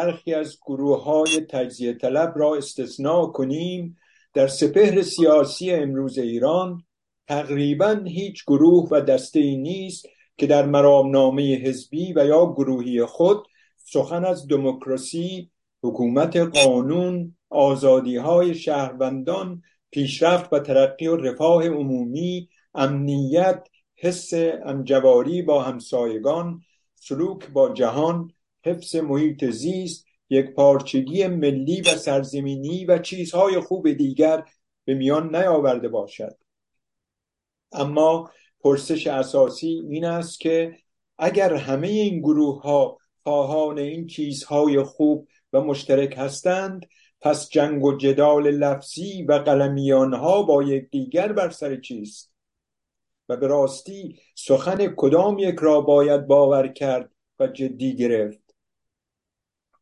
برخی از گروه های تجزیه طلب را استثناء کنیم. در سپهر سیاسی امروز ایران تقریبا هیچ گروه و دسته ای نیست که در مرامنامه حزبی و یا گروهی خود سخن از دموکراسی حکومت قانون آزادی های شهروندان پیشرفت و ترقی و رفاه عمومی امنیت حس امجواری با همسایگان سلوک با جهان حفظ محیط زیست یک پارچگی ملی و سرزمینی و چیزهای خوب دیگر به میان نیاورده باشد. اما پرسش اساسی این است که اگر همه این گروه ها خواهان این چیزهای خوب و مشترک هستند پس جنگ و جدال لفظی و قلمیان ها با یکدیگر بر سر چیست؟ و به راستی سخن کدام یک را باید باور کرد و جدی گرفت؟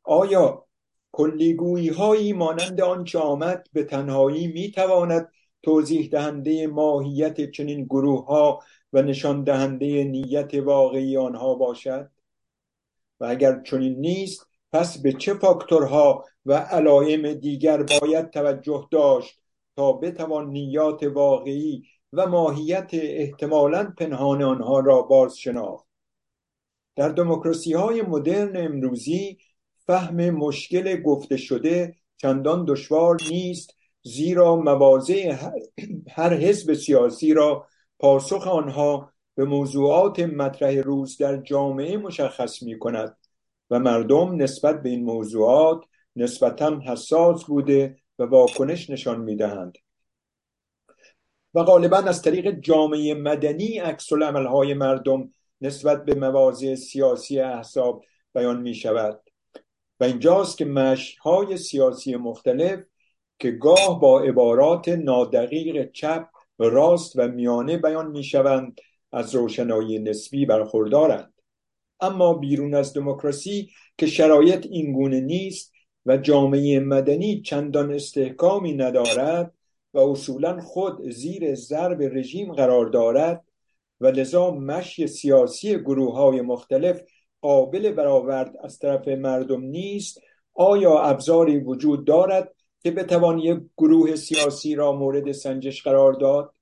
آیا کلیگویی هایی مانند آنچه آمد به تنهایی می تواند توضیح دهنده ماهیت چنین گروه ها و نشان دهنده نیت واقعی آنها باشد؟ و اگر چنین نیست پس به چه فاکتورها و علائم دیگر باید توجه داشت تا بتوان نیات واقعی و ماهیت احتمالا پنهان آنها را باز شناخت در دموکراسی های مدرن امروزی فهم مشکل گفته شده چندان دشوار نیست زیرا مواضع هر حزب سیاسی را پاسخ آنها به موضوعات مطرح روز در جامعه مشخص می کند و مردم نسبت به این موضوعات نسبتا حساس بوده و واکنش نشان می دهند. و غالبا از طریق جامعه مدنی عکس های مردم نسبت به مواضع سیاسی احزاب بیان می شود و اینجاست که های سیاسی مختلف که گاه با عبارات نادقیق چپ راست و میانه بیان می شوند از روشنایی نسبی برخوردارند. اما بیرون از دموکراسی که شرایط اینگونه نیست و جامعه مدنی چندان استحکامی ندارد و اصولا خود زیر ضرب رژیم قرار دارد و لذا مشی سیاسی گروه های مختلف قابل برآورد از طرف مردم نیست آیا ابزاری وجود دارد که بتوان یک گروه سیاسی را مورد سنجش قرار داد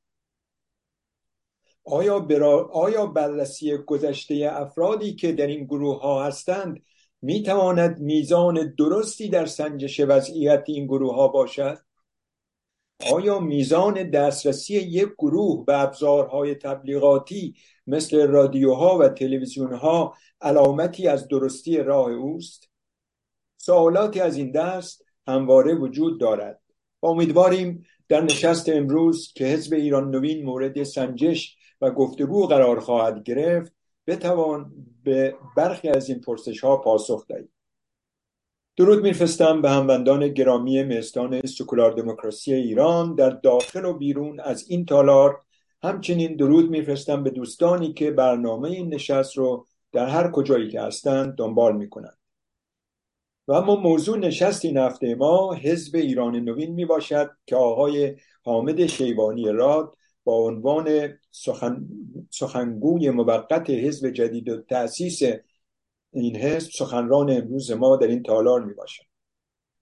آیا, برا... آیا بررسی گذشته افرادی که در این گروه ها هستند می تواند میزان درستی در سنجش وضعیت این گروه ها باشد؟ آیا میزان دسترسی یک گروه به ابزارهای تبلیغاتی مثل رادیوها و تلویزیونها علامتی از درستی راه اوست؟ سوالاتی از این دست همواره وجود دارد و امیدواریم در نشست امروز که حزب ایران نوین مورد سنجش و گفتگو قرار خواهد گرفت بتوان به برخی از این پرسش ها پاسخ دهید درود میفرستم به هموندان گرامی مهستان سکولار دموکراسی ایران در داخل و بیرون از این تالار همچنین درود میفرستم به دوستانی که برنامه این نشست رو در هر کجایی که هستند دنبال می‌کنند. و اما موضوع نشست این هفته ما حزب ایران نوین می باشد که آقای حامد شیبانی راد با عنوان سخن... سخنگوی موقت حزب جدید و تأسیس این حزب سخنران امروز ما در این تالار می باشد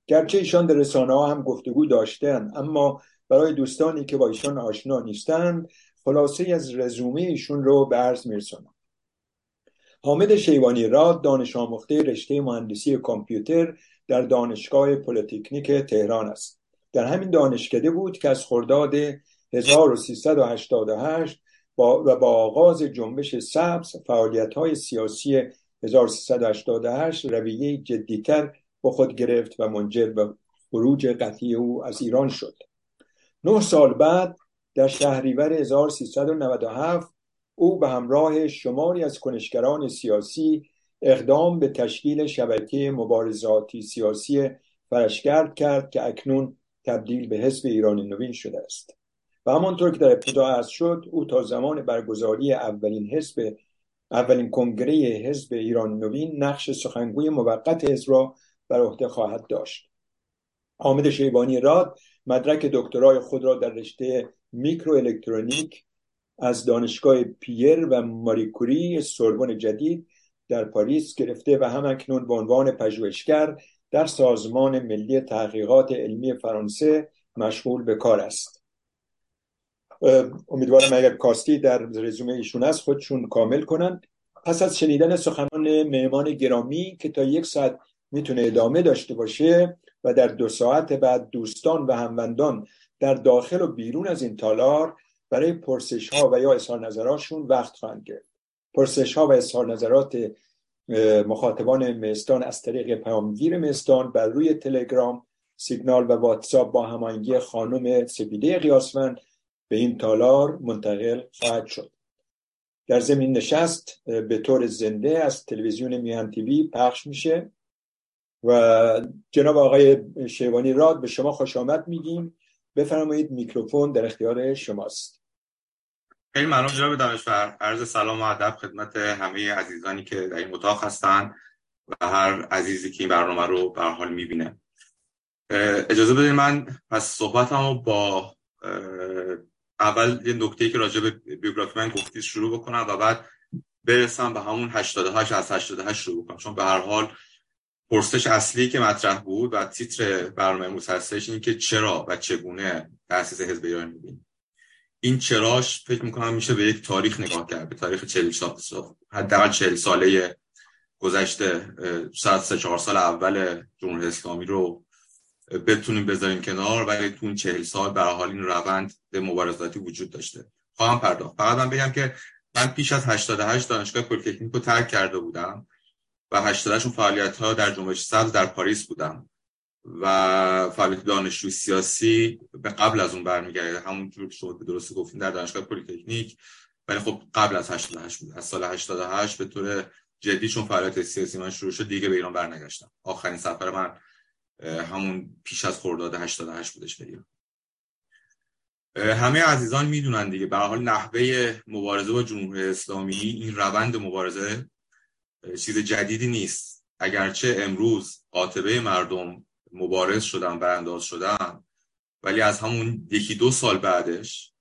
گرچه ایشان در رسانه ها هم گفتگو داشتند اما برای دوستانی که با ایشان آشنا نیستند خلاصه از رزومه ایشون رو به عرض میرسونم حامد شیوانی راد دانش آموخته رشته مهندسی کامپیوتر در دانشگاه پلیتکنیک تهران است. در همین دانشکده بود که از خرداد 1388 با و با آغاز جنبش سبز فعالیت های سیاسی 1388 رویه جدیتر با خود گرفت و منجر به خروج قطعی او از ایران شد. نه سال بعد در شهریور 1397 او به همراه شماری از کنشگران سیاسی اقدام به تشکیل شبکه مبارزاتی سیاسی فرشگرد کرد که اکنون تبدیل به حزب ایران نوین شده است. و همانطور که در ابتدا عرض شد او تا زمان برگزاری اولین حزب اولین کنگره حزب ایران نوین نقش سخنگوی موقت حزب را بر عهده خواهد داشت. حامد شیبانی راد مدرک دکترای خود را در رشته میکرو الکترونیک از دانشگاه پیر و ماریکوری سوربن جدید در پاریس گرفته و هم اکنون به عنوان پژوهشگر در سازمان ملی تحقیقات علمی فرانسه مشغول به کار است. امیدوارم اگر کاستی در رزومه ایشون است خودشون کامل کنند. پس از شنیدن سخنان مهمان گرامی که تا یک ساعت می‌تونه ادامه داشته باشه و در دو ساعت بعد دوستان و هموندان در داخل و بیرون از این تالار برای پرسش ها و یا اظهار نظراتشون وقت خواهند گرفت. پرسش ها و اظهار نظرات مخاطبان مستان از طریق پیامگیر مستان بر روی تلگرام سیگنال و واتساپ با هماهنگی خانم سپیده قیاسمند به این تالار منتقل خواهد شد. در زمین نشست به طور زنده از تلویزیون میهن تیوی پخش میشه. و جناب آقای شیوانی راد به شما خوش آمد میگیم. بفرمایید میکروفون در اختیار شماست. خیلی ممنون جناب دانشور. عرض سلام و ادب خدمت همه عزیزانی که در این اتاق هستند و هر عزیزی که این برنامه رو به حال می‌بینه. اجازه بدید من پس صحبتمو با اول یه نکته که راجع به بیوگرافی من گفتید شروع بکنم و بعد برسم به همون 88 از 88 شروع بکنم. چون به هر حال پرسش اصلی که مطرح بود و تیتر برنامه امروز هستش این که چرا و چگونه تأسیس حزب ایران می‌بینیم این چراش فکر می‌کنم میشه به یک تاریخ نگاه کرد به تاریخ 40 سال حداقل 40 ساله گذشته شاید سه چهار سال اول جمهوری اسلامی رو بتونیم بذاریم کنار ولی تو این 40 سال به حال این روند مبارزاتی وجود داشته. خواهم پرداخت. فقط من بگم که من پیش از 88 دانشگاه پلیتکنیک رو ترک کرده بودم. و 88 فعالیت ها در جنبش سبز در پاریس بودم و فعالیت دانشجوی سیاسی به قبل از اون برمیگرده. همونجور که شما به درستی گفتین در دانشگاه پلیتکنیک. ولی خب قبل از 88 بود. از سال 88 به طور جدی چون فعالیت سیاسی من شروع شد دیگه به ایران برنگشتم. آخرین سفر من همون پیش از خرداد 88 بودش به ایران. همه عزیزان می‌دونن دیگه. به حال نحوه مبارزه با جمهوری اسلامی این روند مبارزه چیز جدیدی نیست. اگرچه امروز قاطبه مردم مبارز شدن برانداز شدن ولی از همون یکی دو سال بعدش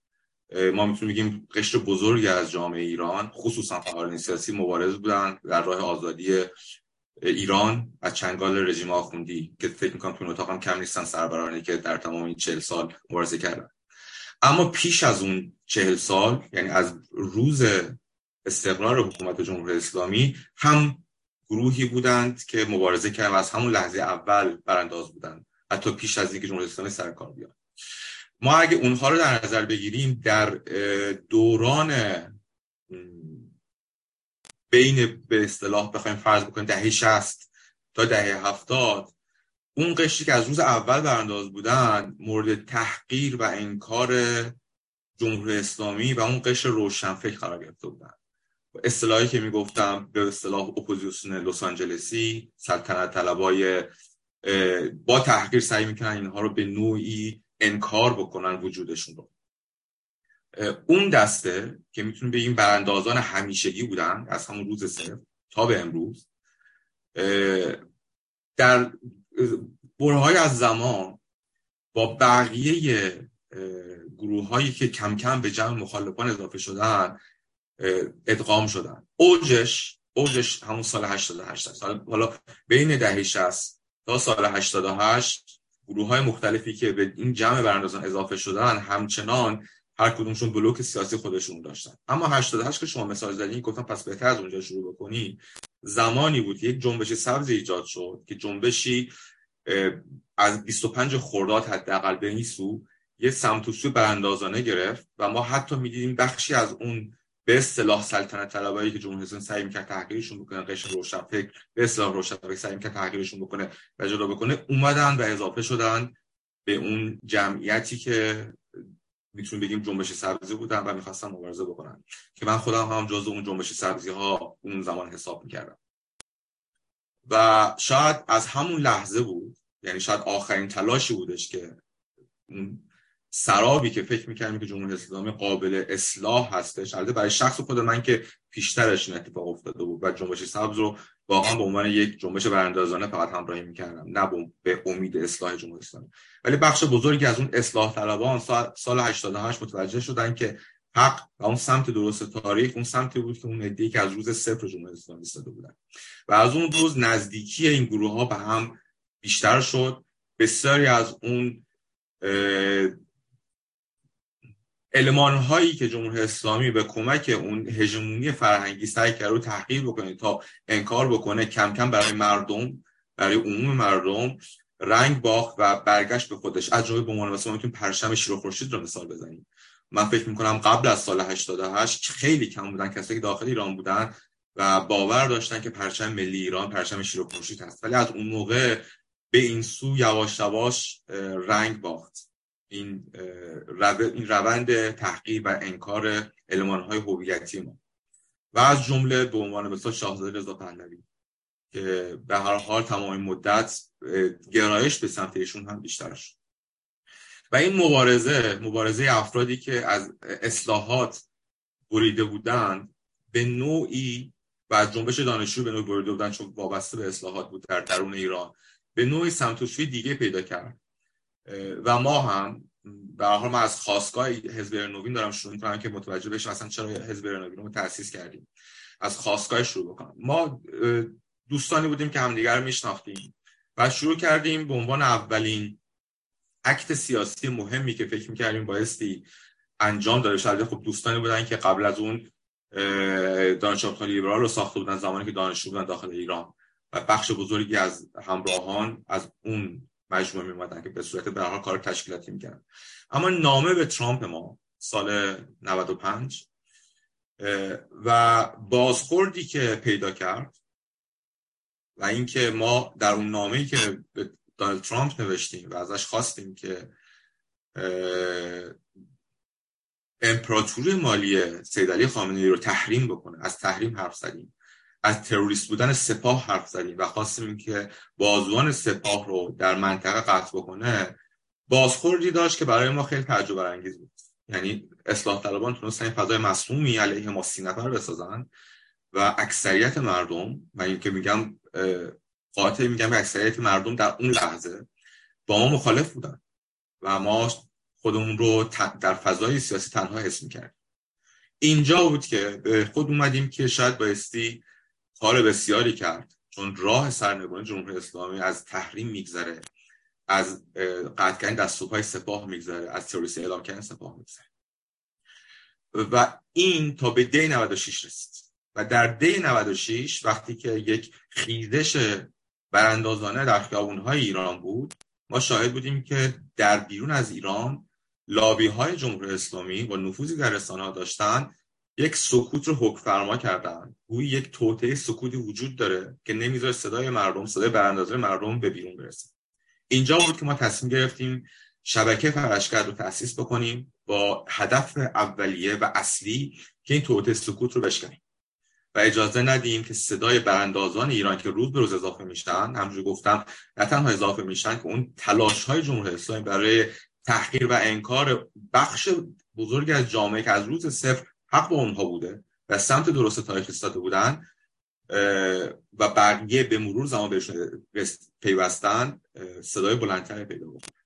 ما می‌تونیم بگیم قشر بزرگی از جامعه ایران خصوصا فعالین سیاسی مبارز بودن در راه آزادی ایران از چنگال رژیم آخوندی که فکر می‌کنم تو اتاق هم کم نیستن سربرانی که در تمام این چهل سال مبارزه کردن. اما پیش از اون چهل سال یعنی از روز استقرار حکومت جمهوری اسلامی هم گروهی بودند که مبارزه کردن از همون لحظه اول برانداز بودند حتی پیش از اینکه جمهوری اسلامی سر کار بیاد. ما اگه اونها رو در نظر بگیریم در دوران بین به اصطلاح بخوایم فرض بکنیم دهه 60 تا دهه 70 اون قشری که از روز اول برانداز بودن مورد تحقیر و انکار جمهوری اسلامی و اون قشر روشنفکر قرار گرفته بودن. اصطلاحی که می‌گفتم به اصطلاح اپوزیسیون لس آنجلسی سلطنت طلبای با تحقیر سعی می‌کنن اینها رو به نوعی انکار بکنن وجودشون رو. اون دسته که می‌تونیم بگیم براندازان همیشگی بودن از همون روز صفر تا به امروز در برهای از زمان با بقیه گروه هایی که کم کم به جمع مخالفان اضافه شدن ادغام شدن. اوجش اوجش همون سال 88 سال حالا بین دهه 60 تا سال 88 گروه های مختلفی که به این جمع براندازان اضافه شدن همچنان هر کدومشون بلوک سیاسی خودشون داشتن. اما 88 که شما مثال زدین گفتم پس بهتر از اونجا شروع بکنی زمانی بود یک جنبش سبز ایجاد شد که جنبشی از 25 خرداد حداقل به این سو یه سمت و سو براندازانه گرفت و ما حتی می‌دیدیم بخشی از اون به اصطلاح سلطنت طلبایی که جمهوری اسلامی سعی می‌کرد تحقیرشون بکنه قشر روشنفکر به اصطلاح روشنفکر سعی می‌کرد تحقیرشون بکنه و جدا بکنه اومدن و اضافه شدن به اون جمعیتی که می‌تونیم بگیم جنبش سبزی بودن و می‌خواستن مبارزه بکنن. که من خودم هم جزو اون جنبش سبزی ها اون زمان حساب می‌کردم. و شاید از همون لحظه بود یعنی شاید آخرین تلاشی بودش که سرابی که فکر می‌کردیم که جمهوری اسلامی قابل اصلاح هستش. البته برای شخص خود من که پیشترش این اتفاق افتاده بود و جنبش سبز رو واقعا به عنوان یک جنبش براندازانه فقط همراهی می‌کردم نه به امید اصلاح جمهوری اسلامی. ولی بخش بزرگی از اون اصلاح طلبان سال 88 متوجه شدن که حق و اون سمت درست تاریخ اون سمتی بود که اون ادعی که از روز صفر جمهوری اسلامی ایستاده بودن. و از اون روز نزدیکی این گروه ها به هم بیشتر شد. بسیاری از اون علمان هایی که جمهوری اسلامی به کمک اون هژمونی فرهنگی سعی کرد رو تحقیر بکنه تا انکار بکنه کم کم برای مردم برای عموم مردم رنگ باخت و برگشت به خودش. از جمله به عنوان مثلا می‌تونیم پرچم شیر و خورشید رو مثال بزنیم. من فکر می‌کنم قبل از سال 88 خیلی کم بودن کسایی که داخل ایران بودن و باور داشتن که پرچم ملی ایران پرچم شیر و خورشید هست. ولی از اون موقع به این سو یواش یواش رنگ باخت. این این روند تحقیر و انکار های هویتی ما. و از جمله به عنوان مثال شاهزاده رضا پهلوی که به هر حال تمام مدت گرایش به سمت ایشون هم بیشتر شد. و این مبارزه مبارزه افرادی که از اصلاحات بریده بودند به نوعی و از جنبش دانشجو به نوعی بریده بودن چون وابسته به اصلاحات بود در درون ایران به نوعی سمت دیگه پیدا کرد. و ما هم به حال ما از خواستگاه حزب نوین دارم شروع می‌کنم که متوجه بشم اصلا چرا حزب نوین رو تأسیس کردیم. از خواستگاه شروع بکنم. ما دوستانی بودیم که همدیگر رو میشناختیم و شروع کردیم به عنوان اولین اکت سیاسی مهمی که فکر می‌کردیم بایستی انجام داره شاید خب دوستانی بودن که قبل از اون دانشگاه لیبرال رو ساخته بودن زمانی که دانشجو بودن داخل ایران. و بخش بزرگی از همراهان از اون مجموعه میمدن که به صورت به حال کار تشکیلاتی می‌کردن. اما نامه به ترامپ ما سال 95 و بازخوردی که پیدا کرد و اینکه ما در اون نامه‌ای که به دانالد ترامپ نوشتیم و ازش خواستیم که امپراتوری مالی سید علی خامنه‌ای رو تحریم بکنه از تحریم حرف زدیم. از تروریست بودن سپاه حرف زدیم و خواستیم که بازوان سپاه رو در منطقه قطع بکنه بازخوردی داشت که برای ما خیلی تعجب برانگیز بود. یعنی اصلاح طلبان تونستن فضای مسمومی علیه ما سی نفر بسازن و اکثریت مردم و این که میگم قاطع میگم اکثریت مردم در اون لحظه با ما مخالف بودن و ما خودمون رو در فضای سیاسی تنها حس می‌کردیم. اینجا بود که خود اومدیم که شاید بایستی کار بسیاری کرد. چون راه سرنگونی جمهوری اسلامی از تحریم میگذره از قطع کردن دستوپای سپاه میگذره از تروریست اعلام کردن سپاه میگذره. و این تا به دی 96 رسید. و در دی 96 وقتی که یک خیزش براندازانه در خیابونهای ایران بود ما شاهد بودیم که در بیرون از ایران لابی های جمهوری اسلامی و نفوذی در رسانه ها یک سکوت رو حکم فرما کردن. گویی یک توطعه سکوتی وجود داره که نمی‌ذاره صدای مردم صدای براندازه مردم به بیرون برسه. اینجا بود که ما تصمیم گرفتیم شبکه فرشگرد رو تأسیس بکنیم با هدف اولیه و اصلی که این توطعه سکوت رو بشکنیم. و اجازه ندیم که صدای براندازان ایران که روز به روز اضافه میشن همونجور گفتم نه تنها اضافه میشن که اون تلاش های جمهوری اسلامی برای تحقیر و انکار بخش بزرگی از جامعه که از روز صفر حق با اونها بوده و سمت درست تاریخ ایستاده بودن و بقیه به مرور زمان بهشون پیوستن صدای بلندتری پیدا بکنن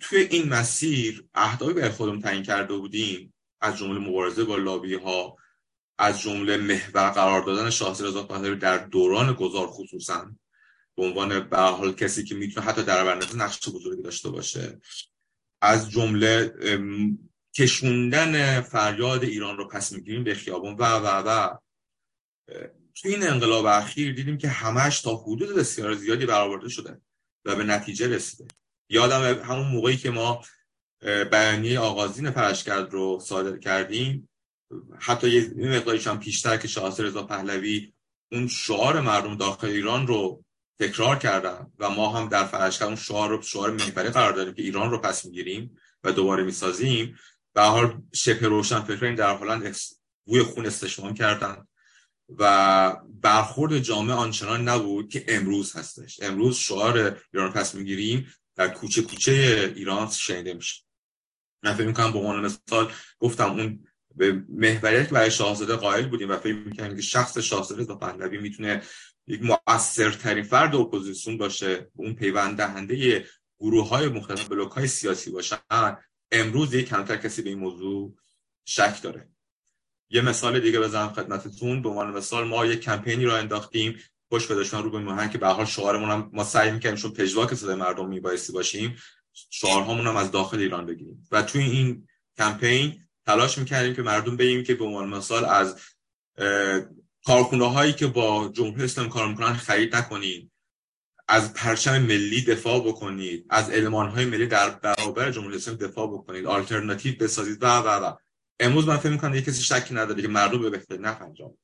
توی این مسیر اهدافی به خودم تعیین کرده بودیم از جمله مبارزه با لابی ها از جمله محور قرار دادن شاهزاده رضا پهلوی در دوران گذار خصوصا به عنوان به حال کسی که می‌تونه حتی در برنامه نقش بزرگی داشته باشه. از جمله کشوندن فریاد ایران رو پس می‌گیریم به خیابون. و و و. تو این انقلاب اخیر دیدیم که همش تا حدود بسیار زیادی برآورده شده و به نتیجه رسیده. یادم همون موقعی که ما بیانیه آغازین فرشگرد رو صادر کردیم حتی یه مقداریش هم پیشتر که شاه رضا پهلوی اون شعار مردم داخل ایران رو تکرار کردن و ما هم در فرشگرد اون شعار رو شعار محوری قرار دادیم که ایران رو پس می‌گیریم و دوباره می‌سازیم. به حال شبه روشن فکرین در حالا بوی خون استشمام کردن و برخورد جامعه آنچنان نبود که امروز هستش. امروز شعار ایران پس می‌گیریم در کوچه کوچه ایران شنیده میشه من فکر می‌کنم به عنوان مثال گفتم اون به محوریت برای شاهزاده قائل بودیم و فکر می‌کنیم که شخص شاهزاده رضا پهلوی می‌تونه یک مؤثرترین فرد اپوزیسیون باشه اون پیوند دهنده گروه های مختلف بلوک های سیاسی باشن. امروز یک کمتر کسی به این موضوع شک داره. یه مثال دیگه بزنم خدمتتون. به عنوان مثال ما یک کمپینی رو انداختیم. خوش بداشتن رو به مهن که به حال شعارمون هم ما سعی می‌کنیم چون پژواک صدای مردم میبایستی باشیم شعارهامون هم از داخل ایران بگیریم. و توی این کمپین تلاش می‌کردیم که مردم بگیم که به عنوان مثال از کارخونه هایی که با جمهوری اسلامی کار می‌کنن خرید نکنید از پرچم ملی دفاع بکنید از علمان های ملی در برابر جمهوری اسلامی دفاع بکنید آلترناتیو بسازید و و و. امروز من فکر می‌کنم یک کسی شکی نداره که مردم به بهتر نفنجام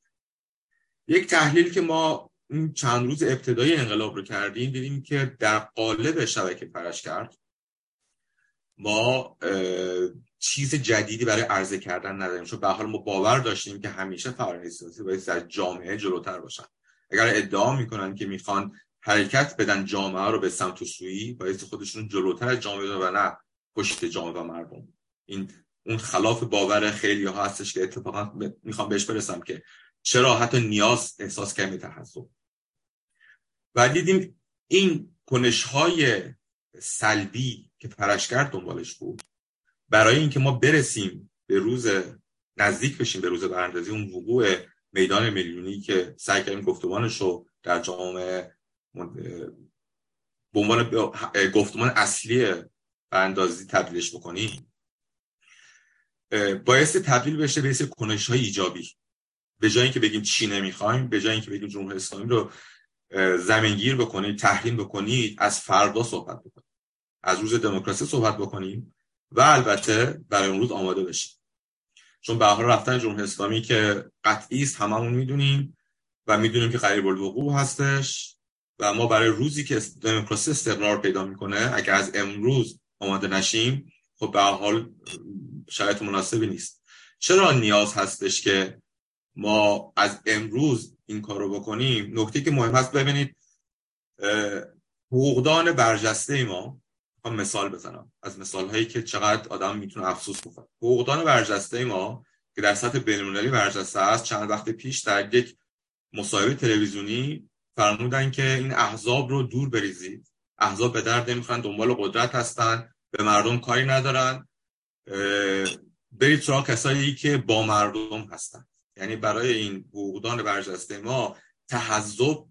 یک تحلیل که ما این چند روز ابتدای انقلاب رو کردیم دیدیم که در قالب شبکه پرش کرد ما چیز جدیدی برای عرضه کردن نداریم. چون به حال ما باور داشتیم که همیشه فعالان سیاسی باید در جامعه جلوتر باشن. اگر ادعا می‌کنن که می‌خوان حرکت بدن جامعه رو به سمت و سویی باید خودشون جلوتر از جامعه و نه پشت جامعه و مردم. این اون خلاف باور خیلی ها هستش که اتفاقا می‌خوام بهش برسم که چرا حتی نیاز احساس کمی تحصب و دیدیم این کنش های سلبی که پرشگرد دنبالش بود برای اینکه ما برسیم به روز نزدیک بشیم به روز براندازی اون وقوع میدان میلیونی که سعی کردیم گفتمانش رو در جامعه به عنوان گفتمان اصلی براندازی تبدیلش بکنیم. باعث تبدیل بشه به کنش های ایجابی. به جایی که بگیم چی نمی‌خوایم به جایی که بگیم جمهوری اسلامی رو زمینگیر بکنید تحریم بکنید از فردا صحبت بکنید. از روز دموکراسی صحبت بکنیم و البته برای اون روز آماده بشیم. چون به حال رفتن جمهوری اسلامی که قطعی است هممون می‌دونیم و می‌دونیم که قریب الوقوع هستش. و ما برای روزی که دموکراسی استقرار پیدا می‌کنه اگر از امروز آماده نشیم خب به حال شرایط مناسبی نیست. چرا نیاز هستش که ما از امروز این کار رو بکنیم؟ نکته که مهم هست ببینید حقوقدان برجسته ما. هم مثال بزنم از مثال هایی که چقدر آدم می‌تونه افسوس بکنه. حقوقدان برجسته ما که در سطح بینالمللی برجسته است چند وقت پیش در یک مصاحبه تلویزیونی فرمودن که این احزاب رو دور بریزید. احزاب به درد نمی‌خوان دنبال قدرت هستن به مردم کاری ندارن. برید سراغ کسایی که با مردم هستن. یعنی برای این حقوقدان برجسته ما تحذب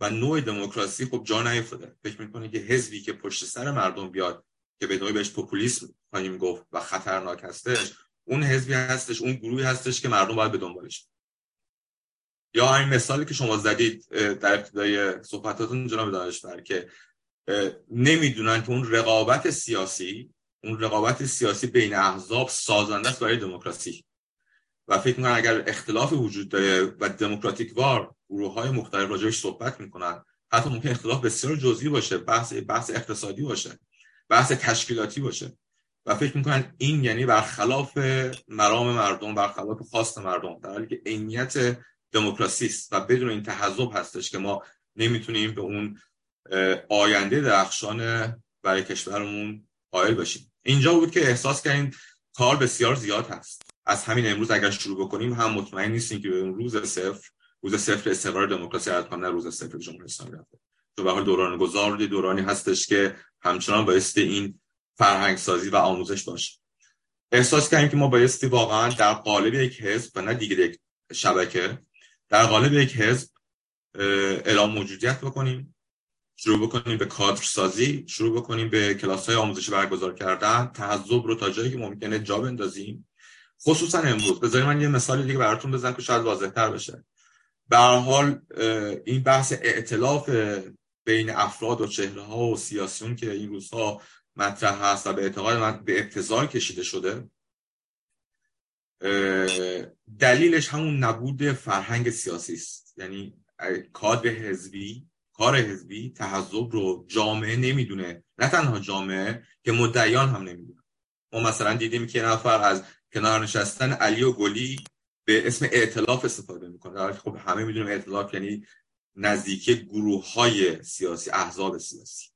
و نوع دموکراسی خب جا نیفتاده. فکر می‌کنه که حزبی که پشت سر مردم بیاد که به نوعی بهش پوپولیسم خواهیم گفت و خطرناک هستش اون حزبی هستش اون گروهی هستش که مردم باید به دنبالش یا این مثالی که شما زدید در ابتدای صحبتاتون جناب دانشور که نمی‌دونن که اون رقابت سیاسی اون رقابت سیاسی بین احزاب سازنده است برای دموکراسی. و فکر می‌کنن اگر اختلاف وجود داره و دموکراتیک وار گروه های مختلف راجعش صحبت می‌کنن حتی ممکن اختلاف بسیار جزئی باشه بحث بحث اقتصادی باشه بحث تشکیلاتی باشه. و فکر می‌کنن این یعنی برخلاف مرام مردم برخلاف خواست مردم در حالی که عینیت دموکراسی است و بدون این تحزب هستش که ما نمی‌تونیم به اون آینده درخشان برای کشورمون قائل باشیم. اینجا بود که احساس کردیم کار بسیار زیاد هست. از همین امروز اگر شروع بکنیم هم مطمئن نیستیم که به اون روز صفر روز صفر استقرار دموکراسی نه روز صفر جمهوری اسلامی رفته. تو به دوران گذار دورانی هستش که همچنان بایستی این فرهنگ سازی و آموزش باشه. احساس کردیم که ما بایستی واقعا در قالب یک حزب و نه دیگه یک شبکه در قالب یک حزب اعلام موجودیت بکنیم شروع بکنیم به کادر سازی شروع بکنیم به کلاس های آموزشی برگزار کردن تحذب رو تا جایی که ممکنه جا بندازیم. خصوصا امروز بذارید من یه مثال دیگه براتون بزنم که شاید واضح تر بشه. به حال این بحث ائتلاف بین افراد و چهره ها و سیاسیون که این روزها مطرح هست و به اعتقاد من به ابتزال کشیده شده دلیلش همون نبود فرهنگ سیاسی است. یعنی کادر حزبی کار حزبی تحذب رو جامعه نمی‌دونه. نه تنها جامعه که مدعیان هم نمی‌دونه. ما مثلا دیدیم که نفر از کنار نشستن علی و گلی به اسم ائتلاف استفاده می‌کنه. خب همه می‌دونیم ائتلاف یعنی نزدیکی گروه های سیاسی احزاب سیاسی.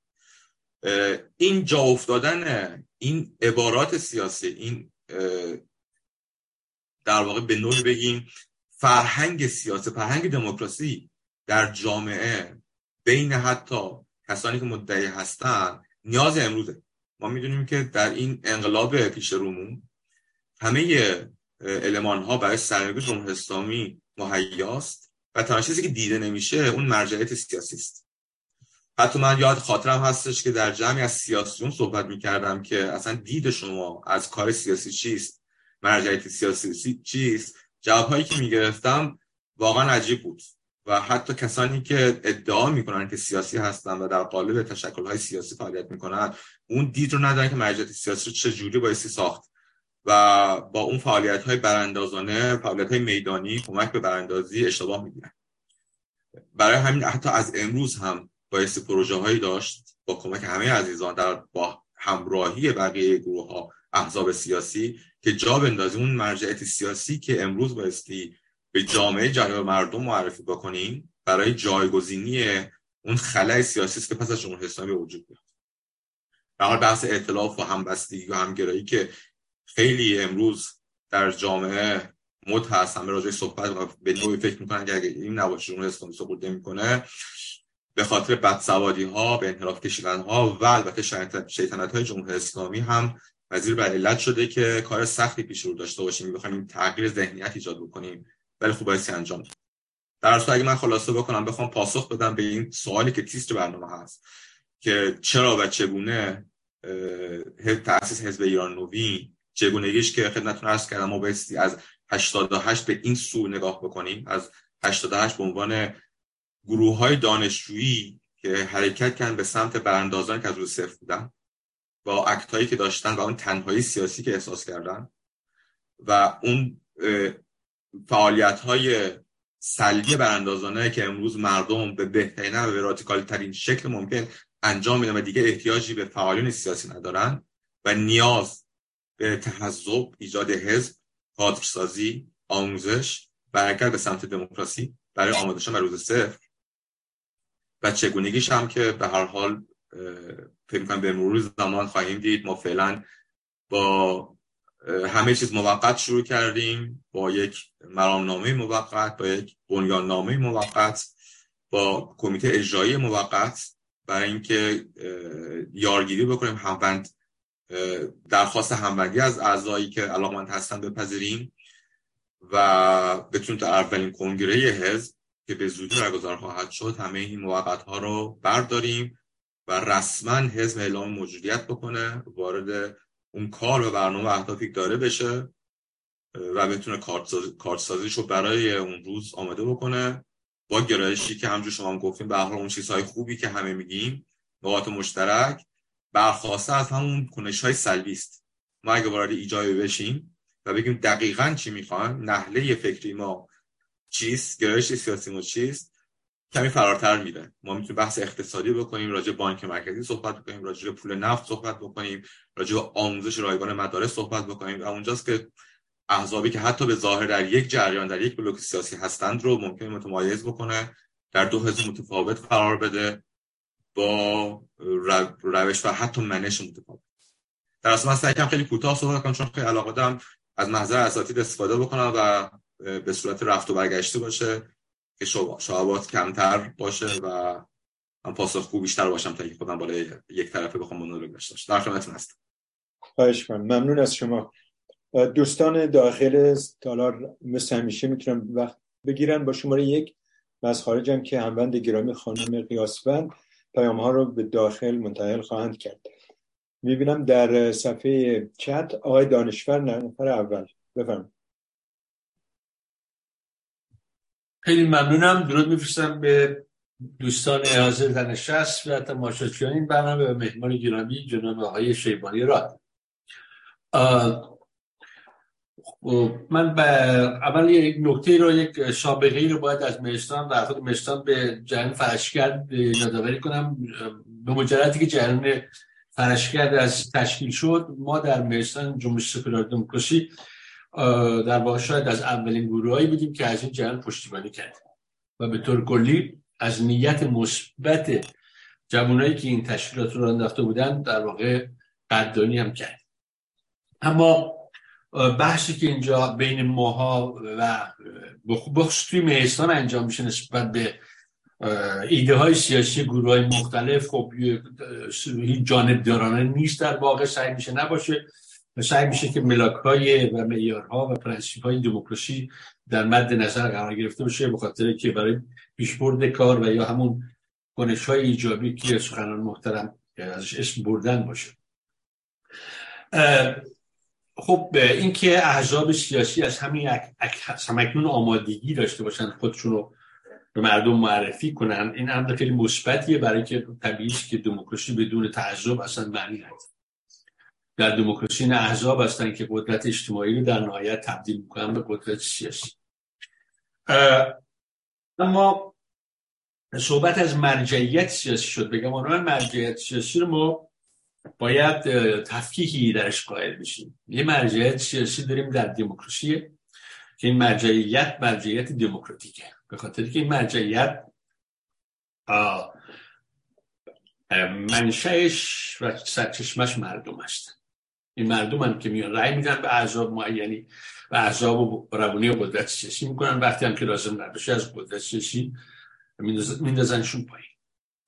این جا افتادن این عبارات سیاسی این در واقع به نوعی بگیم فرهنگ سیاسی فرهنگ دموکراسی در جامعه بین حتی کسانی که مدعی هستن نیاز امروزه. ما می‌دونیم که در این انقلاب پیش رومون همه علمان ها برای سرنگون جمهوری اسلامی مهیاست و تنها چیزی که دیده نمیشه اون مرجعیت سیاسی است. حتی من یاد خاطرم هستش که در جمعی از سیاسیون صحبت می‌کردم که اصلا دید شما از کار سیاسی چیست. مرجعیت سیاسی چیست؟ جوابهایی که می‌گرفتم واقعا عجیب بود و حتی کسانی که ادعا می‌کنن که سیاسی هستن و در قالب تشکل های سیاسی فعالیت می‌کنن اون دید رو ندارن که مرجعیت سیاسی رو چجوری بایستی ساخت و با اون فعالیت های براندازانه فعالیت های میدانی کمک به براندازی اشتباه می‌گیرن. برای همین حتی از امروز هم بایستی پروژه هایی داشت با کمک همه عزیزان در با همراهی بقیه گروه ها احزاب سیاسی که جا بندازی اون مرجعیت سیاسی که امروز بایستی به جامعه جامعه مردم معرفی بکنیم برای جایگزینی اون خلای سیاسی که پس از جمهوری اسلامی به وجود میاد در حال بحث ائتلاف و همبستگی و همگرایی که خیلی امروز در جامعه مد هست همه راجع صحبت و به نوعی فکر می‌کنن که اگه این نباشه جمهوری اسلامی سقوط نمی‌کنه. به خاطر بدسوادی ها به انحراف کشیدن ها و البته شیطنت های جمهوری اسلامی هم وزیر بر علت شده که کار سختی پیش رو داشته باشیم این تغییر ذهنیت ایجاد بکنیم ولی خوب بایستی انجام در اصل اگه من خلاصه بکنم بخوام پاسخ بدم به این سوالی که تیستر برنامه هست که چرا و چگونه تأسیس حزب ایران نوین چگونگیش که خدمتتون عرض کردم ما بایستی از 88 به این سو نگاه بکنیم. از 88 به عنوان گروه های دانشجویی که حرکت کردن به سمت براندازان که از روز صفر بودن. با اکتایی که داشتن و اون تنهایی سیاسی که احساس کردن و اون فعالیت های سلبی براندازانه که امروز مردم به بهترین و به ترین شکل ممکن انجام میدن و دیگه احتیاجی به فعالیون سیاسی ندارن و نیاز به تحذب ایجاد حزب کادرسازی آموزش برکت به سمت دموکراسی برای آماده شدن روز صفر. و چگونگیش هم که به هر حال فکر کنم به مرور زمان خواهیم دید. ما فعلا با همه چیز موقت شروع کردیم. با یک مرامنامه موقت با یک نامه موقت با کمیته اجرایی موقت. برای اینکه یارگیری بکنیم همبند درخواست همبندی از اعضایی که علاقمند هستن بپذیریم و بتونیم تا اولین کنگره حزب که به زودی برگزار خواهد شد همه این موقت ها رو برداریم. و رسما حزب اعلام موجودیت بکنه وارد اون کار و برنامه اهدافی داره بشه و بتونه کارتسازیش رو برای اون روز آماده بکنه. با گرایشی که همجور شما هم گفتیم به اون چیزهای خوبی که همه میگیم نقاط مشترک برخواسته از همون کنش های سلبی ما اگه وارد ایجابی بشیم و بگیم دقیقا چی می‌خوان نحله فکری ما چیست گرایش سیاسی ما چیست کمی فراتر میره. ما می‌تونیم بحث اقتصادی بکنیم راجع بانک مرکزی صحبت بکنیم راجع پول نفت صحبت بکنیم راجع آموزش رایگان مدارس صحبت بکنیم. و اونجاست که احزابی که حتی به ظاهر در یک جریان در یک بلوک سیاسی هستند رو ممکن متمایز بکنه در دو حزب متفاوت قرار بده با روش و حتی منش متفاوت. در اصل من سعی خیلی کوتاه صحبت کنم چون خیلی علاقه دارم از محضر اساتید استفاده بکنم و به صورت رفت و برگشته باشه. که شعبات کمتر باشه و من پاسخگو بیشتر باشم تا اینکه خودم بالای یک طرفه بخوام مونولوگ داشته باشم. در خدمتتون هستم. خواهش ممنون از شما. دوستان داخل تالار مثل همیشه می‌تونم وقت بگیرن با شماره یک. و از خارجم که هموند گرامی خانم قیاسفند پیام ها رو به داخل منتقل خواهند کرد. می‌بینم در صفحه چت آقای دانشور نفر اول. بفرم خیلی ممنونم. درود میفرستم به دوستان حاضر در نشست و تماشاچیان این برنامه به مهمان گرامی جناب آقای شیبانی را من به اول یک نکته رو یک سابقه رو باید از مهستان در خود مهستان به جریان فرشگرد یادآوری کنم. به مجردی که جریان فرشگرد از تشکیل شد ما در مهستان جنبش سکولار دموکراسی در واقع شاید از اولین گروهایی بودیم که از این جریان پشتیبانی کرد و به طور کلی از نیت مثبت جوانایی که این تشکیلات رو انداخته بودن در واقع قدردانی هم کرد اما بحثی که اینجا بین ماها و بخصوص توی مهستان انجام میشه نسبت به ایده های سیاسی گروه های مختلف خب هیچ جانب دارانه نیست در واقع سعی میشه نباشه. سعی میشه که ملاک های و معیارها و پرنسیپ های دموکراسی در مد نظر قرار گرفته باشه به خاطر که برای پیشبرد کار و یا همون کنش های ایجابی که سخنان محترم ازش اسم بردن باشه. خب اینکه احزاب سیاسی از همین همکنون آمادگی داشته باشن خودشون رو به مردم معرفی کنن این امر خیلی مثبتیه برای که طبیعی که دموکراسی بدون تعذب اصلا معنی هست در دموکراسی نه احزاب هستن که قدرت اجتماعی رو در نهایت تبدیل می‌کنن به قدرت سیاسی. اما صحبت از مرجعیت سیاسی شد. بگم آنها مرجعیت سیاسی رو ما باید تفکیکی درش قائل بشیم. یه مرجعیت سیاسی داریم در دموکراسی که این مرجعیت مرجعیت دموکراتیکه. به خاطر که این مرجعیت منشأش و سرچشمش مردم هست این مردم هم که میان رأی میدن به اعضاب معینی و اعضاب و روانی و قدرت سیاسی می‌کنن. وقتی هم که لازم نباشه از قدرت سیاسی میندازنشون پایین.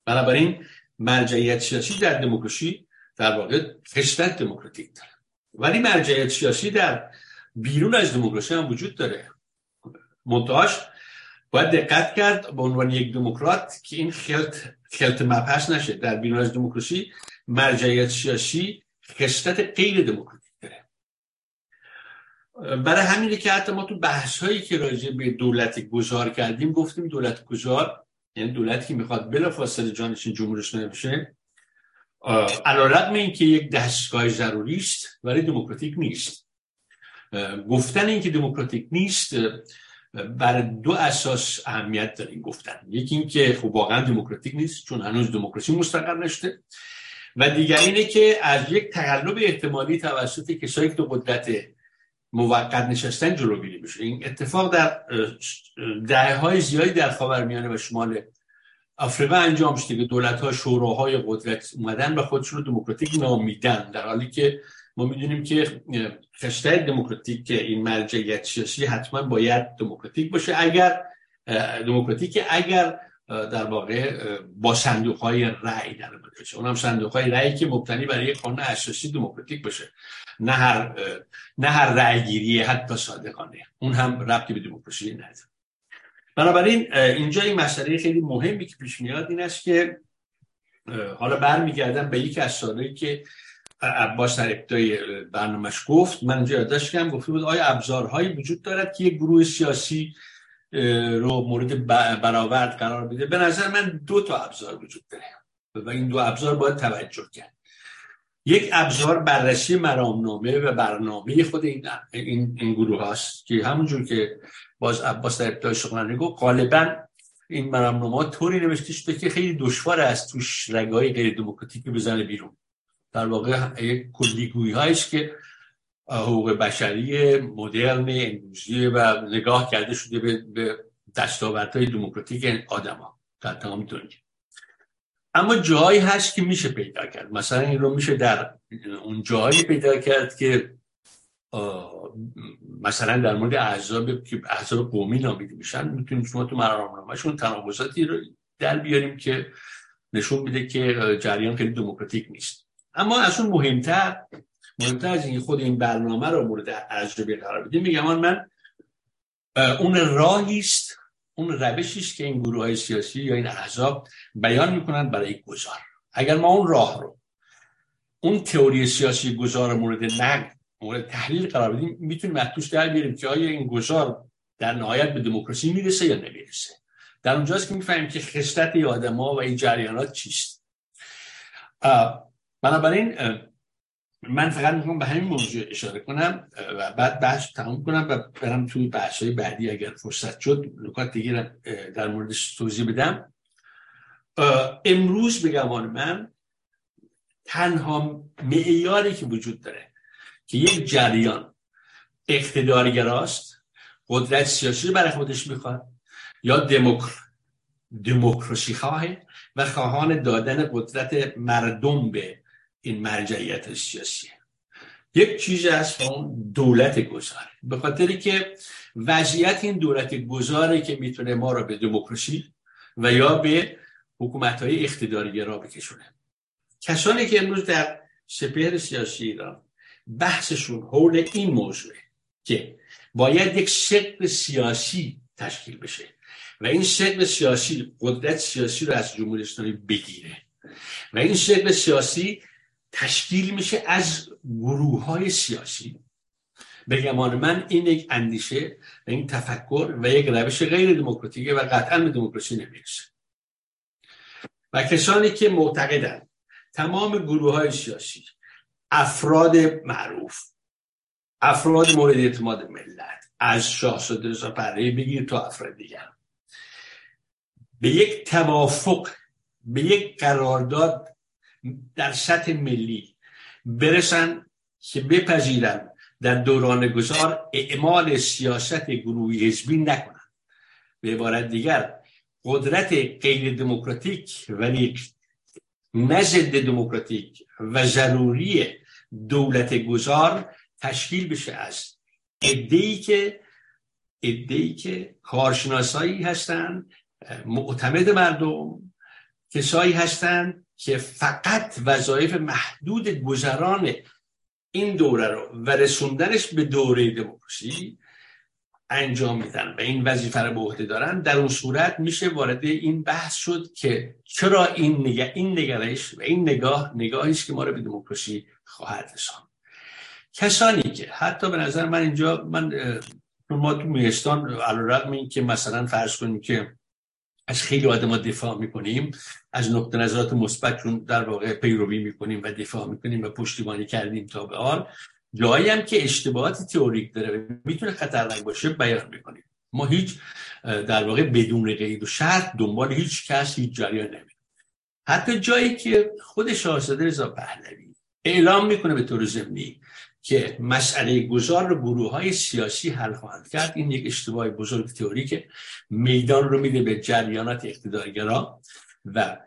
بنابراین مرجعیت سیاسی در دموکراسی در واقع خشتت دموکراتیک داره. ولی مرجعیت سیاسی در بیرون از دموکراسی هم وجود داره. منتهاش باید دقت کرد به عنوان یک دموکرات که این خلط خلط مبحث نشه. در بیرون از دموکراسی مرجعیت سیاسی خصلت غیر دموکراتیک داره. برای همینه که حتی ما تو بحث هایی که راجع به دولت گذار کردیم گفتیم دولت گذار یعنی دولتی که می‌خواد بلافاصله جانشین جمهوری اسلامی بشه علیرغم اینکه یک دستگاه ضروری است ولی دموکراتیک نیست. گفتن اینکه دموکراتیک نیست بر دو اساس اهمیت داره این گفتن. یکی اینکه خب واقعا دموکراتیک نیست چون هنوز دموکراسی مستقر نشده. و دیگر اینه که از یک تقلب احتمالی توسط کسایی که تو قدرت موقت نشستن جلوگیری بشه این اتفاق در دهه های زیادی در خاورمیانه و شمال آفریقا انجام شده که دولت ها شوراهای قدرت اومدن و خودشون رو دموکراتیک نامیدن در حالی که ما می‌دونیم که خشته دموکراتیک این مرجعیت سیاسی حتما باید دموکراتیک باشه. اگر دموکراتیک اگر در واقع با صندوق های رأی در بشه اونم صندوق های رأی که مبتنی برای یک قانون اساسی دموکراتیک باشه. نه هر نه هر رأی گیری حتی صادقانه. اون هم ربطی به دموکراسی نداره. بنابراین اینجا این مسئله خیلی مهمی که پیش میاد این است که حالا برمیگردم به یک از سالهایی که عباس در ابتدای برنامهش گفت. من اینجا یادداشت کردم گفته بود آیا ابزارهایی وجود دارد که یک گروه سیاسی رو مورد برآورد قرار بده به نظر من دو تا ابزار وجود داره. و این دو ابزار باید توجه کرد. یک ابزار بررسی مرامنامه و برنامه خود این, این, این گروه هاست که همونجور که باز عباس در ابتدای سخنرانی گفت غالبا این مرامنامه طوری نوشته شده که خیلی دشوار است توش رگای غیر دموکراتیک بزنه بیرون. در واقع یک کلیگویی هاییست که حقوق بشری مدرن امروزی و نگاه کرده شده به, به دستاوردهای دموکراتیک آدما در تمام دنیا. اما جایی هست که میشه پیدا کرد. مثلا این رو میشه در اون جایی پیدا کرد که مثلا در مورد احزاب که احزاب قومی نامیده میشن می‌تونیم شما تو مرامنامهشون تناقضاتی رو در بیاریم که نشون میده که جریان خیلی دموکراتیک نیست. اما از اون مهمتر مهمتر از این خود این برنامه رو مورد ارزیابی قرار بدیم میگم من اون راهی است اون روشی است که این گروه های سیاسی یا این احزاب بیان می‌کنن برای گذار. اگر ما اون راه رو اون تئوری سیاسی گذار مورد نقد مورد تحلیل قرار بدیم می‌تونیم از توش در بیاریم که آیا این گذار در نهایت به دموکراسی می‌رسه یا نمی‌رسه. در اونجاست که می‌فهمیم که خصلت آدما و این جریانات چیست. بنابراین من فقط می‌خوام به همین موضوع اشاره کنم و بعد بحث تمام کنم و برم توی بحث های بعدی اگر فرصت شد نکات دیگه در موردش توضیح بدم. امروز به من تنها معیاری که وجود داره که یک جریان اقتدارگراست قدرت سیاسی برای خودش می‌خواد یا دموکر... دموکراسی خواهه و خواهان دادن قدرت مردم به این مرجعیت سیاسی. یک چیز است اون دولت گذار. به خاطری که وضعیت این دولت گذاره که می‌تونه ما را به دموکراسی و یا به حکومت های اقتداری را بکشونه. کسانی که امروز در سپهر سیاسی ایران بحثشون حول این موضوع که باید یک شکل سیاسی تشکیل بشه و این شکل سیاسی قدرت سیاسی رو از جمهوری بگیره و این شکل سیاسی تشکیل میشه از گروه های سیاسی. به گمان من این یک اندیشه و این تفکر و یک روش غیر دموکراتیکه و قطعا به دموکراسی نمی‌رسه. و کسانی که معتقدند تمام گروه های سیاسی افراد معروف افراد مورد اعتماد ملت از شاهزاده رضا پهلوی بگیر تا افراد دیگر به یک توافق به یک قرارداد در سطح ملی برسن که بپذیرن در دوران گذار اعمال سیاست گروهی حزبی نکنن. به عبارت دیگر قدرت غیر دموکراتیک ولی نه دموکراتیک و ضروری دولت گذار تشکیل بشه از ادهی که ادهی که کارشناسایی هستند معتمد مردم کسایی هستند که فقط وظایف محدود گذران این دوره رو و رسوندنش به دوره دموکراسی انجام میدن و این وظیفه رو به عهده دارن در اون صورت میشه وارد این بحث شد که چرا این نگاه این نگرش و این نگاه نگاهی است که ما رو به دموکراسی خواهد رساند. کسانی که حتی به نظر من اینجا من ما تو میستان علیرغم این که مثلا فرض کنیم که از خیلی آدم ما دفاع می‌کنیم. از نقطه نظرات مثبت چون در واقع پیروی می‌کنیم و دفاع می‌کنیم و پشتیبانی کردیم تا به حال. جایی هم که اشتباهات تئوریک داره می‌تونه خطرناک باشه بیان می‌کنیم. ما هیچ در واقع بدون قید و شرط دنبال هیچ کس هیچ جریان نمیم حتی جایی که خود شاهزاده رضا پهلوی اعلام می‌کنه به طور ضمنی که مسئله گذار رو گروه های سیاسی حل خواهند کرد. این یک اشتباه بزرگ تئوری که میدان رو میده به جریانات اقتدارگرا و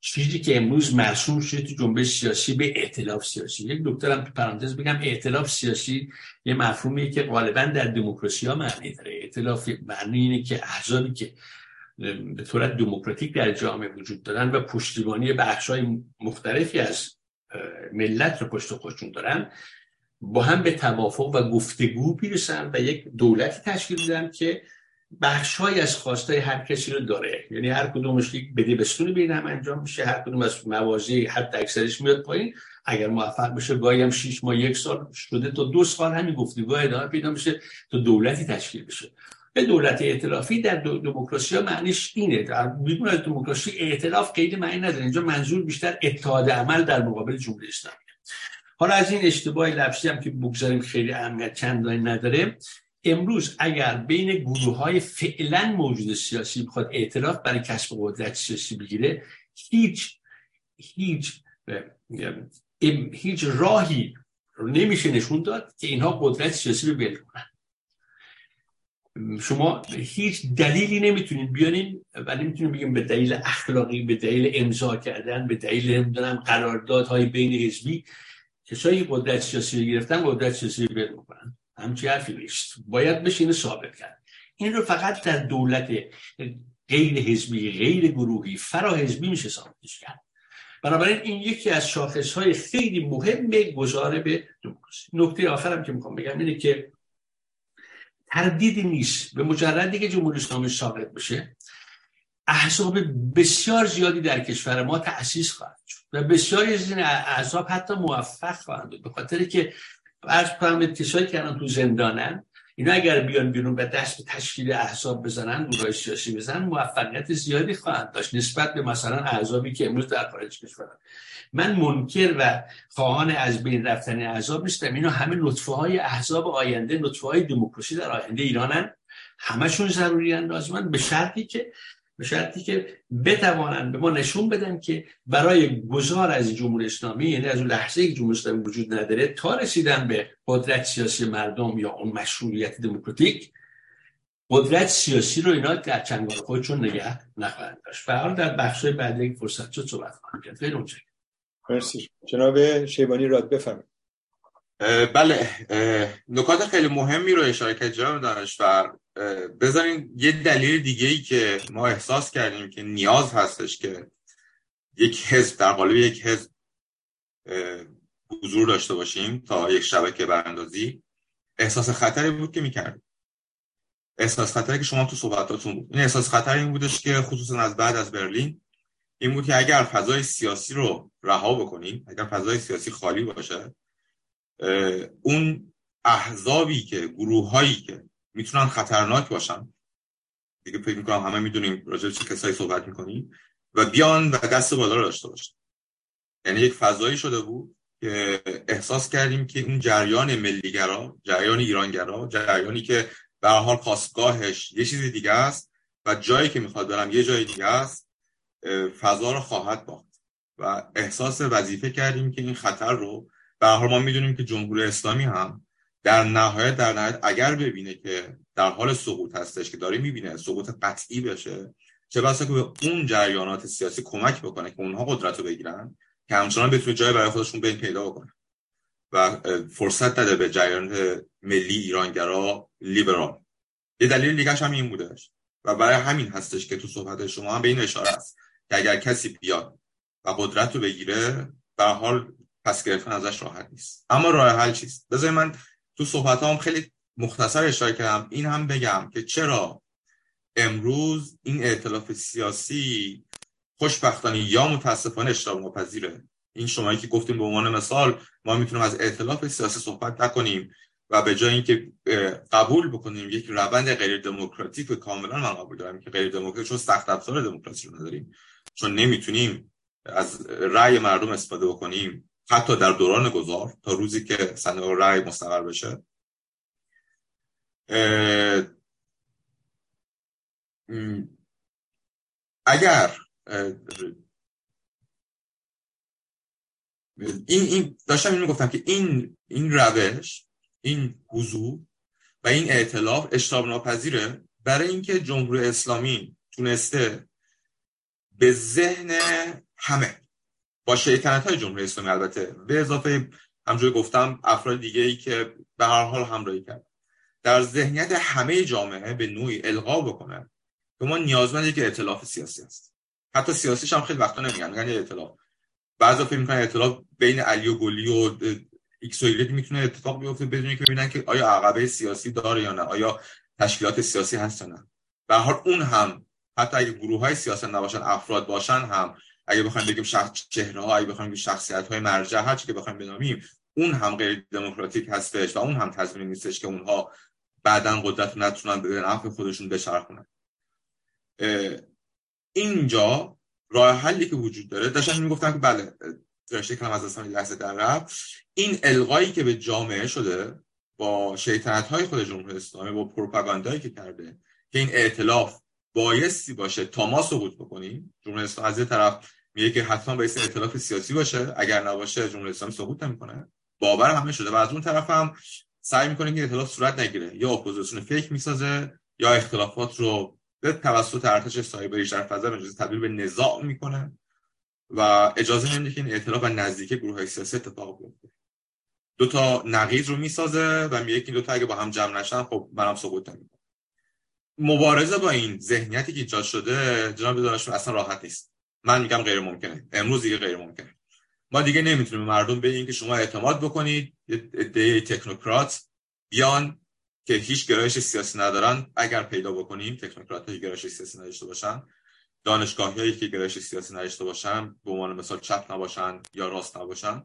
چیزی که امروز مرسوم شده تو جنبش سیاسی به ائتلاف سیاسی. یک دکترم تو پرانتز بگم ائتلاف سیاسی یه مفهومیه که غالبا در دموکراسی ها معنی داره. ائتلاف معنی اینه که احزابی که به صورت دموکراتیک در جامعه وجود دارن و پشتیبانی بخش های مختلفی از ملت رو پشت خودشون دارن با هم به توافق و گفتگو بیرسن و یک دولتی تشکیل میدن که بخشهایی از خواستای هر کسی رو داره. یعنی هر کدومش یک بده بستونی بین هم انجام میشه هر کدوم از موازی حد اکثرش میاد پایین. اگر موفق بشه گاهی هم 6 ماه یک سال شده تا دو سال همین گفتگو ادامه پیدا میشه تا دولتی تشکیل بشه. به دولت ائتلافی در دموکراسی ها معنیش اینه. در از دموکراسی ائتلاف قید معنی نداره. اینجا منظور بیشتر اتحاد عمل در مقابل جمهوری اسلامی. حالا از این اشتباه لفظی هم که بگذاریم خیلی اهمیت چندانی نداره. امروز اگر بین گروه های فعلا موجود سیاسی بخواد اعتراف برای کسب قدرت سیاسی بگیره هیچ هیچ هیچ راهی رو نمیشه نشون داد که اینها قدرت سیاسی رو بیل کنن. شما هیچ دلیلی نمی‌تونید بیانیم و نمی‌تونید بگیم به دلیل اخلاقی به دلیل امضا کردن به دلیل نمی‌دونم قراردادهای بین حزبی کسایی قدرت سیاسی رو گرفتن قدرت سیاسی رو بیل می‌کنن همچی حرفی نیست. باید بشه اینو ثابت کرد. این رو فقط در دولت غیر حزبی غیر گروهی فرا حزبی میشه ثابتش کرد. بنابراین این یکی از شاخص های خیلی مهم گذاره به دموکراسی. نکته آخرم که می‌خوام بگم اینه که تردیدی نیست. به مجردی که جمهوری اسلامی ساقط بشه احزاب بسیار زیادی در کشور ما تأسیس خواهد و بسیاری از این احزاب حتی موفق خواهند بود. به خاطر که از کنم کسایی که الان تو زندانن اینا اگر بیان بیرون به دست به تشکیل احزاب بزنن گروه سیاسی بزنن موفقیت زیادی خواهند داشت نسبت به مثلا احزابی که امروز در خارج کشورن من منکر و خواهان از بین رفتن احزاب نیستم. اینا همه نطفه های احزاب آینده نطفه های دموکراسی در آینده ایرانن. همشون ضروری اندازمند به شرطی که به شرطی که بتوانند به ما نشون بدن که برای گذار از جمهوری اسلامی یعنی از اون لحظه که جمهوری اسلامی وجود نداره تا رسیدن به قدرت سیاسی مردم یا اون مشروعیت دموکراتیک قدرت سیاسی رو اینا در چنگال خودشون نگه نخواهند داشت. به حال در بخش بعدی فرصت شد صحبت خواهم کرد. خیلی مرسی. جناب شیبانی راد بفرمایید. بله. نکات خیلی مهمی رو اشاره کرد جناب دانشور. بذارین یه دلیل دیگه ای که ما احساس کردیم که نیاز هستش که یک حزب در قالب یک حزب حضور داشته باشیم تا یک شبکه براندازی. احساس خطری بود که می‌کردیم. احساس خطری که شما تو صحبتاتون بود. این احساس خطر این بودش که خصوصا از بعد از برلین این بود که اگر فضای سیاسی رو رها بکنیم اگر فضای سیاسی خالی باشه اون احزابی که گروه هایی که می‌تونن خطرناک باشن. دیگه فکر می‌کنم همه می‌دونیم راجع چه کسایی صحبت می‌کنیم و بیان و دست بالا رو داشته باشن. یعنی یک فضایی شده بود که احساس کردیم که اون جریان ملیگرا جریان ایرانگرا جریانی که به حال خواستگاهش یه چیزی دیگه است و جایی که می‌خواد برم یه جای دیگه است فضا رو خواهد باخت. و احساس وظیفه کردیم که این خطر رو به حال ما می‌دونیم که جمهوری اسلامی هم در نهایت در نهایت اگر ببینه که در حال سقوط هستش که داره می‌بینه سقوط قطعی بشه چه بسا که به اون جریانات سیاسی کمک بکنه که اونها قدرت رو بگیرن که همچنان بتونه جای برای خودشون بین پیدا بکنه و فرصت داده به جریان ملی ایرانگرا لیبرال. یه دلیل دیگه هم این بودش و برای همین هستش که تو صحبت شما هم به این اشاره است که اگر کسی بیاد و قدرت رو بگیره به حال پس گرفتن ازش راحت نیست. اما راه حل چیست؟ بذارید من تو صحبت هم خیلی مختصر اشاره کردم. این هم بگم که چرا امروز این ائتلاف سیاسی خوشبختانه یا متاسفانه اشتباه مپذیره؟ این شمایی که گفتیم به عنوان مثال ما می‌تونیم از ائتلاف سیاسی صحبت نکنیم و به جای اینکه قبول بکنیم یک روند غیر دموکراتیک کاملا من قبول دارم که غیر دموکراتیک چون سخت افزار دموکراسی رو نداریم. چون نمی‌تونیم از رأی مردم استفاده بکنیم. حتی در دوران گذار تا روزی که صندوق رأی مستقر بشه. اگر این این داشتم اینو گفتم که این این روش این حضور و این اعتلاف اشتاب ناپذیره برای اینکه جمهوری اسلامی تونسته به ذهن همه با شیطنت های جمهوری اسلامی البته. به اضافه همجوری گفتم افراد دیگه ای که به هر حال همراهی کرد در ذهنیت همه جامعه به نوعی القا بکنه که ما نیازمند یک ائتلاف سیاسی است. حتی سیاسیش هم خیلی وقتا نمیگن میگن یه ائتلاف بعضا فکر می‌کنن ائتلاف بین علی و قلی و ایکس و می‌تونه اتفاق بیفته بدون که ببینن که آیا عقبه سیاسی داره یا نه آیا تشکیلات سیاسی هست یا نه. به هر حال اون هم حتی اگه گروه های سیاست نباشن افراد باشن هم اگه بخوایم بگیم شخص چهره ها اگه بخوایم بگیم شخصیت های مرجع هر چی که بخوایم بنامیم اون هم غیر دموکراتیک هستش و اون هم تضمین نیستش که اونها بعدا قدرت نتونن به نفع خودشون بچرخونن. اینجا راه حلی که وجود داره داشتن می‌گفتن که بله رشته کلام از اصلا لحظه در رفت. این القایی که به جامعه شده با شیطنت های خود جمهوری اسلامی با پروپاگاندایی که کرده که این ائتلاف بایستی باشه تا ما سقوط بکنیم جمهوری اسلامی از یه طرف میگه که حتما باید ائتلاف سیاسی باشه. اگر نباشه جمهوری اسلامی سقوط نمی‌کنه. باور همه شده. و از اون طرف هم سعی می‌کنه که ائتلاف صورت نگیره. یا اپوزیسیون fake می‌سازه یا اختلافات رو به توسط ارتش سایبری در فضا مجازی تبدیل به نزاع می‌کنه. و اجازه نمیده که این ائتلاف و نزدیکی گروه های سیاسی اتفاق بیفته. دو تا نقیض رو می‌سازه و میگه که دو تا اگه با هم جمع نشن خب منم سقوط نمی‌کنم. مبارزه با این ذهنیتی که ایجاد شده جناب دانشجو اصلا راحت نیست. من میگم غیر ممکنه. امروز دیگه غیر ممکنه. ما دیگه نمی‌تونیم مردم بگیم که شما اعتماد بکنید ایده تکنوکرات بیان که هیچ گرایش سیاسی ندارن. اگر پیدا بکنیم تکنوکرات های گرایش سیاسی نداشته باشن. دانشگاهی که گرایش سیاسی نداشته باشن به عنوان مثال چپ نباشن یا راست نباشن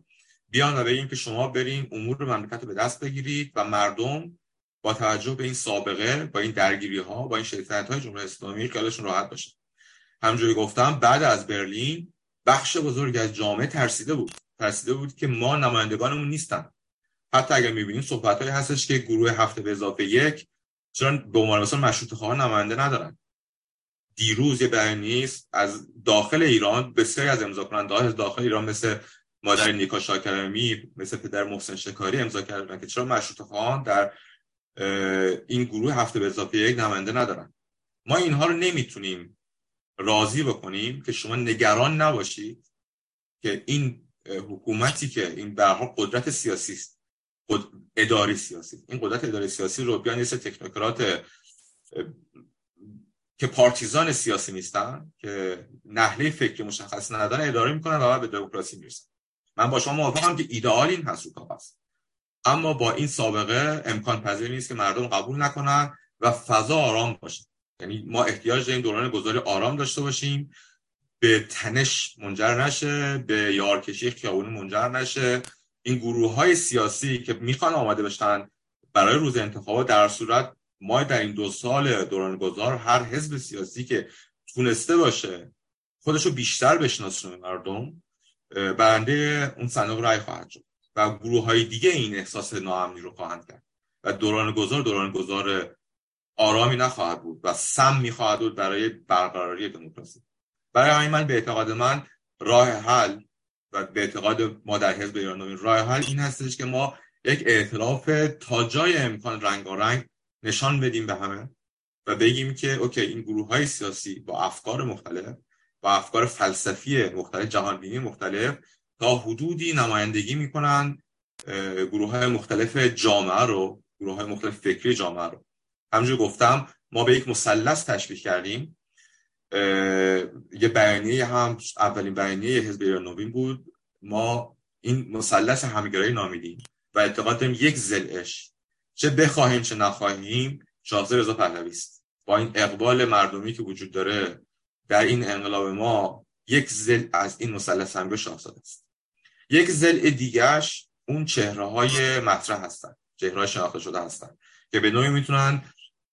بیان و بگیم که شما برین امور مملکت رو به دست بگیرید و مردم با توجه به این سابقه با این درگیری ها با این شیطنت های جمهوری اسلامی خیالشون راحت باشه. همونجوری گفتم بعد از برلین بخش بزرگی از جامعه ترسیده بود. ترسیده بود که ما نمایندگانمون نیستن. حتی اگر می‌بینیم صحبت هایی هستش که گروه هفته به اضافه یک چرا به عنوان مثلا مشروط خواه نماینده ندارن. دیروز یه بیانیه از داخل ایران بسیاری از امضا کننده از داخل ایران مثل مادر نیکا شاکرمی مثل پدر محسن شکاری امضا کردن که چرا مشروط خواهان در این گروه هفته به اضافه یک نماینده ندارن. ما اینها رو نمی‌تونیم راضی بکنیم که شما نگران نباشید که این حکومتی که این به قدرت سیاسی است. اداری سیاسی. این قدرت اداری سیاسی رو بیان یه تکنوکرات که پارتیزان سیاسی نیستن که نحله فکر مشخص ندارن اداره می‌کنن و به دموکراسی می‌رسن. من با شما موافقم که ایدئال این هست اما با این سابقه امکان پذیر نیست که مردم قبول نکنن و فضا آرام باشه. یعنی ما احتیاج داریم دوران گذاری آرام داشته باشیم. به تنش منجر نشه به یارکشی خیابونی منجر نشه. این گروه های سیاسی که می‌خوان آماده بشن برای روز انتخابات در صورت ما در این دو سال دوران گذار هر حزب سیاسی که تونسته باشه خودشو بیشتر بشناسونه مردم برنده اون صندوق رای خواهد شد. و گروه های دیگه این احساس ناامنی رو خواهند کرد. و دوران گذار دوران گذار آرامی نخواهد بود و سم می‌خواهد بود برای برقراری دموکراسی. برای همین من به اعتقاد من راه حل و به اعتقاد ما در حزب ایران راه حل این هستش که ما یک اعتلاف تا جای امکان رنگارنگ نشان بدیم به همه و بگیم که اوکی این گروه های سیاسی با افکار مختلف با افکار فلسفی مختلف جهانبینی مختلف تا حدودی نمایندگی می‌کنن گروه های مختلف جامعه رو گروه های مختلف فکری جامعه رو. همونجور گفتم ما به یک مثلث تشبیه کردیم. یه بیانیه هم اولین بیانیه حزب ایران نوین بود. ما این مثلث همگرایی نامیدیم و اعتقاد داریم یک زلش چه بخواهیم چه نخواهیم شاهزاده رضا پهلوی است. با این اقبال مردمی که وجود داره در این انقلاب ما یک زل از این مثلث به شاهزاده است. یک زل دیگهش اون چهره های مطرح هستن چهره شناخته شده هستن که به نوعی می‌تونن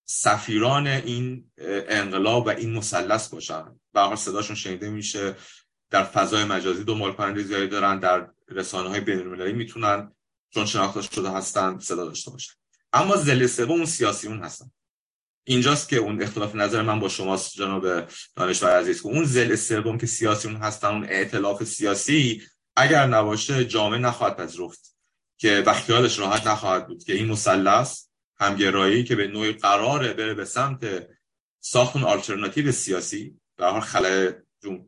سفیران این انقلاب و این مثلث باشن. به صداشون شنیده میشه در فضای مجازی دنبال کننده زیادی دارن در رسانه های بین می‌تونن چون شناخته شده هستن صدا داشته باشن. اما زل سوم اون سیاسیون هستن. اینجاست که اون اختلاف نظر من با شما جناب دانشور عزیز. که اون زل سوم که سیاسیون هستن اون ائتلاف سیاسی اگر نباشه جامعه نخواهد پذیرفت که بخیالش راحت نخواهد بود که این مثلث همگرایی که به نوعی قراره بره به سمت ساختون آلترناتیو سیاسی در حال خلای جم...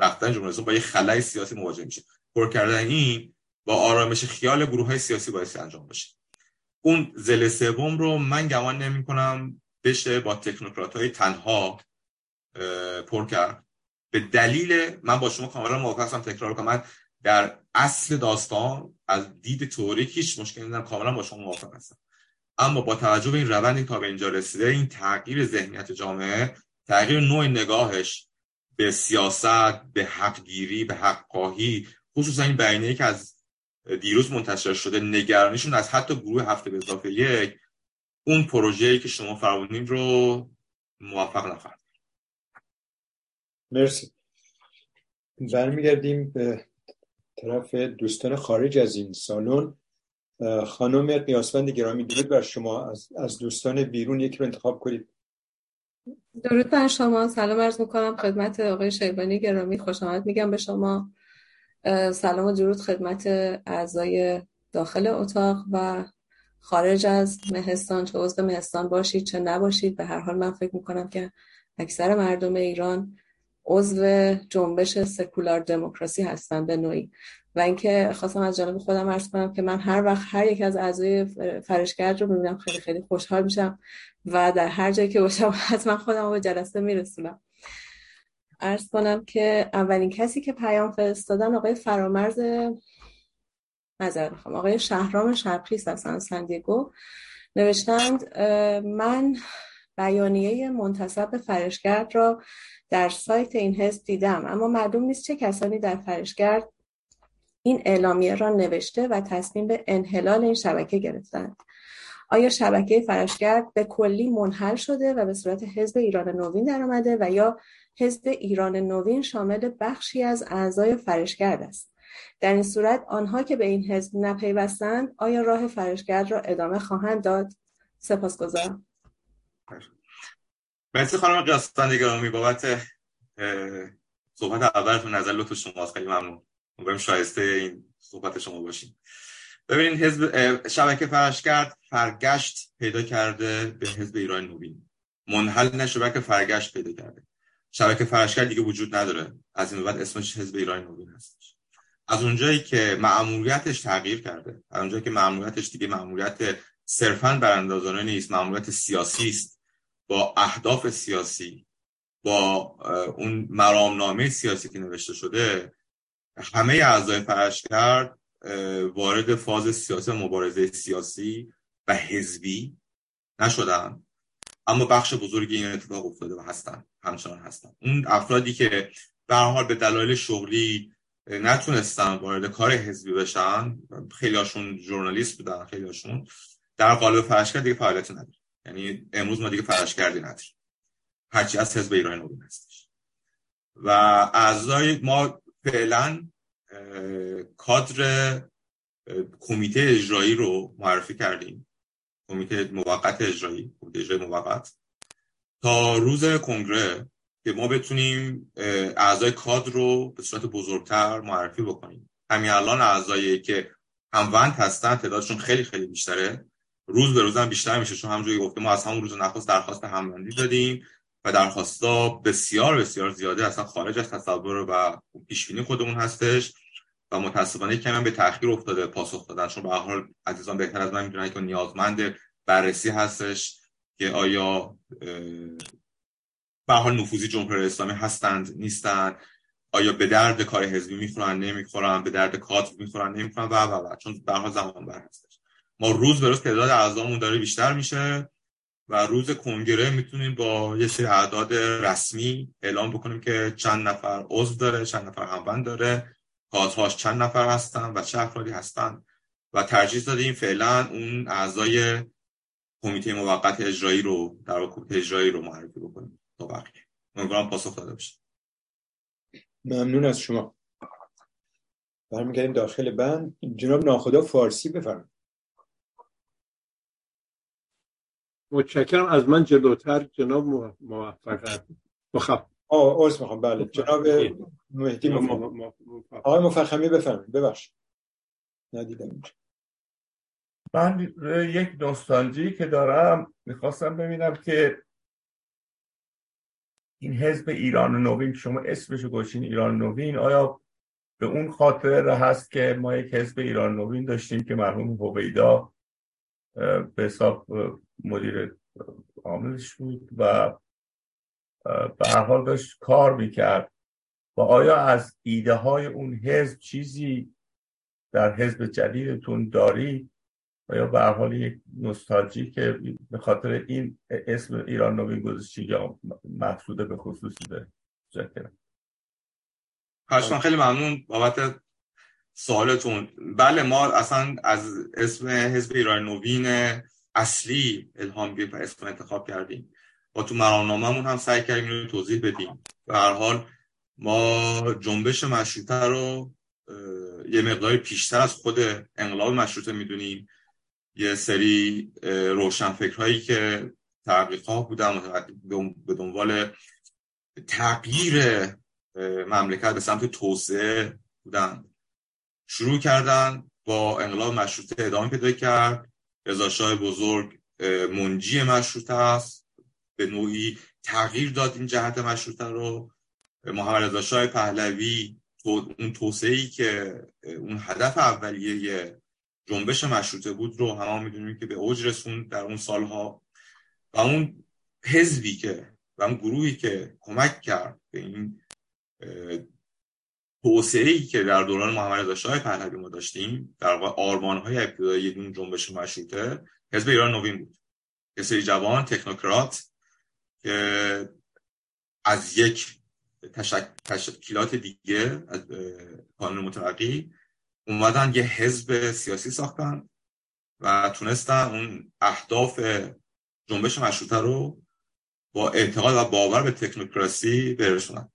رفتن جمهوری با یه خلای سیاسی مواجه میشه. پر کردن این با آرامش خیال گروه های سیاسی باعث انجام بشه. اون زل سوم رو من گمان نمی کنم بشه با تکنوکرات های تنها پر کرد. به دلیل من با شما کاملا موافق هستم تکرار کنم من در اصل داستان از دید توریک هیچ مشکلی ندارم کاملا با شما موافق هستم. اما با توجه به این روندی تا به اینجا رسیده این تغییر ذهنیت جامعه تغییر نوع نگاهش به سیاست به حقگیری به حقخواهی خصوصا این بیانیه که از دیروز منتشر شده نگرانیشون از حتی گروه هفته به اضافه یک اون پروژه‌ای که شما فرمودین رو موفق نخواهد مرسی. برمیگردیم به طرف دوستان خارج از این سالن خانم قیاسوند گرامی درود بر شما. از, دوستان بیرون یکی رو انتخاب کنید. درود بر شما. سلام عرض می‌کنم خدمت آقای شیبانی گرامی. خوش آمد. میگم به شما. سلام و درود خدمت اعضای داخل اتاق و خارج از مهستان. چه عضو مهستان باشید چه نباشید. به هر حال من فکر می‌کنم که اکثر مردم ایران عضو جنبش سکولار دموکراسی هستن به نوعی. و اینکه خواستم از جانب خودم عرض کنم که من هر وقت هر یک از اعضای فرشگرد رو ببینم خیلی خیلی خوشحال میشم و در هر جایی که باشم حتما خودم به جلسه میرسونم. عرض کنم که اولین کسی که پیام فرستادن آقای فرامرز نظر می‌خوام. آقای شهرام شرقیس هستن سندیگو نوشتند من بیانیه منتصب فرشگرد را در سایت این حزب دیدم. اما معلوم نیست چه کسانی در فرشگرد این اعلامیه را نوشته و تصمیم به انحلال این شبکه گرفتند. آیا شبکه فرشگرد به کلی منحل شده و به صورت حزب ایران نوین درآمده و یا حزب ایران نوین شامل بخشی از اعضای فرشگرد است؟ در این صورت آنها که به این حزب نپیوستند آیا راه فرشگرد را ادامه خواهند داد؟ سپاسگزارم. مرسی خانم قیاسفند گرامی بابت صحبت اولتون نظر لطف شماست. خیلی ممنون. امیدوارم شایسته این صحبت شما باشیم. ببینید حزب شبکه فرشگرد فرگشت پیدا کرده به حزب ایران نوین. منحل نشه که فرگشت پیدا کرده. شبکه فرشگرد دیگه وجود نداره. از این بعد اسمش حزب ایران نوین هستش. از اونجایی که معمولیتش تغییر کرده از اونجایی که معمولیتش دیگه معمولیت صرفا براندازانه نیست معمولیت سیاسی است. با اهداف سیاسی با اون مرامنامه سیاسی که نوشته شده همه اعضای فرشگرد وارد فاز سیاسی مبارزه سیاسی و حزبی نشدن. اما بخش بزرگی این اتفاق افتاده و هستن همچنان هستن. اون افرادی که به حال به دلایل شغلی نتونستن وارد کار حزبی بشن خیلی هاشون ژورنالیست بودن خیلی هاشون در قالب فرشگرد دیگه فعالیت نداره یعنی امروز ما دیگه فرشگردی نداریم. هرچی از حزب ایران نوین هستش. و اعضای ما فعلا کادر کمیته اجرایی رو معرفی کردیم. کمیته موقت اجرایی کمیته اجرایی موقت. تا روز کنگره که ما بتونیم اعضای کادر رو به صورت بزرگتر معرفی بکنیم. همین الان اعضایی که هموند هستن تعدادشون خیلی خیلی بیشتره. روز به روز بیشتر میشه چون همونجوری گفته ما از همون روز نخست درخواست هموندی دادیم و درخواستا بسیار بسیار زیاده اصلا خارج از تصور و پیشبینی خودمون هستش و متاسفانه کمی به تاخیر افتاده پاسخ دادن. چون به حال عزیزان بهتر از من می‌دونن که نیازمند بررسی هستش که آیا به حال نفوذی جمهوری اسلامی هستند نیستند آیا به درد کار حزبی می‌خورن نمی‌خورن به درد کادر می‌خورن نمی‌خورن و و و. چون به حال زمان بر هستش. ما روز به روز تعداد اعضامون داره بیشتر میشه و روز کنگره می‌تونیم با یه سری اعداد رسمی اعلام بکنیم که چند نفر عضو داره چند نفر هموند داره کادرهاش چند نفر هستن و چه افرادی هستن. و ترجیح دادیم فعلا اون اعضای کمیته موقت اجرایی رو در کمیته اجرایی رو معرفی بکنیم تا بقیه. امیدوارم پاسخ داده بشه. ممنون از شما. برمیگردیم داخل بند. جناب ناخدا فارسی بفرمایید. متشکرم. از من جلوتر جناب موفق مخب آه عرض می‌خوام. بله. جناب مهدی آقای مفخمی بفرمایید. ببخشید. ندیدم اینجا. من یک نوستالژی که دارم می‌خواستم ببینم که این حزب ایران نوین که شما اسمشو گوشین ایران نوین آیا به اون خاطر هست که ما یک حزب ایران نوین داشتیم که مرحوم هویدا به حساب مدیر عاملش بود و به هر حال داشت کار می‌کرد. و آیا از ایده های اون حزب چیزی در حزب جدیدتون دارید و یا به حال یک نوستالژی که به خاطر این اسم ایران نوین گذاشتی یا مقصود به خصوصی داره هرشان خیلی ممنون. بابت سوالتون. بله ما اصلا از اسم حزب ایران نوین اصلی الهام گرفت و اسم انتخاب کردیم. با تو مرامنامهمون هم سعی کردیم رو توضیح بدیم. به هر حال ما جنبش مشروطه رو یه مقداری پیشتر از خود انقلاب مشروطه می‌دونیم. یه سری روشنفکرهایی که ها بودن به دنبال تغییر مملکت به سمت توسعه بودن. شروع کردن با انقلاب مشروطه ادامه پیدا کرد. رضا بزرگ منجی مشروطه است. به نوعی تغییر داد این جهت مشروطه رو. محمد رضا شاه پهلوی اون توسعه که اون هدف اولیه جنبش مشروطه بود رو همه می‌دونیم که به اوج رسوند در اون سالها. و اون حزبی که و اون گروهی که کمک کرد به این توسعه ای که در دوران محمد رضا شاه پهلوی ما داشتیم در واقع آرمان های ابتدایی اون جنبش مشروطه حزب ایران نوین بود. سری جوان تکنوکرات که از یک تشک... تشکیلات دیگه از قانون مترقی اومدن یه حزب سیاسی ساختن و تونستن اون اهداف جنبش مشروطه رو با اعتقاد و باور به تکنوکراسی برسونن.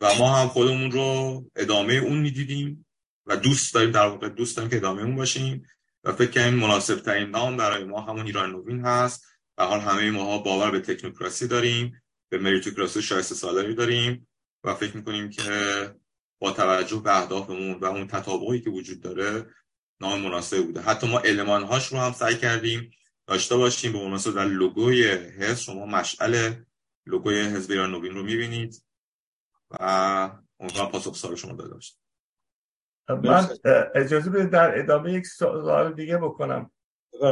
و ما هم خودمون رو ادامه اون می‌دیدیم و دوست داریم در واقع دوست داریم که ادامه اون باشیم. و فکر کنیم مناسب ترین نام برای ما همون ایران نوین هست. و حال همه ماها باور به تکنوکراسی داریم به مریتوکراسی شایسته سالاری داریم و فکر می‌کنیم که با توجه به اهدافمون و اون تطابقی که وجود داره نام مناسب بوده. حتی ما المانهاش رو هم سعی کردیم داشته باشیم. به مناسبت در لوگوی حزب شما مشعل لوگوی حزب ایران نوین رو می‌بینید. و امیدوارم پاسخ سال شما داده باشید من اجازه بدید در ادامه یک سوال دیگه بکنم.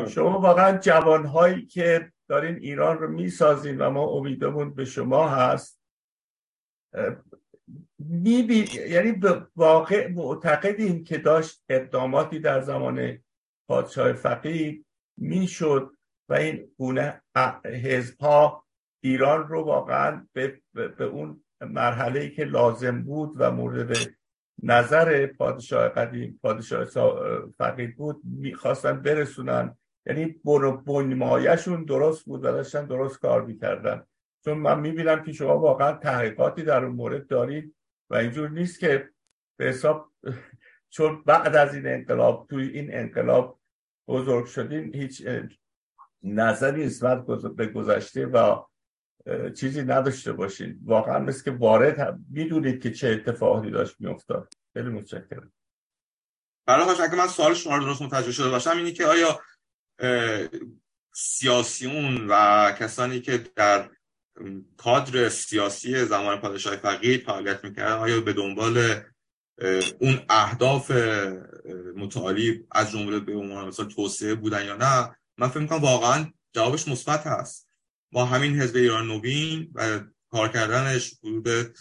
شما واقعا جوانهایی که دارین ایران رو می‌سازین و ما امیدمون به شما هست میبین یعنی به واقع معتقدیم که داشت اقداماتی در زمان پادشاه فقید می‌شد و این گونه حزب ها ایران رو واقعا به, به اون مرحله ای که لازم بود و مورد نظر پادشاه قدیم پادشاه فقید بود می‌خواستن برسونن. یعنی بنمایشون درست بود و داشتن درست کار می‌کردن. چون من می‌بینم که شما واقعا تحقیقاتی در اون مورد دارید و اینجور نیست که به حساب چون بعد از این انقلاب توی این انقلاب بزرگ شدین هیچ نظری نسبت به گذشته و چیزی نداشته باشین. واقعا مثل که وارد می‌دونید که چه اتفاقی داشت میافتاد. خیلی متشکرم. برای اگه من سوال شما رو درست متوجه شده باشم اینی که آیا سیاسیون و کسانی که در کادر سیاسی زمان پادشاه فقید فعالیت می‌کردن آیا به دنبال اون اهداف متعالی از جمله به عنوان مثلا توسعه بودن یا نه؟ من فکر می‌کنم واقعا جوابش مثبت هست. با همین حزب ایران نوین و کار کردنش حدود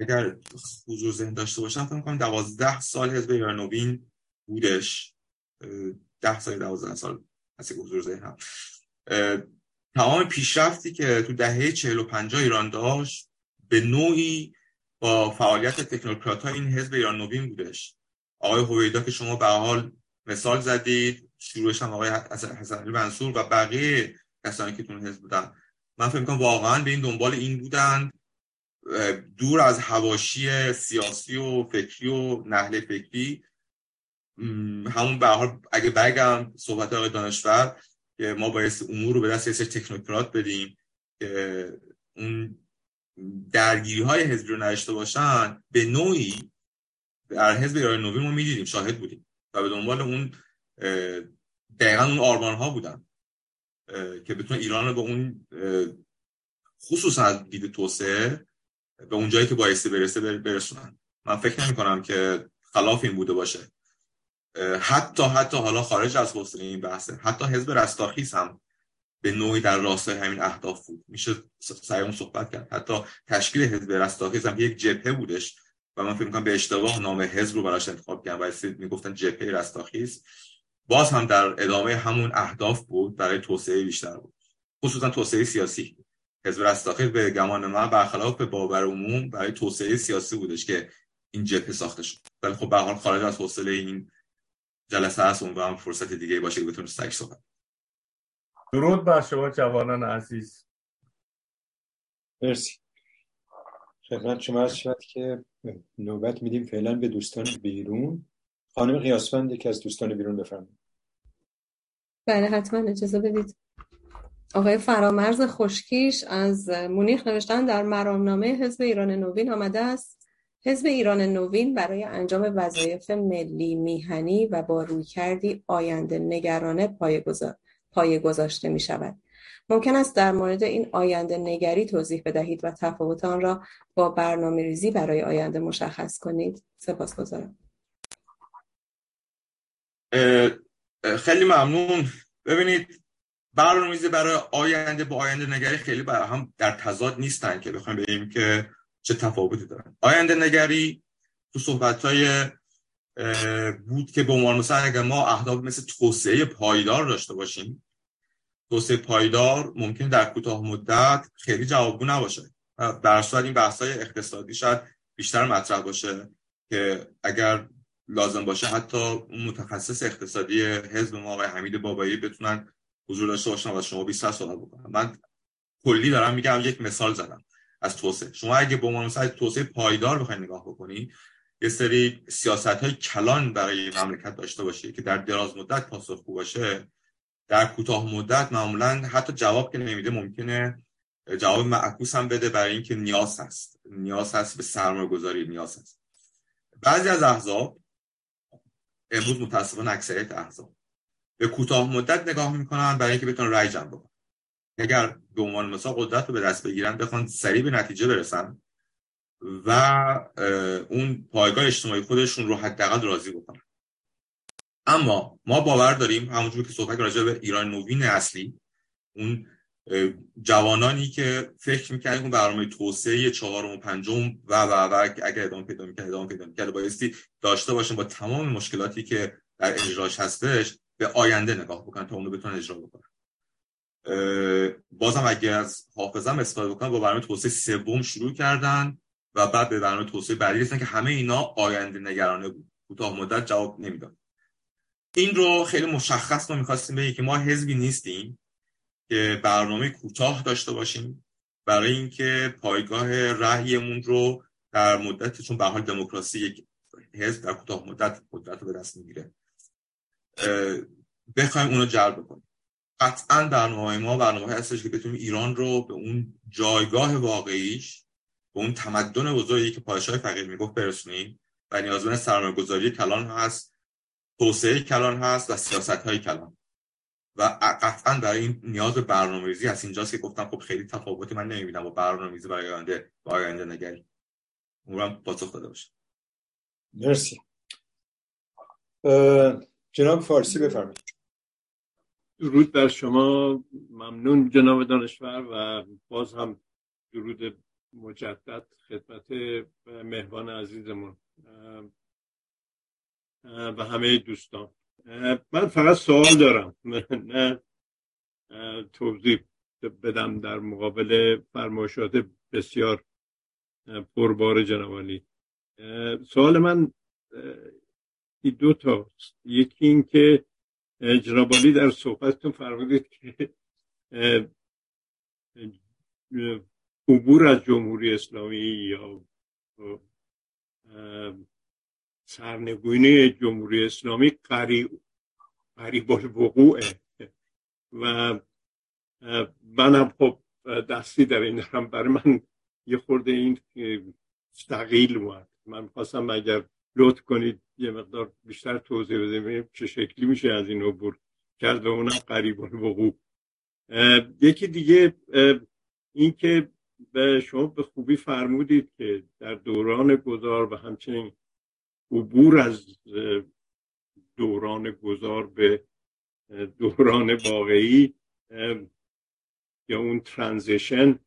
اگر حضور ذهن داشته باشم فکر می‌کنم دوازده سال حزب ایران نوین بودش. ده سال دوازده سال از حضور ذهن تمام پیشرفتی که تو دهه چهل و پنجاه ایران داشت به نوعی با فعالیت تکنوکرات ها این حزب ایران نوین بودش. آقای هویدا که شما به حال مثال زدید شروعش هم آقای حسن علی منصور و بقیه کسانی که تون حزب بودن. من فکر می‌کنم واقعا به این دنبال این بودن دور از هواشی سیاسی و فکری و نهل فکری. همون به حال اگه برگم صحبت آقای دانشور که ما باید امور رو به دست یه تکنوکرات بدیم که اون درگیری های حزبی رو نداشته باشن به نوعی در حزب ایران نوین ما می‌دیدیم شاهد بودیم. و به دنبال اون دقیقا اون آرمان ها بودن که بتونه ایران رو به اون خصوصا از دید توسعه به اون جایی که بایستی برسه برسونن. من فکر نمی کنم که خلاف این بوده باشه. حتی حتی حالا خارج از حوصله این بحثه حتی حزب رستاخیز هم به نوعی در راستای همین اهداف بود. میشه سعی اون صحبت کرد. حتی تشکیل حزب رستاخیز هم یک جبهه بودش و من فکر می‌کنم به اشتباه نام حزب رو براش انتخاب کردن. و می‌گفتن جبهه رستاخیز. باز هم در ادامه همون اهداف بود برای توسعه بیشتر بود. خصوصا توسعه سیاسی. حزب رستاخیز به گمان من برخلاف به باور عموم برای توسعه سیاسی بودش که این جبهه ساخته شد. ولی خب به حال خارج از حوصله این جلسه هست اون فرصت دیگه باشه که بتونیم سگ صحبت درود بر شما جوانان عزیز. مرسی. خدمت شما از شد که نوبت میدیم فعلا به دوستان بیرون. خانم قیاسفند یکی از دوستان بیرون بفرمایید. بله حتما اجازه بدید. آقای فرامرز خشکیش از مونیخ نوشتن در مرامنامه حزب ایران نوین آمده است. حزب ایران نوین برای انجام وظایف ملی میهنی و با روی کردی آینده نگرانه پایه گذاشته می شود. ممکن است در مورد این آینده نگری توضیح بدهید و تفاوت آن را با برنامه ریزی برای آینده مشخص کنید. سپاس گذارم خیلی ممنون. ببینید برنامه‌ریزی برای آینده با آینده نگری خیلی برای هم در تضاد نیستن که بخوایم بگیم که چه تفاوتی دارن. آینده نگری تو صحبت های بود که به عنوان مثلا اگر ما اهداف مثل توسعه پایدار داشته باشیم توسعه پایدار ممکن در کوتاه مدت خیلی جوابگو نباشه در صورت این بحث های اقتصادی شاید بیشتر مطرح باشه که اگر لازم باشه حتی متخصص اقتصادی حزب ما آقای حمید بابایی بتونن حضور داشته باشن و شما 20 سال بکنن. من کلی دارم میگم یک مثال زدم از توسعه. شما اگه به عنوان مثلا توسعه پایدار بخواید نگاه بکنی یه سری سیاست های کلان برای مملکت داشته باشه که در دراز مدت پاسخگو باشه در کوتاه مدت معمولا حتی جواب که نمیده ممکنه جواب معکوس هم بده برای اینکه نیاز هست. نیاز هست به سرمایه گذاری نیاز هست. بعضی از احزاب امروز متاسفانه اکثریت احزاب به کوتاه مدت نگاه می‌کنن برای اینکه بتونن رای جمع بکنن. اگر به عنوان مثال قدرت رو به دست بگیرن بخوان سریع به نتیجه برسن و اون پایگاه اجتماعی خودشون رو حداقل راضی بکنن. اما ما باور داریم همونجور که صحبت راجع به ایران نوین اصلی اون جوانانی که فکر می‌کردن اون برنامه توسعه چهارم و پنجم و و و اگر ادامه پیدا می‌کرد ادامه پیدا می‌کرد بایستی داشته باشن با تمام مشکلاتی که در اجراش هستش به آینده نگاه بکنن تا اونو بتونن اجرا بکنن. بازم اگر از حافظم استفاده بکنن با برنامه توسعه سوم شروع کردن و بعد به برنامه توسعه بعدی رسیدن که همه اینا آینده نگرانه بود. کوتاه مدت جواب نمی‌داد. این رو خیلی مشخص ما می‌خواستیم بگیم که ما حزبی نیستیم. که برنامه کوتاه داشته باشیم برای اینکه پایگاه رأیمون رو در مدت چون به حال دموکراسی یک حزب در کوتاه مدت قدرت رو به دست می‌گیره. بخوایم اونو جلب کنیم قطعا برنامه ما برنامه هستش که بتونیم ایران رو به اون جایگاه واقعیش به اون تمدن بزرگی که پادشاه فقیر می‌گفت برسونیم و نیازمند سرمایه گذاری کلان هست توسعه کلان هست و سیاست های کلان. و قطعا برای این نیاز به برنامه ریزی هست. اینجاست که گفتم خب خیلی تفاوتی من نمی‌بینم با برنامه ریزی برای آینده با آینده نگری. اونم پاسخ داده باشه. مرسی. جناب فارسی بفرمایید. درود بر شما. ممنون جناب دانشور و باز هم درود مجدد خدمت مهوان عزیزمون. و همه دوستان. من فقط سوال دارم. نه توضیح بدم در مقابل فرمایشات بسیار پربار جنابالی. سوال من دو تا یکی این که جنابالی در صحبتتون فرمودید که عبور از جمهوری اسلامی یا سرنگونی جمهوری اسلامی قریب قریب الوقوعه و منم خب دستی در این دارم برای من یه خورده این استقیل اومد. من خواستم اگر لطف کنید یه مقدار بیشتر توضیح بده چه شکلی میشه از این عبور کرد و اونم قریب الوقوع یکی دیگه این که به شما به خوبی فرمودید که در دوران گذار و همچنین عبور از دوران گذار به دوران واقعی یا اون ترانزیشن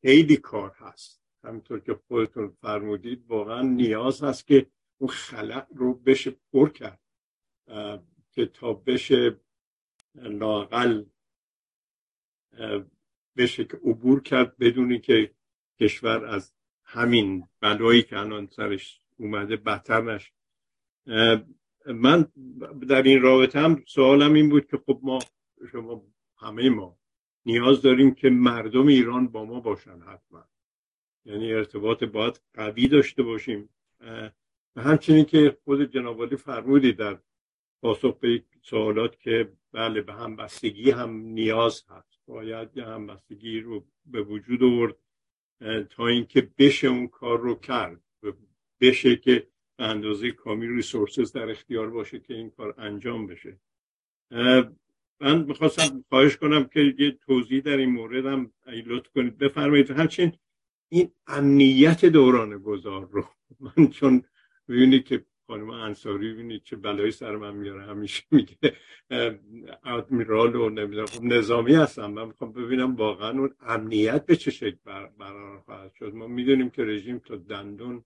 خیلی کار هست. همینطور که خودتون فرمودید واقعا نیاز هست که اون خلق رو بشه پر کرد که تا بشه لاقل بشه که عبور کرد بدونی که کشور از همین بلایی که الان سرش اومده بدتر نشه. من در این رابطه هم سوالم این بود که خب ما شما همه ما نیاز داریم که مردم ایران با ما باشن حتما. یعنی ارتباط باید قوی داشته باشیم. و همچنین که خود جناب فرمودی در پاسخ به سوالات که بله به همبستگی هم نیاز هست. باید یه همبستگی رو به وجود آورد تا اینکه بشه اون کار رو کرد. بشه که به اندازه کامی ریسورسز در اختیار باشه که این کار انجام بشه. من می‌خواستم خواهش کنم که یه توضیح در این مورد هم لطف کنید. بفرمایید همچنین این امنیت دوران گذار رو. من چون ببینید که خانم انصاری ببینید چه بلایی سر من میاره همیشه میگه ادمیرال و نمی‌دونم خب نظامی هستم. من می‌خوام ببینم واقعا اون امنیت به چه شکل برقرار خواهد شد. ما می‌دونیم که رژیم تا دندون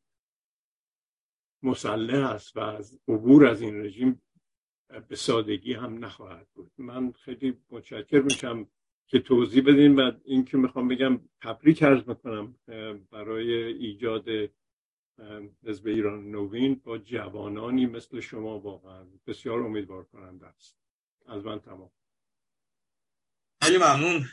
مسلح است و از عبور از این رژیم به سادگی هم نخواهد بود. من خیلی متشکر میشم که توضیح بدین و این که می‌خوام بگم تبریک عرض می‌کنم برای ایجاد حزب ایران نوین با جوانانی مثل شما واقعا بسیار امیدوار کننده است. از من تمام. خیلی ممنون.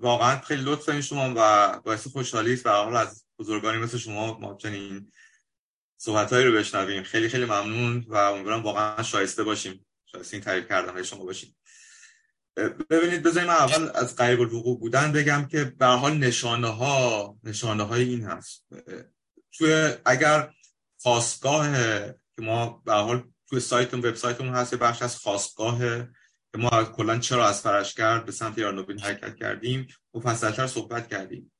واقعا خیلی لطف شما و باعث خوشحالی است. حال از بزرگانی مثل شما ما چنین صحبت رو بشنویم. خیلی خیلی ممنون و امیدوارم واقعا شایسته باشیم. شایسته این تعریف کردن شما باشیم. ببینید بذاریم من اول از قریب الوقوع بودن بگم که به حال نشانه ها نشانه های این هست. توی اگر خواستگاه که ما به حال توی سایتون وبسایتمون هست بخش از خواستگاه که ما کلا چرا از فرشگرد به سمت ایران حرکت کردیم مفصلتر صحبت کردیم.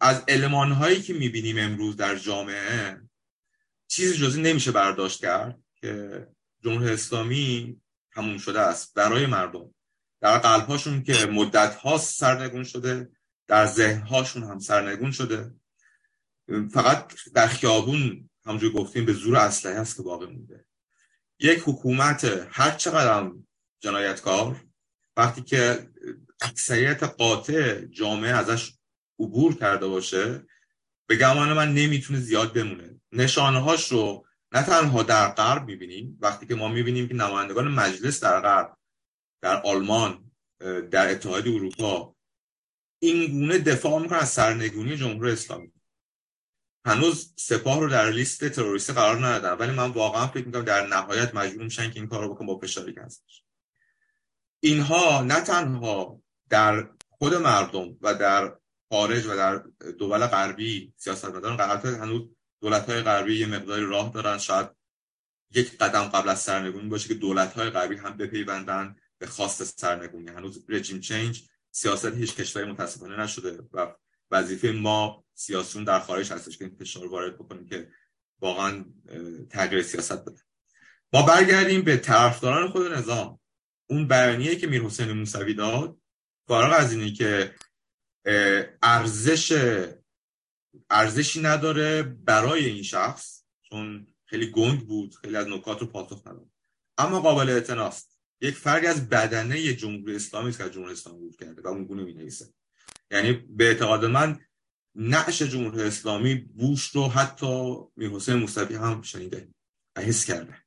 از علمان هایی که می‌بینیم امروز در جامعه چیزی جزی نمیشه برداشت کرد که جمهوری اسلامی تموم شده است برای مردم. در قلبهاشون که مدت ها سرنگون شده در ذهنهاشون هم سرنگون شده. فقط در خیابون همونجور گفتیم به زور اسلحه است که باقی مونده. یک حکومت هر چقدر جنایتکار وقتی که اکثریت قاطع جامعه ازش عبور کرده باشه به گمان من نمی‌تونه زیاد بمونه. نشانه هاش رو نه تنها در غرب می‌بینیم وقتی که ما می‌بینیم که نمایندگان مجلس در غرب در آلمان در اتحادیه اروپا این گونه دفاع می‌کنن از سرنگونی جمهوری اسلامی. هنوز سپاه رو در لیست تروریستی قرار ندادن ولی من واقعا فکر می‌کنم در نهایت مجبور میشن که این کار رو بکن با فشاری هستش اینها نه تنها در خود مردم و در خارج و در دول غربی سیاستمداران غربی هنوز دولت های غربی یه مقداری راه دارن. شاید یک قدم قبل از سرنگونی باشه که دولت های غربی هم بپیوندن به خواست سرنگونی. هنوز رژیم چنج سیاست هیچ کشوری متاسفانه نشده و وظیفه ما سیاسون در خارج هستش که این فشار وارد بکنیم که واقعا تغییر سیاست بده. ما برگردیم به طرفداران خود نظام. اون بیانیه که میر حسین موسوی داد فارغ از اینی که ارزش ارزشی نداره برای این شخص چون خیلی گنگ بود خیلی از نکات رو پاسخ نداد. اما قابل اعتناست. یک فرقی از بدنه جمهوری اسلامی که جمهوری اسلامی بود کرده و اون گونه می یعنی به اعتقاد من نعش جمهوری اسلامی بوش رو حتی میر حسین موسوی هم شنیده و حس کرده.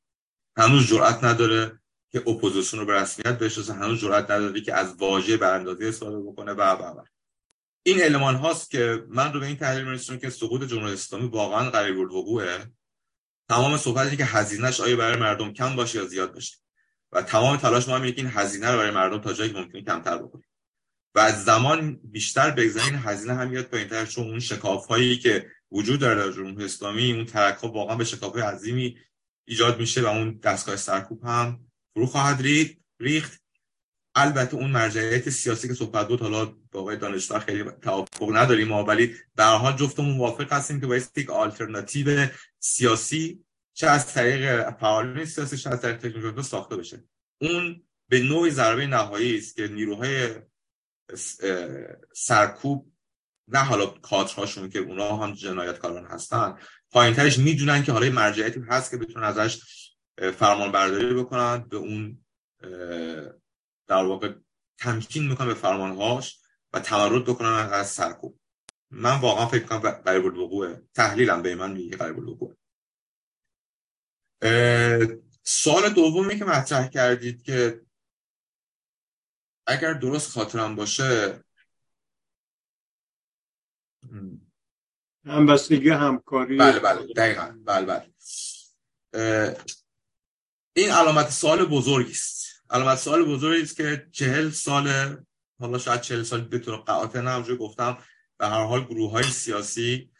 هنوز جرأت نداره که اپوزیسیون رو به رسمیت بشناسه هنوز جرأت نداره که از واژه براندازی استفاده بکنه و و. این المان هاست که من رو به این تحلیل میرسونم که سقوط جمهوری اسلامی واقعا قریب الوقوعه تمام صحبتی که هزینهش آیا برای مردم کم باشه یا زیاد باشه. و تمام تلاش ما اینه که این هزینه رو برای مردم تا جایی ممکنه کمتر بکنیم. و از زمان بیشتر بگذارین هزینه هم میاد پایینتر چون اون شکاف هایی که وجود داره در جمهوری اسلامی اون ترک ها واقعا به شکاف عظیمی ایجاد میشه و اون دستگاه سرکوب هم فرو خواهد ریخت. البته اون مرجعیت سیاسی که صحبت بود حالا با آقای دانشور خیلی توافق نداریم ما ولی در حال جفتمون موافق هستیم که باید یک آلترناتیو سیاسی چه از طریق فعالین سیاسی چه از طریق تکنولوژی ساخته بشه. اون به نوعی ضربه نهایی است که نیروهای سرکوب نه حالا کادرهاشون که اونا هم جنایتکاران هستن پایینترش می‌دونن که حالا مرجعیتی هست که بتونن ازش فرمان برداری بکنن به اون در واقع تمکین می‌کنن به فرمانهاش و تمرد بکنن از سرکوب. من واقعا فکر کنم قریب الوقوعه. تحلیلم به من میگه قریب الوقوعه. سال دومی که مطرح کردید که اگر درست خاطرم باشه همبستگی همکاری. بله بله دقیقا. بله بله. این علامت سال بزرگی است. علامت سال بزرگی است که چهل سال حالا شاید چهل سال به طور قاطع نمجور گفتم به هر حال گروه های سیاسی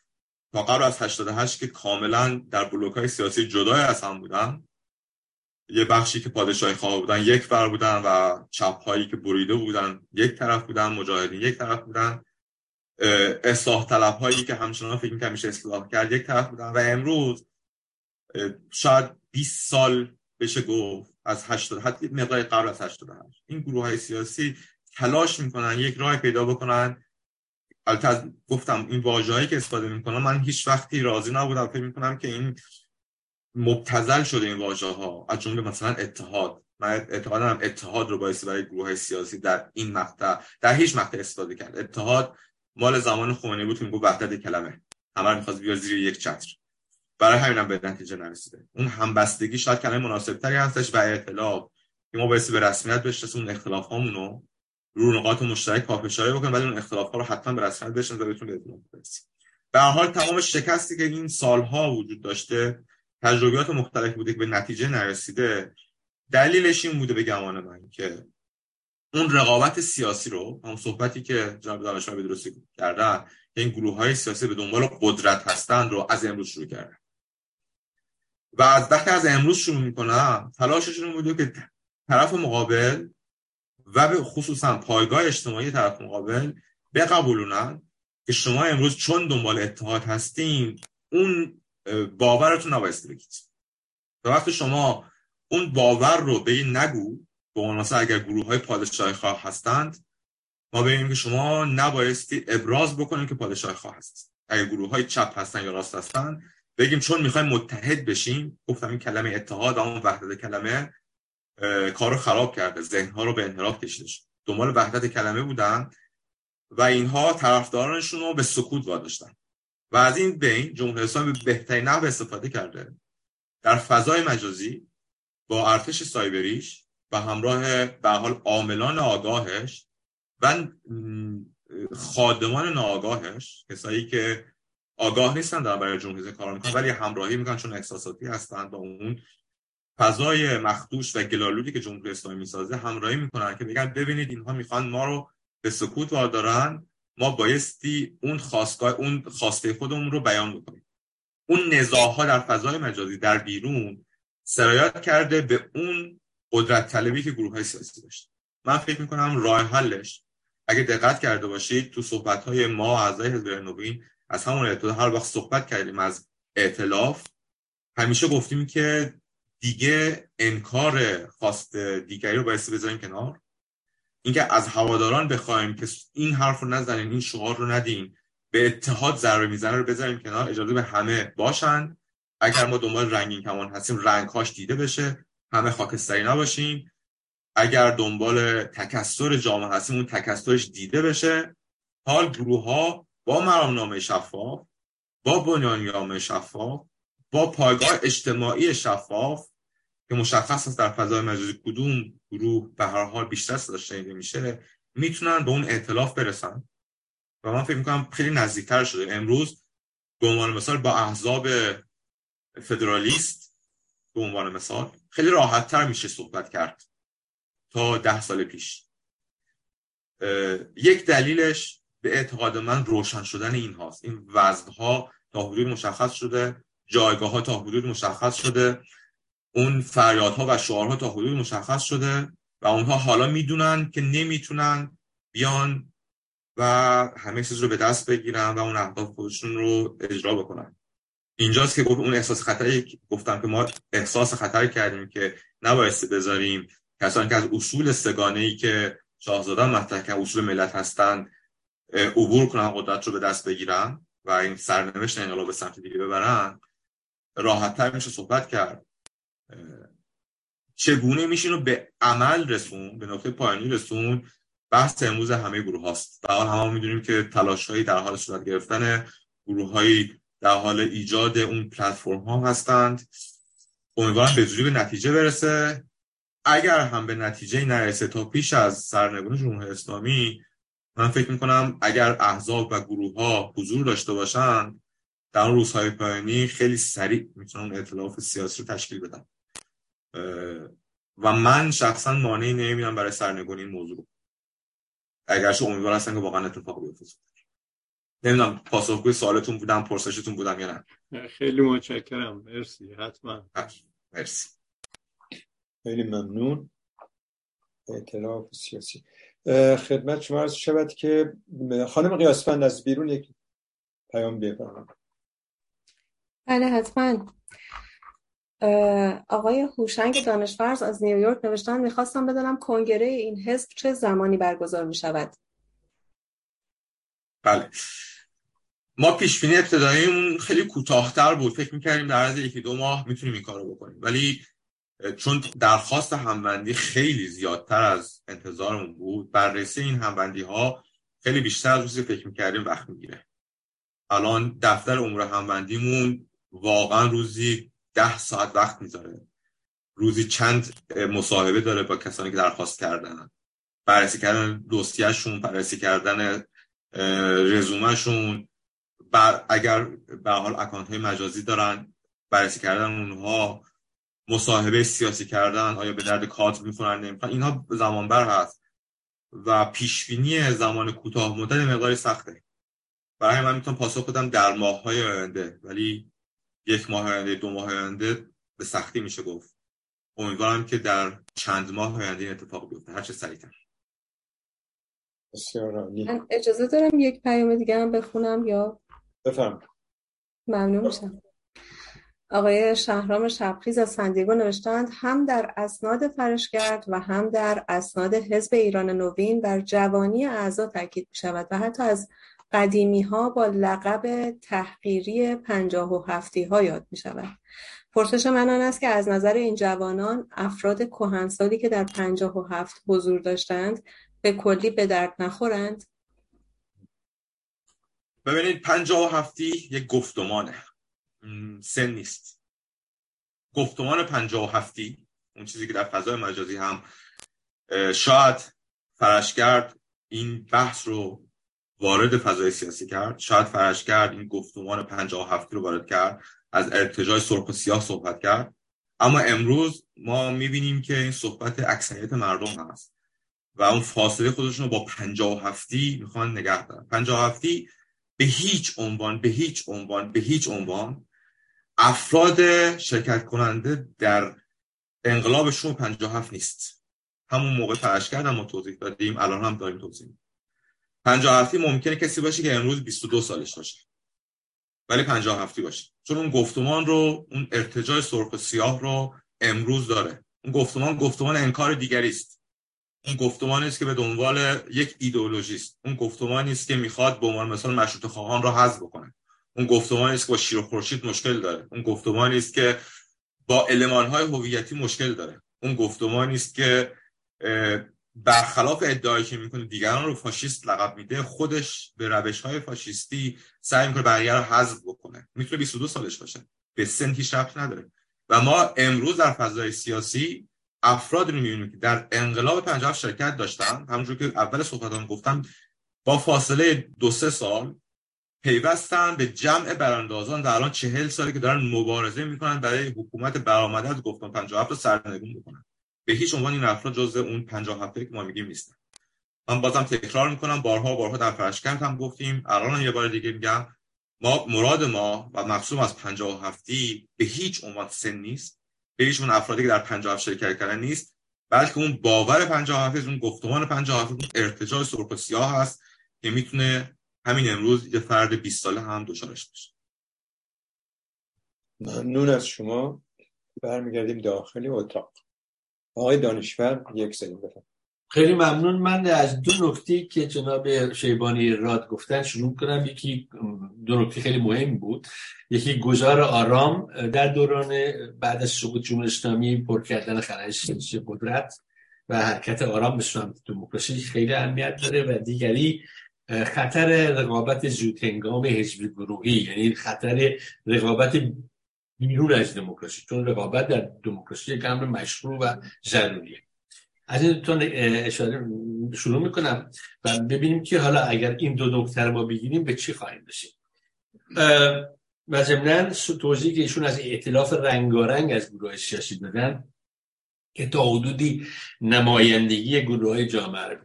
تا قبل از 88 که کاملا در بلوک های سیاسی جدای از هم بودن. یه بخشی که پادشاهی خواه بودن یک بر بودن و چپ هایی که بریده بودن یک طرف بودن مجاهدین یک طرف بودن. اصلاح طلب هایی که همچنان فکر می‌کنم میشه اصلاح کرد یک طرف بودن. و امروز شاید 20 سال بشه گفت از 80 حتی مقدار قبل از 88 این گروه های سیاسی تلاش می‌کنن یک راه پیدا بکنن. البته گفتم این واژه‌ای که استفاده می‌کنم من هیچ وقتی راضی نبودم. فکر می‌کنم که این مبتزل شده این واژه ها از جمله مثلا اتحاد. من اعتقادم اتحاد رو باعث برای گروه سیاسی در این مقطع در هیچ مقطع استفاده کرد. اتحاد مال زمان خمینی بود که میگه وحدت کلمه. همه می‌خواست بیاد زیر یک چتر. برای همینم به نتیجه نرسیده. اون همبستگی شاید کلمه مناسب تری هستش و ائتلاف که ما باعث به رسمیت بشناسیم اون اختلاف هامونو رو نقاط مشترک پافشاری بکنیم ولی اون اختلاف ها رو حتما به رسمیت بشناسیم و بتونیم به برسیم. به حال تمام شکستی که این سالها وجود داشته تجربیات مختلف بوده که به نتیجه نرسیده دلیلش این بوده به گمان من که اون رقابت سیاسی رو اون صحبتی که جناب دانشمند به درستی کردن این گروه های سیاسی به دنبال قدرت هستن رو از امروز شروع کردن. و از وقتی از امروز شروع می‌کنن تلاششون بوده که طرف مقابل و به خصوصا پایگاه اجتماعی طرف مقابل بقبولونن که شما امروز چون دنبال اتحاد هستین اون باورتون نبایستی بگید. و وقتی شما اون باور رو به این نگو به مثلا اگر گروه های پادشاهی خواه هستند ما ببینیم که شما نبایستی ابراز بکنیم که پادشاهی خواه هست اگر گروه های چپ هستن یا راست هستن بگیم چون می‌خوایم متحد بشیم گفتم این کلمه اتحاد اون وحدت کلمه کارو خراب کرده ذهنها رو به انحراف کشیده شد. دنبال وحدت کلمه بودن و اینها طرفدارانشون رو به سکوت واداشتن. و از این بین جمهوری اسلامی به بهترین نحو استفاده کرده. در فضای مجازی با ارتش سایبریش و همراه به حال عاملان آگاهش و خادمان ناآگاهش کسایی که آگاه نیستن در برای جمهوری کار می‌کنن ولی همراهی می‌کنن چون احساساتی هستن با اون فضای مخدوش و گلالودی که جمهوری اسلامی می‌سازه همراهی می‌کنن که بگن ببینید اینها می‌خوان ما رو به سکوت واردارن ما بایستی اون خواستگاه اون خواسته خودمون رو بیان بکنیم. اون نزاعها در فضای مجازی در بیرون سرایت کرده به اون قدرت طلبی که گروه های سیاسی داشت من فکر می‌کنم راه حلش اگه دقت کرده باشید تو صحبت های ما اعضای حزب نوین از همون ابتدا هر وقت صحبت کردیم از ائتلاف همیشه گفتیم که دیگه انکار خواست دیگری رو باید بذاریم کنار. اینکه از هواداران بخوایم که این حرف رو نزنین این شعار رو ندین به اتحاد ضربه می‌زنه رو بذاریم کنار اجازه به همه باشن. اگر ما دنبال رنگین کمان هستیم رنگهاش دیده بشه همه خاکستری نباشیم. اگر دنبال تکسر جامعه هستیم اون تکسرش دیده بشه. حال گروه ها با مرامنامه شفاف با بنیاننامه شفاف با پایگاه اجتماعی شفاف که مشخص است در فضای مجازی کدوم گروه به هر حال بیشتر صدا میشه می‌تونن به اون اعتلاف برسن. و من فکر می‌کنم خیلی نزدیکتر شده. امروز به عنوان مثال با احزاب فدرالیست به عنوان مثال خیلی راحتتر میشه صحبت کرد تا ده سال پیش. یک دلیلش به اعتقاد من روشن شدن این هاست. این وزنها تا حدود مشخص شده جایگاه ها تا حدود مشخص شده اون فریادها و شعارها تا حدود مشخص شده و اونها حالا می‌دونن که نمی‌تونن بیان و همه چیز رو به دست بگیرن و اون اهداف خودشون رو اجرا بکنن. اینجاست که اون احساس خطری گفتم که ما احساس خطر کردیم که نبایستی بذاریم کسانی که از اصول سگانه ای که شاهزادان مطرح که اصول ملت هستند عبور کنن قدرت رو به دست بگیرن و این سرنوشت انقلاب به سمت دیگه ببرن راحت تر میشه صحبت کرد. چگونه میشه رو به عمل رسون به نقطه پایانی رسون؟ بحث امروز همه گروه هاست. در حال همه می‌دونیم که تلاش هایی در حال صورت گرفتن گروه هایی در حال ایجاد اون پلتفرم ها هستند. امیدوارم به زودی به نتیجه برسه. اگر هم به نتیجه نرسه تا پیش از سرنگون جمهوری اسلامی من فکر می‌کنم اگر احزاب و گروه ها حضور داشته باشند در اون روزهای پایانی خیلی سریع می‌تونن اطلاف سیاسی رو تشکیل بدن. و من شخصا مانعی نمی‌دونم برای سرنگونی این موضوع اگرچه امیدوار هستن که واقعا اتفاق بیفته. نمی‌دونم پاسخگوی سوالتون بودم پرسشتون بودم یا نه. خیلی متشکرم. مرسی. حتما. مرسی. خیلی ممنون. اعتلاف سیاسی. خدمت شما عرض شود که خانم قیاسفند از بیرون یک پیام بفرمایید بله حتما. آقای هوشنگ دانشورز از نیویورک نوشتن می‌خواستم بدانم کنگره این حزب چه زمانی برگزار می شود بله. ما پیش بینی ابتداییمون خیلی کوتاهتر بود. فکر می‌کردیم در عرض یکی دو ماه می‌تونیم این کارو بکنیم. ولی چون درخواست همبندی خیلی زیادتر از انتظارمون بود بررسی این همبندی ها خیلی بیشتر از روزی فکر می‌کردیم وقت می‌گیره. الان دفتر امور همبندیمون واقعا روزی ده ساعت وقت می‌ذاره. روزی چند مصاحبه داره با کسانی که درخواست کردن. بررسی کردن دوستیشون بررسی کردن رزومهشون. بر اگر به حال اکانت های مجازی دارن بررسی کردن اونها. مصاحبه سیاسی کردن آیا به درد کادر می‌خورن نمی‌خورن اینها زمان بر هست. و پیشبینی زمان کوتاه مدت مقداری سخته. برای من می‌تونم پاسخ بدم در ماه های آینده. ولی یک ماه آینده دو ماه آینده به سختی میشه گفت. امیدوارم که در چند ماه آینده این اتفاق بیفته. هر چه سریعتر من اجازه دارم یک پیام دیگه هم بخونم یا؟ بفهم ممنون میشم. آقای شهرام شبخیز از سندیگو نوشتند هم در اسناد فرشگرد و هم در اسناد حزب ایران نوین بر جوانی اعضا تاکید می شود و حتی از قدیمی ها با لقب تحقیری پنجاه و هفتی ها یاد می شود. پرسش من آن است که از نظر این جوانان افراد کهنسالی که در پنجاه و هفت حضور داشتند به کلی به درد نخورند؟ ببینید پنجاه و هفتی یک گفتمانه سن نیست. گفتمان پنجاه و هفتی اون چیزی که در فضای مجازی هم شاید فرشگرد این بحث رو وارد فضای سیاسی کرد. شاید فرشگرد این گفتمان پنجاه و هفتی رو وارد کرد. از ارتجای سرخ و سیاه صحبت کرد. اما امروز ما می‌بینیم که این صحبت اکثریت مردم هست و اون فاصله خودشون رو با پنجاه و هفتی می‌خوان نگه دارن. پنجاه هفتی به هیچ عنوان به هیچ عنوان به هیچ عنوان افراد شرکت کننده در انقلابشون پنجاه هفت نیست. همون موقع فرش کردم ما توضیح دادیم الان هم داریم توضیح پنجاه هفتی ممکنه کسی باشه که امروز 22 سالش باشه. ولی پنجاه هفتی باشه. چون اون گفتمان رو اون ارتجای سرخ و سیاه رو امروز داره. اون گفتمان گفتمان انکار دیگری است. اون گفتمان است که به دنبال یک ایدئولوژی است. اون گفتمان است که می‌خواد به عنوان مثلا مشروط خواهان را حذف بکنه. اون گفتمان است که با شیر و خورشید مشکل داره. اون گفتمان است که با های هویتی مشکل داره. اون گفتمان است که برخلاف ادعایی که می‌کنه دیگران رو فاشیست لقب میده خودش به روش های فاشیستی سعی می‌کنه بقیه رو حذف بکنه. می‌تونه 22 سالش باشه. به سن هیچ نداره. و ما امروز در فضای سیاسی افراد رو می‌بینیم که در انقلاب 50 شرکت داشتن. همونجور که اول صحبتام گفتم با فاصله دو سه سال پیوستن به جمع براندازان در الان چهل سالی که دارن مبارزه می‌کنن برای حکومت برآمده از گفتم 57 رو سرنگون بکنن. به هیچ عنوان این افراد جزء اون 57 که ما میگیم نیستن. من بازم تکرار می‌کنم بارها بارها در فرشکند هم گفتیم. الان یه بار دیگه میگم ما مراد ما و مقصود از 57 به هیچ عنوان سن نیست. به هیچ عنوان افرادی که در 57 شرکت کردن نیست. بلکه اون باور 57 اون گفتمان 57 اون ارتجاع سرخ و سیاه هست که می‌تونه همین امروز یه فرد 20 ساله هم دچارش بشه ممنون از شما. برمیگردیم داخل اتاق. آقای دانشور یک سنی بفرم خیلی ممنون. من از دو نکته که جناب شیبانی راد گفتن شروع کنم یکی دو نکته خیلی مهم بود. یکی گذار آرام در دوران بعد از سقوط جمهوری اسلامی پر کردن خلای سیاسی قدرت و حرکت آرام به سمت دموکراسی خیلی اهمیت داره و دیگری خطر رقابت زودهنگام حزبی گروهی یعنی خطر رقابت بیرون از دموکراسی چون رقابت در دموکراسی یک امر مشروع و ضروریه. از این دو اشاره شروع می‌کنم و ببینیم که حالا اگر این دو نکته رو ما بگیریم به چی خواهیم رسید. و ضمنا توضیح که ایشون از ائتلاف رنگارنگ از گروه سیاسی دادن که تا حدودی نمایندگی گروه های جامعه رو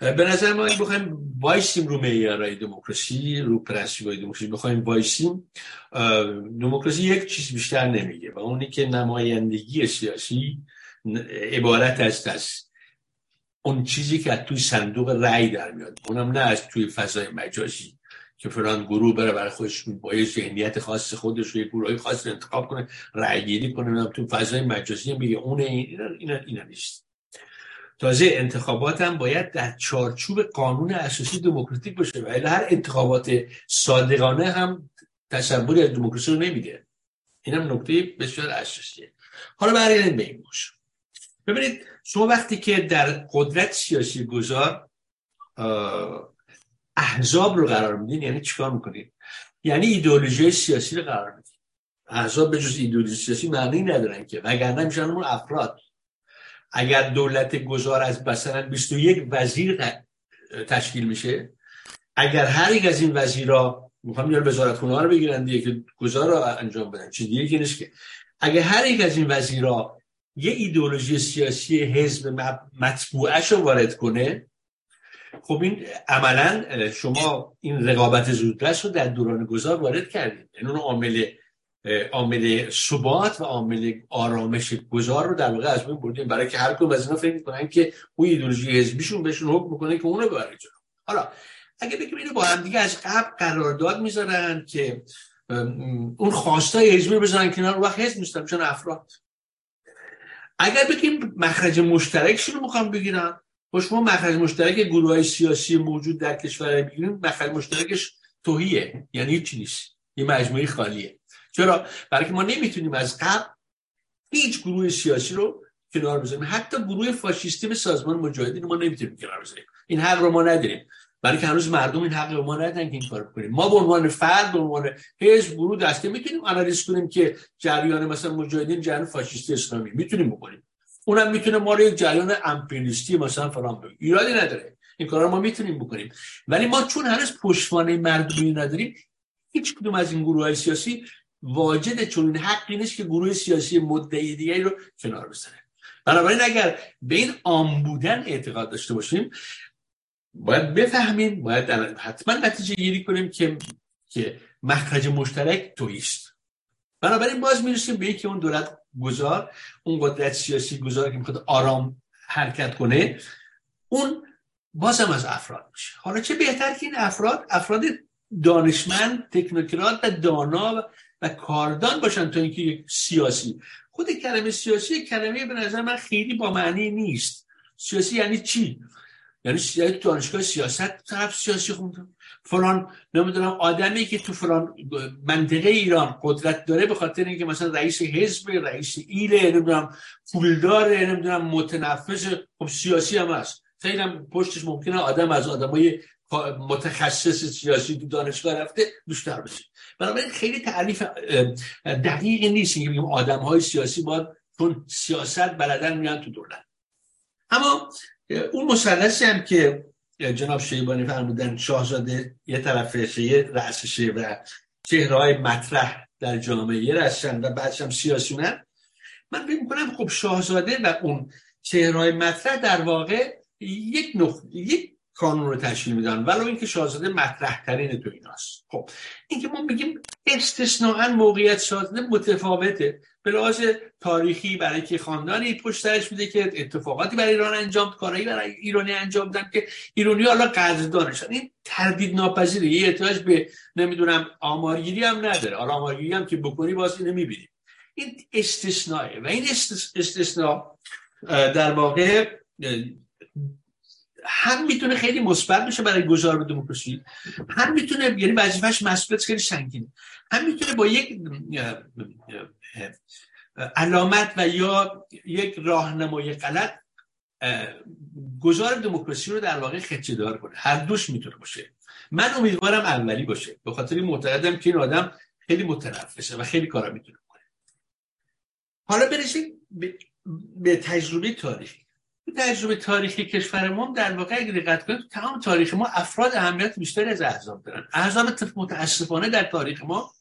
به نظر ما این بخوایم وایسیم رو معیارهای دموکراسی رو پرنسیب های دموکراسی. بخوایم وایسیم. دموکراسی یک چیز بیشتر نمیگه و اونی که نمایندگی سیاسی عبارت است از اون چیزی که توی صندوق رأی در میاد. اونم نه از توی فضای مجازی که فلان گروه بره برای خودش با یه ذهنیت خاص خودش رو یه گروه خاص انتخاب کنه رأی گیری کنه تو فضای مجازی میگه. اون اینا, اینا, اینا نیست. تازه انتخابات هم باید در چارچوب قانون اساسی دموکراتیک باشه و هر انتخابات صادقانه هم تصوری از دموکراسی رو نمیده. این هم نکته بسیار اساسیه. حالا برگردیم به این باشه ببینید شما وقتی که در قدرت سیاسی گذار احزاب رو قرار میدین یعنی چیکار می‌کنید یعنی ایدئولوژی سیاسی رو قرار میدین. احزاب به جز ایدئولوژی سیاسی معنی ندارن که وگرنه میشن اون افراد. اگر دولت گذار از مثلا 21 وزیر تشکیل میشه اگر هر یک از این وزیرا می‌خوام یار وزارت خونه رو بگیرن دیگه که گذار رو انجام بدن چیز دیگه نیست که. اگر هر یک از این وزیرا یه ایدئولوژی سیاسی حزب مطبوعش رو وارد کنه خب این عملا شما این رقابت زودرس رو در دوران گذار وارد کردید. یعنی اون عامل عامل ثبات و عامل آرامش گذار رو در واقع از بین بردیم. برای که هر کدوم از اینا فکر می‌کنن که اون ایدولوژی حزبیشون بهشون حکم می‌کنه که اونو ببره جلو. حالا اگه بگیم اینو با هم دیگه از قبل قرارداد می‌ذارن که اون خواستای حزبی بزنن کنار وقت حزب نیستن میشن افراد. اگر بگیم مخرج مشترکشون رو می‌خوام بگیرن؟ با شما مخرج مشترک گروه های سیاسی موجود در کشور بگیریم مخرج مشترکش توهیه یعنی چی نیست. یه مجموعه خالیه. چرا؟ برای که ما نمی‌تونیم از قبل هیچ گروه سیاسی رو کنار بذاریم. حتی گروه فاشیستی به سازمان مجاهدین ما نمی‌تونیم کنار بذاریم. این حق رو ما نداریم. برای که هنوز مردم این حق رو ما ندارن که این کار کنیم ما به عنوان فرد به عنوان حزب گروه دسته می‌تونیم آنالیز کنیم که جریان مثلا مجاهدین جریان فاشیستی اسلامی. می‌تونیم بکنیم. اونم می‌تونه ما رو یک جریان امپریالیستی مثلا فلان بگه. ایرادی نداره. این کارا ما می‌تونیم بکنیم. ولی ما چون هنوز پشتوانه مردمی نداریم هیچ کدوم از این گروه های سیاسی واجد چون حقی نیست که گروه سیاسی مدعی دیگری رو کنار بزنه بنابراین اگر به این آم بودن اعتقاد داشته باشیم باید بفهمیم باید حتما نتیجه گیری کنیم که که مخرج مشترک تویست بنابراین باز می‌رسیم به یکی اون دولت گذار اون قدرت سیاسی گذار که می‌خواد آرام حرکت کنه اون بازم از افراد میشه. حالا چه بهتر که این افراد؟ افراد دانشمند تکنوکرات و دانا کاردان باشن تا اینکه یک سیاسی. خود کلمه سیاسی کلمه به نظر من خیلی با معنی نیست. سیاسی یعنی چی؟ یعنی دانشگاه سیاست طرف سیاسی خونده. فلان نمی‌دونم آدمی که تو فلان منطقه ایران قدرت داره به خاطر اینکه مثلا رئیس حزب رئیس ایله نمی‌دونم پولدار نمی‌دونم متنفس. خب سیاسی هم هست. خیلی هم پشتش ممکنه آدم از آدمای متخصص سیاسی تو دانشگاه رفته بیشتر بشه. بنابراین خیلی تعریف دقیقی نیست که بگیم آدم های سیاسی باید چون سیاست بلدن میان تو دولت. اما اون مثلثی هم که جناب شیبانی فرمودن شاهزاده یه طرفشه یه رأسشه و چهره های مطرح در جامعه یه رسن و بعدش هم سیاسیونن. من فکر می‌کنم خب شاهزاده و اون چهره مطرح در واقع یک نقطه یک کانون رو تشکیل میدن. ولو اینکه شاهزاده مطرح ترین تو ایناست. خب اینکه ما میگیم استثناا موقعیت شاهزاده متفاوته به لحاظ تاریخی برای که خاندانی پشت سرش میده که اتفاقاتی برای ایران انجام کارایی برای ایرانی انجام دادن که ایرانی حالا قدردانشن. این تردید ناپذیره. یه احتیاج به نمی‌دونم آمارگیری هم نداره. حالا آمارگیری هم که بکنی باز اینو می‌بینیم. این استثنائه و این استثناء در واقع هم می‌تونه خیلی مثبت بشه برای گذار به دموکراسی. هم می‌تونه یعنی وظیفش مسئولیت خیلی سنگینه. هم می‌تونه با یک علامت و یا یک راهنمای غلط گذار دموکراسی رو در واقع خدشه دار کنه. هر دوش می‌تونه باشه. من امیدوارم اولی باشه. به خاطر معتقدم که این آدم خیلی متنفسه و خیلی کارا می‌تونه کنه حالا برسیم به تجربه تاریخی. تجربه تاریخی کشور ما در واقع اگه دقت کنید تمام تاریخ ما افراد اهمیت بیشتری از احزاب دارن. احزاب متاسفانه در تاریخ ما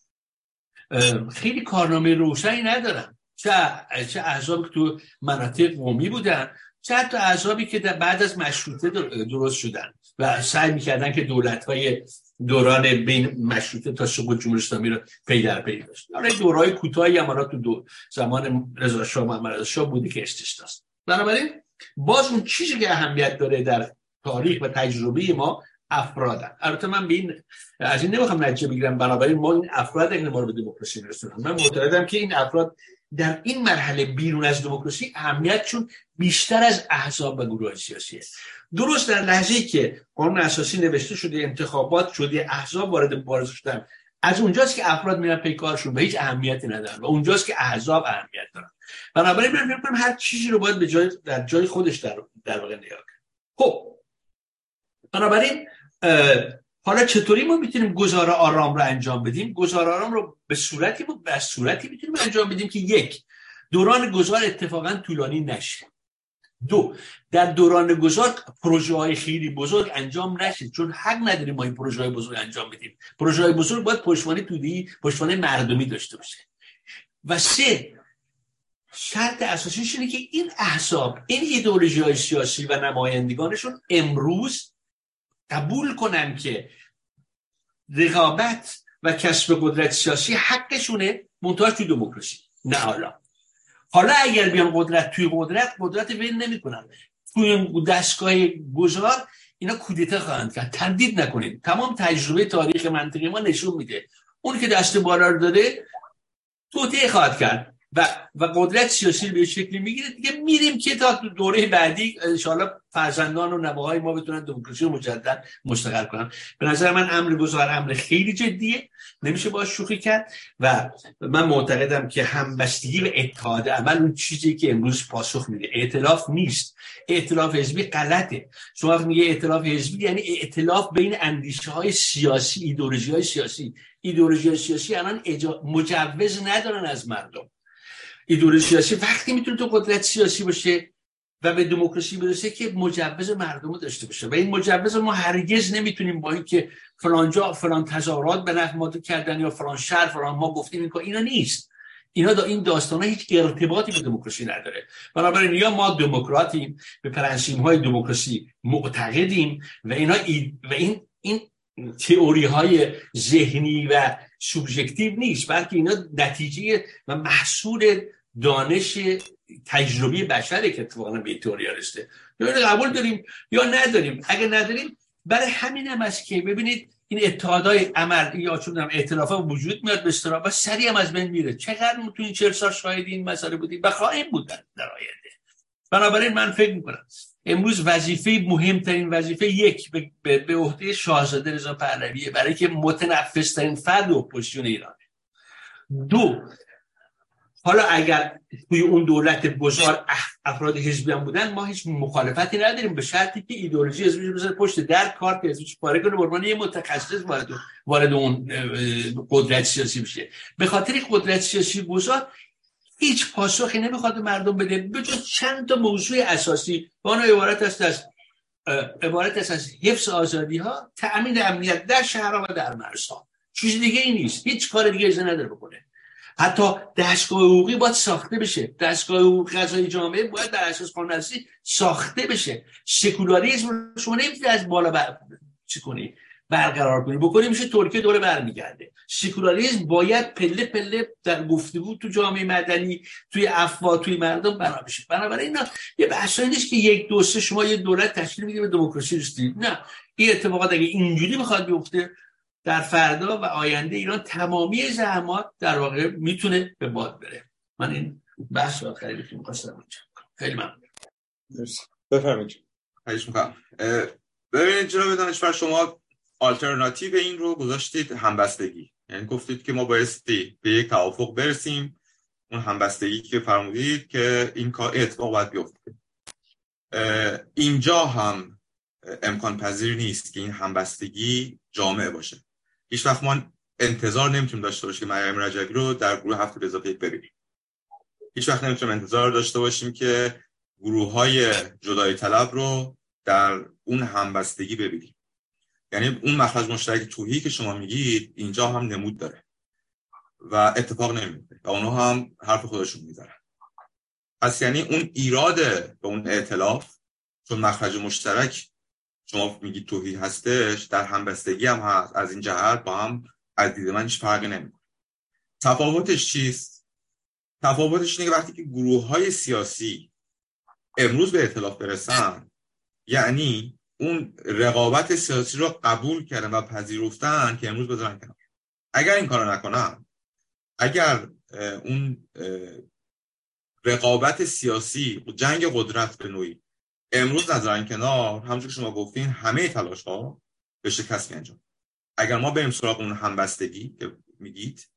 خیلی کارنامه روشنی ندارن. چه چه احزابی که تو مناطق قومی بودن چه حتی احزابی که در بعد از مشروطه درست شدن و سعی می‌کردن که دولت های دوران بین مشروطه تا سقوط جمهوری اسلامی رو پی در پی داشت حالا دورهای کوتاهی هم تو دو زمان رضا شاه محمد رضا شاه بوده که استثناست. بنابراین باز اون چیزی که اهمیت داره در تاریخ و تجربه ما افرادن البته من به این از این نمی‌خوام نتیجه بگیرم بنابراین ما این افراد اگه ما رو به دموکراسی میرسونن. من معتقدم که این افراد در این مرحله بیرون از دموکراسی اهمیتشون بیشتر از احزاب و گروه سیاسیه درست در لحظه که قانون اساسی نوشته شده انتخابات شده احزاب وارد مبارزه شدن از اونجاست که افراد میرن پی کارشون و هیچ اهمیتی ندارن و اونجاست که احزاب اهمیت دارن. بنابراین من فکر هر چیزی رو باید به جای در جای خودش در در واقع نگاه خب. بنابراین حالا چطوری ما می‌تونیم گزار آرام رو انجام بدیم؟ گزار آرام رو به صورتی به صورتی می‌تونیم انجام بدیم که یک دوران گذار اتفاقا طولانی نشه. دو در دوران گذار پروژه های خیلی بزرگ انجام نشه. چون حق نداریم ما این پروژه های بزرگ انجام بدیم. پروژه های بزرگ باید پشتوانه تودی پشتوانه مردمی داشته باشه. و سه شرط اساسیش اینه که این احزاب این ایدئولوژی های سیاسی و نمایندگانشون امروز قبول کنن که رقابت و کسب قدرت سیاسی حقشونه منتها توی دموکراسی. نه حالا. حالا اگر بیان قدرت توی قدرت قدرت وین نمی‌کنن. توی دستگاه گذار اینا کودتا خواهند کرد. تردید نکنید. تمام تجربه تاریخ منطقی ما نشون میده. اون که دست بالا رو داره توطئه خواهد کرد. و و قدرت سیاسی به شکلی می‌گیره. دیگه میریم که تا دوره بعدی ان فرزندان و نواهای ما بتونن دموکراسی رو مجدد مستقر کنن. به نظر من امر گذار امر خیلی جدیه. نمیشه باش شوخی کرد. و من معتقدم که همبستگی و اتحاد عمل اون چیزی که امروز پاسخ میده. ائتلاف نیست. ائتلاف حزبی غلطه. شما میگه ائتلاف حزبی یعنی ائتلاف بین اندیشه های سیاسی ایدئولوژی های سیاسی. ایدئولوژی سیاسی الان مجوز ندارن از مردم. ایدئولوژی سیاسی وقتی می‌تونه تو قدرت سیاسی باشه و به دموکراسی برسه که مجوز مردم داشته باشه. و این مجوز ما هرگز نمی‌تونیم با اینکه فلانجا فلان تظاهرات به نفع کردن یا فلان شهر فلان ما گفتیم این اینا نیست. اینا دا این داستانه هیچ ارتباطی به دموکراسی نداره. بنابراین یا ما دموکراتیم به پرنسیم های دموکراسی معتقدیم و اینا و این این تئوری های ذهنی و سوبژکتیو نیست بلکه اینا نتیجه و محصول دانش تجربی بشره که اتفاقا به تئوری رسیده. قبول داریم یا نداریم. اگه نداریم برای همین هم است که ببینید این اتحادهای عمل یا چون ائتلاف وجود میاد به اصطلاح و سریع هم از بین میره. چقدر تو این چهل سال شاهد این مسئله بودیم و خواهیم بودن در آینده. بنابراین من فکر می‌کنم امروز وظیفه مهمترین وظیفه یک به, به عهده شاهزاده رضا پهلویه برای که متنفس فرد اپوزیسیون ایرانه. دو حالا اگر توی اون دولت گذار افراد حزبی هم بودن ما هیچ مخالفتی نداریم به شرطی که ایدئولوژی حزبی بزنه پشت در کار که حزبش پاره کنه به یه متخصص وارد وارد اون قدرت سیاسی بشه به خاطر قدرت سیاسی گذار هیچ پاسخی نمی‌خواد مردم بده. به جز چند تا موضوع اساسی. و آن عبارت است از عبارت است از حفظ آزادی ها تأمین امنیت در شهرها و در مرزها. چیز دیگه ای نیست. هیچ کار دیگه ایزه نداره بکنه. حتی دستگاه حقوقی باید ساخته بشه. دستگاه حقوق قضایی جامعه باید در اساس قانون ساخته بشه. سکولاریسم شما نمی‌تونید از بالا بر... چی کنی؟ برقرار کنیم بکنیم میشه ترکیه دوره برمیگرده. سکولاریسم باید پله پله در گفتگو تو جامعه مدنی توی افوا توی مردم بنا بشه. بنابراین اینا یه بحثایی نیست که یک دو سه شما یه دولت تشکیل می‌دید به دموکراسی رسیدید. نه. این اتفاقات اگه اینجوری می‌خواد بیفته در فردا و آینده ایران تمامی زحمات در واقع می‌تونه به باد بره. من این بحث آخری که می‌خواستم خیلی ممنون. بفرمایید. ببینید جناب دانشور شما آلترناتیو این رو گذاشتید همبستگی. یعنی گفتید که ما بایستی به یک توافق برسیم. اون همبستگی که فرمودید که این کار اتفاق باید بیفته. اینجا هم امکان پذیر نیست که این همبستگی جامعه باشه. هیچ وقت ما انتظار نمی‌تونیم داشته باشیم که مریم رجبی رو در گروه هفته به اضافه ببینیم. هیچ وقت نمی‌تونیم انتظار داشته باشیم که گروه های جدای طلب رو در اون همبستگی ببینیم. یعنی اون مخرج مشترک توهی که شما میگید اینجا هم نمود داره و اتفاق نمیفته و اونها هم حرف خودشون می‌ذارن پس یعنی اون ایراد به اون اعتلاف چون مخرج مشترک شما میگید توهی هستش در همبستگی هم هست از این جهت با هم از دید من هیچ فرقی نمی‌کنه. تفاوتش چیست؟ تفاوتش اینه که وقتی که گروه های سیاسی امروز به اعتلاف برسن یعنی اون رقابت سیاسی رو قبول کردن و پذیرفتن که امروز بذارن کنار. اگر این کارو نکنن اگر اون رقابت سیاسی جنگ قدرت به نوعی امروز نظرن کنار که شما گفتین همه تلاش ها به شکست انجام اگر ما بریم سراغ اون همبستگی که میگید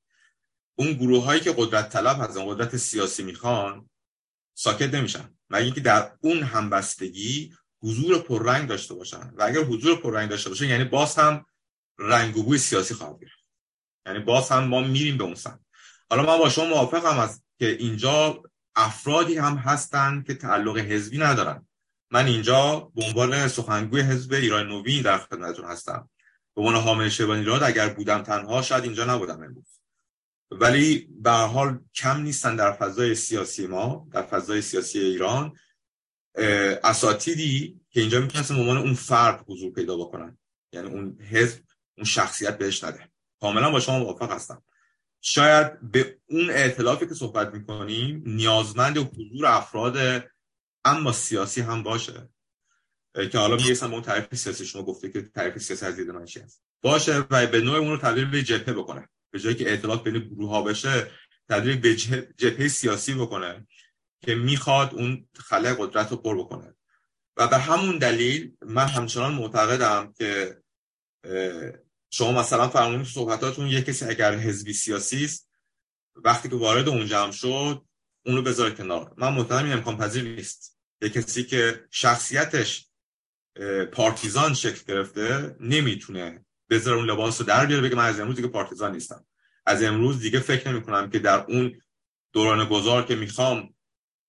اون گروه هایی که قدرت طلب هستن قدرت سیاسی می‌خوان ساکت نمیشن. مگه اینکه در اون همبستگی حضور پررنگ داشته باشن. و اگر حضور پررنگ داشته باشن یعنی باز هم رنگ و بوی سیاسی خواهد گرفت. یعنی باز هم ما میریم به اون سمت. حالا من با شما موافقم از که اینجا افرادی هم هستن که تعلق حزبی ندارن. من اینجا به عنوان سخنگوی حزب ایران نوین در خدمتتون هستم. به عنوان حامل شبانی راد اگر بودم تنها شاید اینجا نبودم امروز. ولی به حال کم نیستن در فضای سیاسی ما در فضای سیاسی ایران. اساتیدی که اینجا می‌تونستن عنوان اون فرد حضور پیدا بکنن. یعنی اون حزب اون شخصیت بهش نده. کاملا با شما موافق هستم. شاید به اون اعتلافی که صحبت می‌کنیم نیازمند حضور افراد اما سیاسی هم باشه. که حالا می‌رسم به اون تعریف سیاسی. شما گفته که تعریف سیاسی از دید من هست؟ باشه و به نوع اون رو تبدیل به جبهه بکنه. به جایی که اعتلاف بین گروه ها بشه تبدیل به جبهه سیاسی بکنه. که می‌خواد اون خلای قدرت رو پر بکنه. و به همون دلیل من همچنان معتقدم که شما مثلا فرمودید صحبتاتون یه کسی اگر حزبی سیاسی است وقتی که وارد اون جمع شد اونو بذاره کنار. من معتقدم این امکان پذیر نیست. یه کسی که شخصیتش پارتیزان شکل گرفته نمی‌تونه بذاره اون لباس رو در بیاره بگه من از امروز دیگه پارتیزان نیستم. از امروز دیگه فکر نمی کنم که در اون دوران گذار که می‌خوام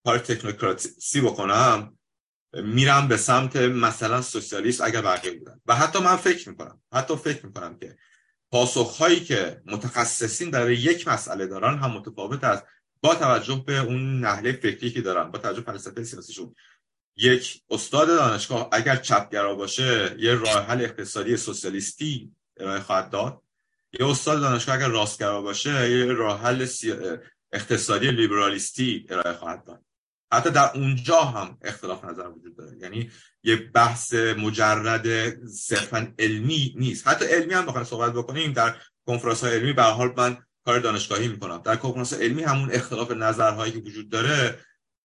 کار تکنوکراسی بکنم میرم به سمت مثلا سوسیالیست اگر بقیه بودن. و حتی من فکر می‌کنم حتی فکر می‌کنم که پاسخهایی که متخصصین در یک مسئله دارن هم متفاوت است. با توجه به اون نحله فکری که دارن با توجه فلسفه سیاسیشون. یک استاد دانشگاه اگر چپگرا باشه یه راه حل اقتصادی سوسیالیستی ارائه خواهد داد. یه استاد دانشگاه اگر راستگرا باشه یه راه حل اقتصادی لیبرالیستی ارائه خواهد داد. حتی در اونجا هم اختلاف نظر وجود داره. یعنی یه بحث مجرد صرفا علمی نیست. حتی علمی هم بخوایم صحبت بکنیم. در کنفرانس های علمی به حال من کار دانشگاهی می‌کنم. در کنفرانس علمی همون اختلاف نظرهایی که وجود داره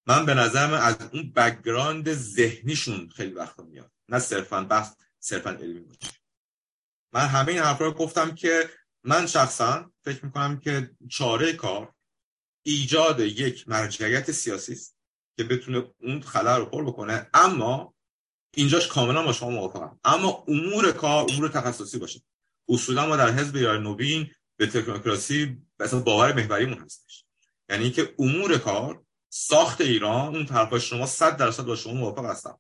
من به نظر من از اون بکگراند ذهنیشون خیلی وقتا میاد. نه صرفا بحث صرفا علمی باشه. من همه این حرف رو گفتم که من شخصا فکر می‌کنم که چاره کار ایجاد یک مرجعیت سیاسی است. که بتونه اون خلا رو پر بکنه. اما اینجاش کاملا با شما موافقم. اما امور کار امور تخصصی باشه. اصولا ما در حزب ایران نوین به تکنوکراسی مثلا باور محوریمون هستش. یعنی که امور کار ساخت ایران اون طرفای شما 100 درصد با شما موافق هستم.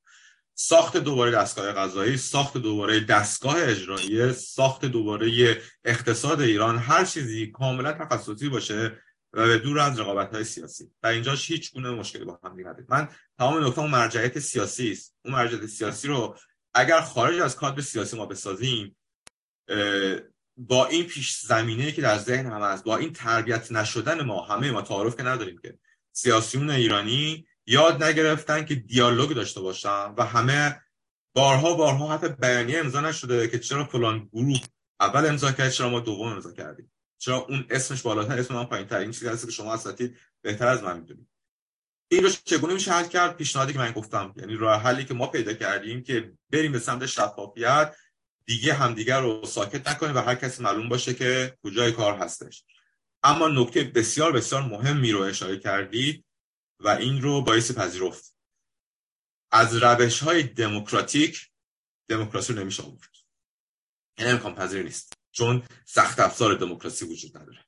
ساخت دوباره دستگاه قضایی ساخت دوباره دستگاه اجرایی ساخت دوباره اقتصاد ایران هر چیزی کاملا تخصصی باشه و به دور از رقابت های سیاسی. و اینجاش هیچ گونه مشکلی با هم نداره من تمام نکته اون مرجعیت سیاسی است. اون مرجعیت سیاسی رو اگر خارج از کادر سیاسی ما بسازیم با این پیش زمینه که در ذهن هم هست با این تربیت نشدن ما همه ما تعارف که نداریم که سیاسیون ایرانی یاد نگرفتن که دیالوگ داشته باشن و همه بارها بارها حتی بیانیه امضا نشده که چرا فلان گروه اول امضا کرد چرا ما دوم امضا کردیم. چرا اون اسمش بالاتر اسم من پایین تر این چیزی هست که شما اساتید بهتر از من می‌دونید. این رو چگونه میشه حل کرد؟ پیشنهادی که من گفتم. یعنی راه حلی که ما پیدا کردیم که بریم به سمت شفافیت دیگه همدیگر رو ساکت نکنیم و هر کسی معلوم باشه که کجای کار هستش. اما نکته بسیار بسیار مهمی رو اشاره کردید و این رو باعث پذیرفت. از روش های دموکراتیک دموکراسی رو نمیشه آورد. این امکان پذیر نیست. چون سخت افزار دموکراسی وجود نداره.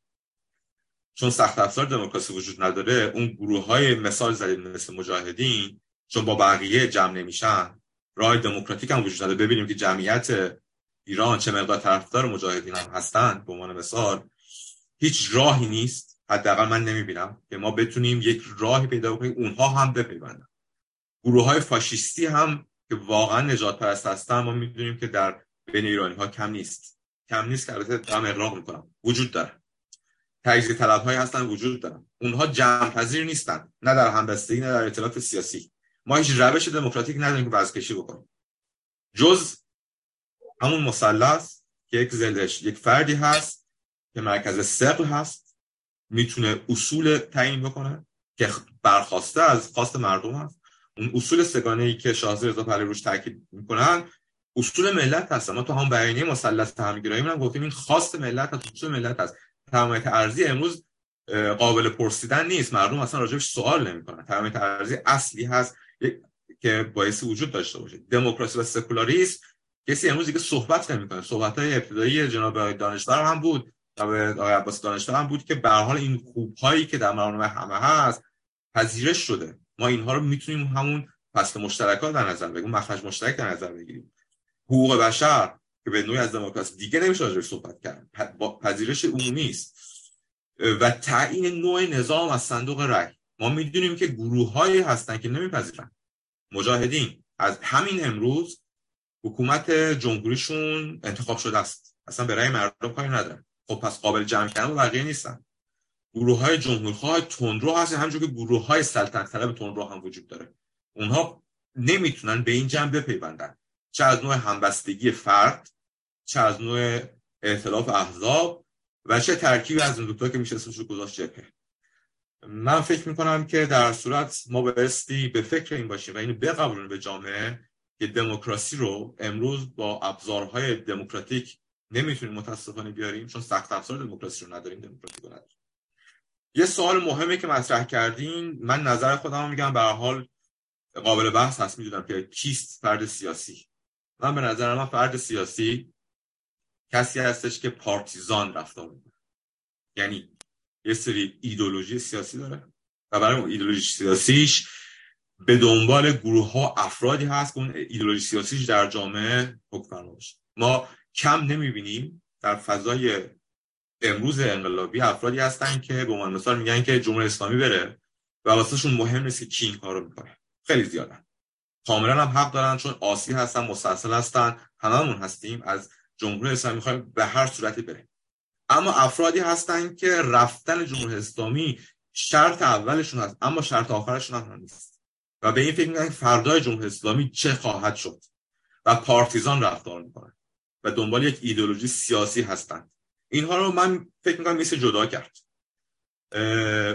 چون سخت افزار دموکراسی وجود نداره اون گروه های مثال زدید مثل مجاهدین چون با بقیه جمع نمیشن راه دموکراتیک هم وجود نداره. ببینیم که جمعیت ایران چه مقدار طرفدار مجاهدین هم هستند به عنوان مثال. هیچ راهی نیست. حداقل من نمی‌بینم که ما بتونیم یک راهی پیدا کنیم اونها هم بپیوندن. گروه های فاشیستی هم که واقعا نجات پرست هستن ما می‌دونیم که در بین ایرانی ها کم نیست. کم نیست که البته دارم اقراق می‌کنم. وجود داره. تجزیه طلب های هستن وجود دارن. اونها جمع پذیر نیستن. نه در همبستگی نه در اطلاف سیاسی. ما هیچ روش دموکراتیک نداریم که وزکشی بکنیم. جز همون مثلث که یک زلش یک فردی هست که مرکز سقل هست. می‌تونه اصول تعیین بکنه که برخواسته از خواست مردم هست. اون اصول سگانه ای که شاهزاده رضا پهلوی روش تاکید می‌کنن اصول ملت هست ما تو هم بیانیه مثلث همگرایی هم گفتیم این خواست ملت هست اصول ملت هست. تمامیت ارزی امروز قابل پرسیدن نیست. مردم اصلا راجبش سوال نمی‌کنن. تمامیت ارزی اصلی هست که باعث وجود داشته باشه. دموکراسی و سکولاریسم کسی امروز دیگه صحبت نمی‌کنه. صحبت های ابتدایی جناب دانشور هم بود آقای عباس دانشور هم بود که به حال این خوب هایی که در مرانه همه هست پذیرش شده. ما اینها رو می‌تونیم همون فصل مشترکات در نظر بگیریم مخرج مشترک در نظر بگیریم. حقوق بشر که به نوعی از دموکراسی دیگه نمیشه راجعش صحبت کرد. پذیرش عمومی است. و تعیین نوع نظام از صندوق رای ما می‌دونیم که گروه هایی هستن که نمیپذیرن. مجاهدین. از همین امروز حکومت جمهوریشون انتخاب شده است. اصلا به رأی مردم کاری ندارن. خب پس قابل جمع کردن و بقیه نیستن. گروه های جمهورخواه تندرو هست همونجور که گروه های سلطنت طلب تندرو هم وجود داره. اونها نمی‌تونن به این جمع بپیوندن. چه از نوع همبستگی فرد چه از نوع اعتلاف احزاب و چه ترکیب از این دوتا که میشه اسمش رو گذاشت جبهه. من فکر می‌کنم که در صورت ما بایستی به فکر این باشیم و اینو بقبولیم به جامعه که دموکراسی رو امروز با ابزارهای دموکراتیک نمی‌تونیم متاسفانه بیاریم چون سخت افزار دموکراسی رو نداریم دموکراتیک رو نداریم. یه سوال مهمی که مطرح کردین من نظر خودم میگم به حال قابل بحث هست می‌دونم که کیست فرد سیاسی. من به نظر من فرد سیاسی کسی هستش که پارتیزان رفتار می‌کنه. یعنی یه سری ایدولوژی سیاسی داره و برای اون ایدولوژی سیاسیش به دنبال گروه ها افرادی هست که اون ایدولوژی سیاسیش در جامعه حکم باشه. ما کم نمی‌بینیم در فضای امروز انقلابی افرادی هستن که به عنوان مثال میگن که جمهوری اسلامی بره و واسهشون مهم نیست که کی این کارو می‌کنه. خیلی زیادن. کاملا هم حق دارن چون آسی هستن مستاصل هستن هممون هستیم. از جمهوری اسلامی می‌خوایم به هر صورتی بریم. اما افرادی هستن که رفتن جمهوری اسلامی شرط اولشون هست اما شرط آخرشون هم نیست. و به این فکر می‌کنن فردای جمهوری اسلامی چه خواهد شد؟ و پارتیزان رفتار می‌کنن و دنبال یک ایدولوژی سیاسی هستند. اینها رو من فکر می‌کنم میشه جدا کرد.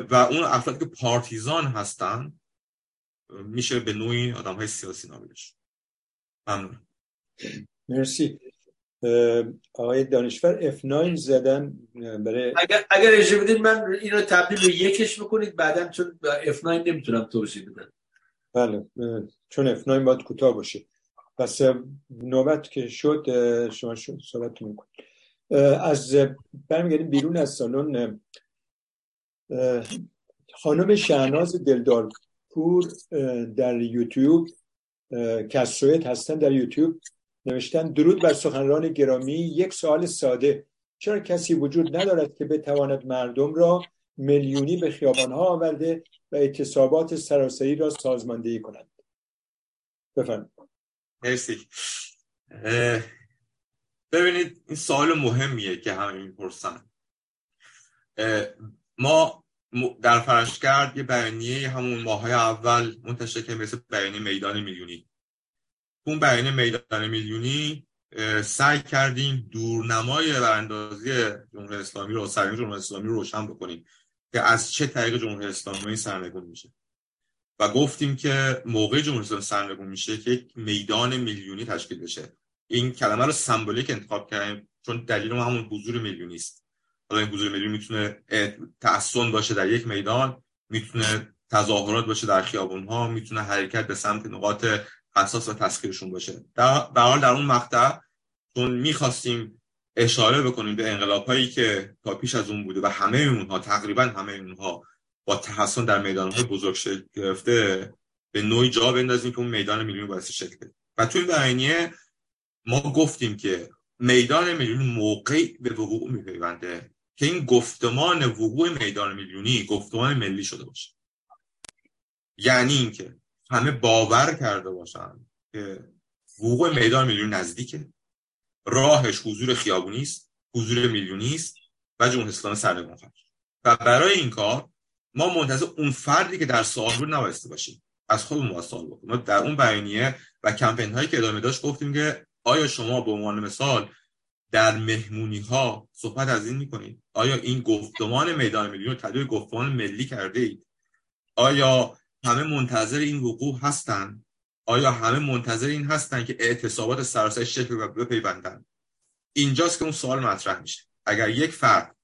و اون افرادی که پارتیزان هستن میشه به نوعی آدم های سیاسی نامیدش ممنون. مرسی. آقای دانشور F9 زدن برای اگر اگر اجازه بدید من اینو تبدیل به یکش بکنید بعدا چون F9 نمی‌تونم توضیح بدم. بله چون F9 باید کوتاه باشه. پس نوبت که شد شما صحبت می‌کنید از برمیگردیم بیرون از سالن خانم شهناز دلدارپور در یوتیوب کسرویت هستن در یوتیوب. نوشتن درود بر سخنران گرامی. یک سوال ساده. چرا کسی وجود ندارد که بتواند مردم را میلیونی به خیابانها آورده و اعتصابات سراسری را سازماندهی کند؟ بفرمایید. مرسی. ببینید این سوال مهمیه که همه می‌پرسن. ما در فرشگرد یه بیانیه همون ماهای اول منتشر که مثل بیانیه میدان میلیونی. اون بیانیه میدان میلیونی سعی کردیم دورنمای براندازی جمهوری اسلامی رو سرنگون جمهوری اسلامی رو روشن بکنیم که از چه طریق جمهوری اسلامی سرنگون میشه. و گفتیم که موقع جمهوری اسلامی سرنگون میشه که یک میدان میلیونی تشکیل بشه. این کلمه رو سمبولیک انتخاب کردیم چون دلیل همون حضور میلیونی است. حالا این حضور میلیونی می‌تونه تعصن باشه در یک میدان می‌تونه تظاهرات باشه در خیابون ها می‌تونه حرکت به سمت نقاط حساس و تسخیرشون باشه. در حال در اون مقطع چون می‌خواستیم اشاره بکنیم به انقلاب هایی که تا پیش از اون بوده و همه اونها تقریبا همه اونها با تحسن در میدان های بزرگ شکل گرفته به نوعی جا بندازیم که اون میدان میلیون باعث شکل بده. و توی این ما گفتیم که میدان میلیون موقعی به وقوع میپیونده. که این گفتمان وقوع میدان میلیونی گفتمان ملی شده باشه. یعنی اینکه همه باور کرده باشن که وقوع میدان میلیون نزدیکه. راهش حضور خیابونی است حضور میلیونی است و جمهوری اسلامی سرنگون و برای این کار ما منتظر اون فردی که در سوال بود نبایسته باشیم. از خودمون باید سوال بکنیم. ما در اون بیانیه و کمپین هایی که ادامه داشت گفتیم که آیا شما به عنوان مثال در مهمونی ها صحبت از این می‌کنید. آیا این گفتمان میدان میلیون تبدیل گفتمان ملی کرده اید؟ آیا همه منتظر این وقوع هستند؟ آیا همه منتظر این هستند که اعتصابات سراسری شکل و بپیوندند؟ اینجاست که اون سوال مطرح میشه. اگر یک فرد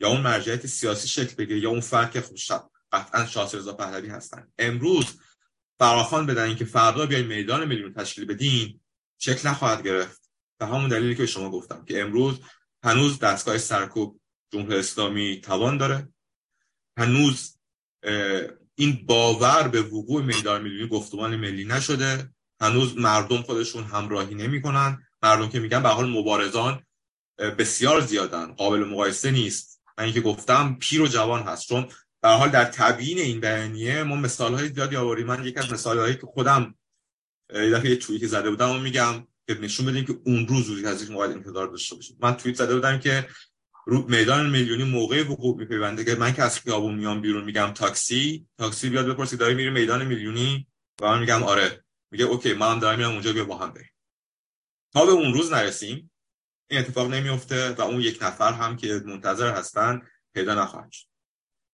یا اون مرجعیت سیاسی شکل بگیره یا اون فرد که خب قطعا شاه رضا پهلوی هستن امروز فراخوان بدن اینکه فردا بیاین میدان میلیون تشکیل بدین شکل نخواهد گرفت. به همون دلیلی که شما گفتم که امروز هنوز دستگاه سرکوب جمهوری اسلامی توان داره. هنوز این باور به وقوع میدان میلیونی گفتمان ملی نشده. هنوز مردم خودشون همراهی نمی‌کنن. مردم که میگن به حال مبارزان بسیار زیادن قابل مقایسه نیست. من اینکه گفتم پیر و جوان هست. چون به حال در تبیین این بیانیه ما مثال های زیادی آوریم من یکی از مثال هایی که خودم یه دفعه که زده بودم و میگم که نشون بدیم که اون روز روزی از یک انتظار داشته باشیم. من توییت زده بودم که رو میدان میلیونی موقع وقوع میپیونده که من که از خیابون میام بیرون میگم تاکسی تاکسی بیاد بپرسید داری میری میدان میلیونی؟ و من میگم آره. میگه اوکی من دارم میرم اونجا بیا با هم بریم. تا به اون روز نرسیم این اتفاق نمیفته و اون یک نفر هم که منتظر هستن پیدا نخواهد شد.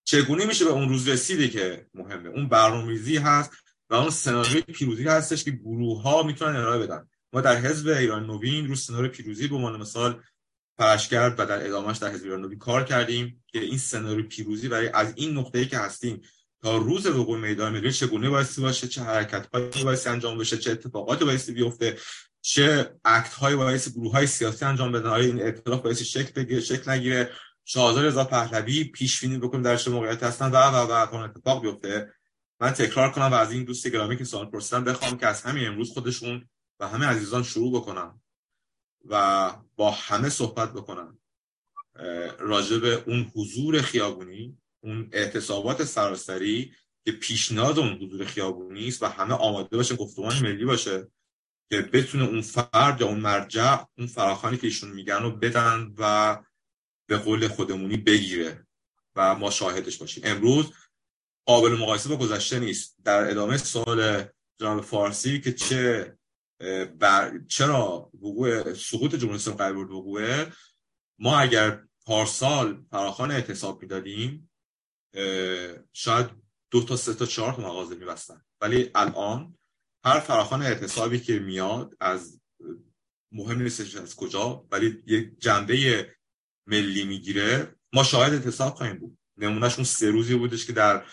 چگونه میشه به اون روز رسیده که مهمه؟ اون برنامه‌ریزی هست و اون سناریوی پیروزی هستش که گروه ها می‌تونن ارائه بدن. ما در حزب ایران نوین رو سناریوی پیروزی به عنوان مثال فرش کرد و در ادامهش در حزب ایران نوین کار کردیم که این سناریو پیروزی برای از این نقطه‌ای که هستیم تا روز وقوع میدان ملی چگونه بایستی باشه چه حرکت هایی بایستی انجام بشه چه اتفاقاتی بایستی بیفته چه اکت بایستی گروه های سیاسی انجام بدن آیا این اطلاف بایستی شکل بگیره شکل نگیره شاهزاده رضا پهلوی پیش بینی بکنیم در چه موقعیت هستن و و و تا اتفاق بیفته. من تکرار کنم و از این دوست گرامی که سوال پرسیدن بخوام که از همین امروز خودشون و همه عزیزان شروع بکنم و با همه صحبت بکنم. راجع به اون حضور خیابونی اون اعتصابات سراسری که پیشنهاد اون حضور خیابونی است و همه آماده باشه گفتمان ملی باشه که بتونه اون فرد یا اون مرجع اون فراخانی که ایشون میگن رو بدن و به قول خودمونی بگیره و ما شاهدش باشیم. امروز قابل مقایسه با گذشته نیست. در ادامه سوال جناب فارسی که چه بر چرا وقوع سقوط جمهوری اسلامی قرار بود وقوعه ما اگر پارسال فراخان اعتصاب می‌دادیم شاید دو تا سه تا چهار تا مغازه میبستن. ولی الان هر فراخان اعتصابی که میاد از مهم نیستش از کجا ولی یک جنبه ملی می‌گیره. ما شاهد اعتصاب خواهیم بود. نمونهش اون سه روزی بودش که در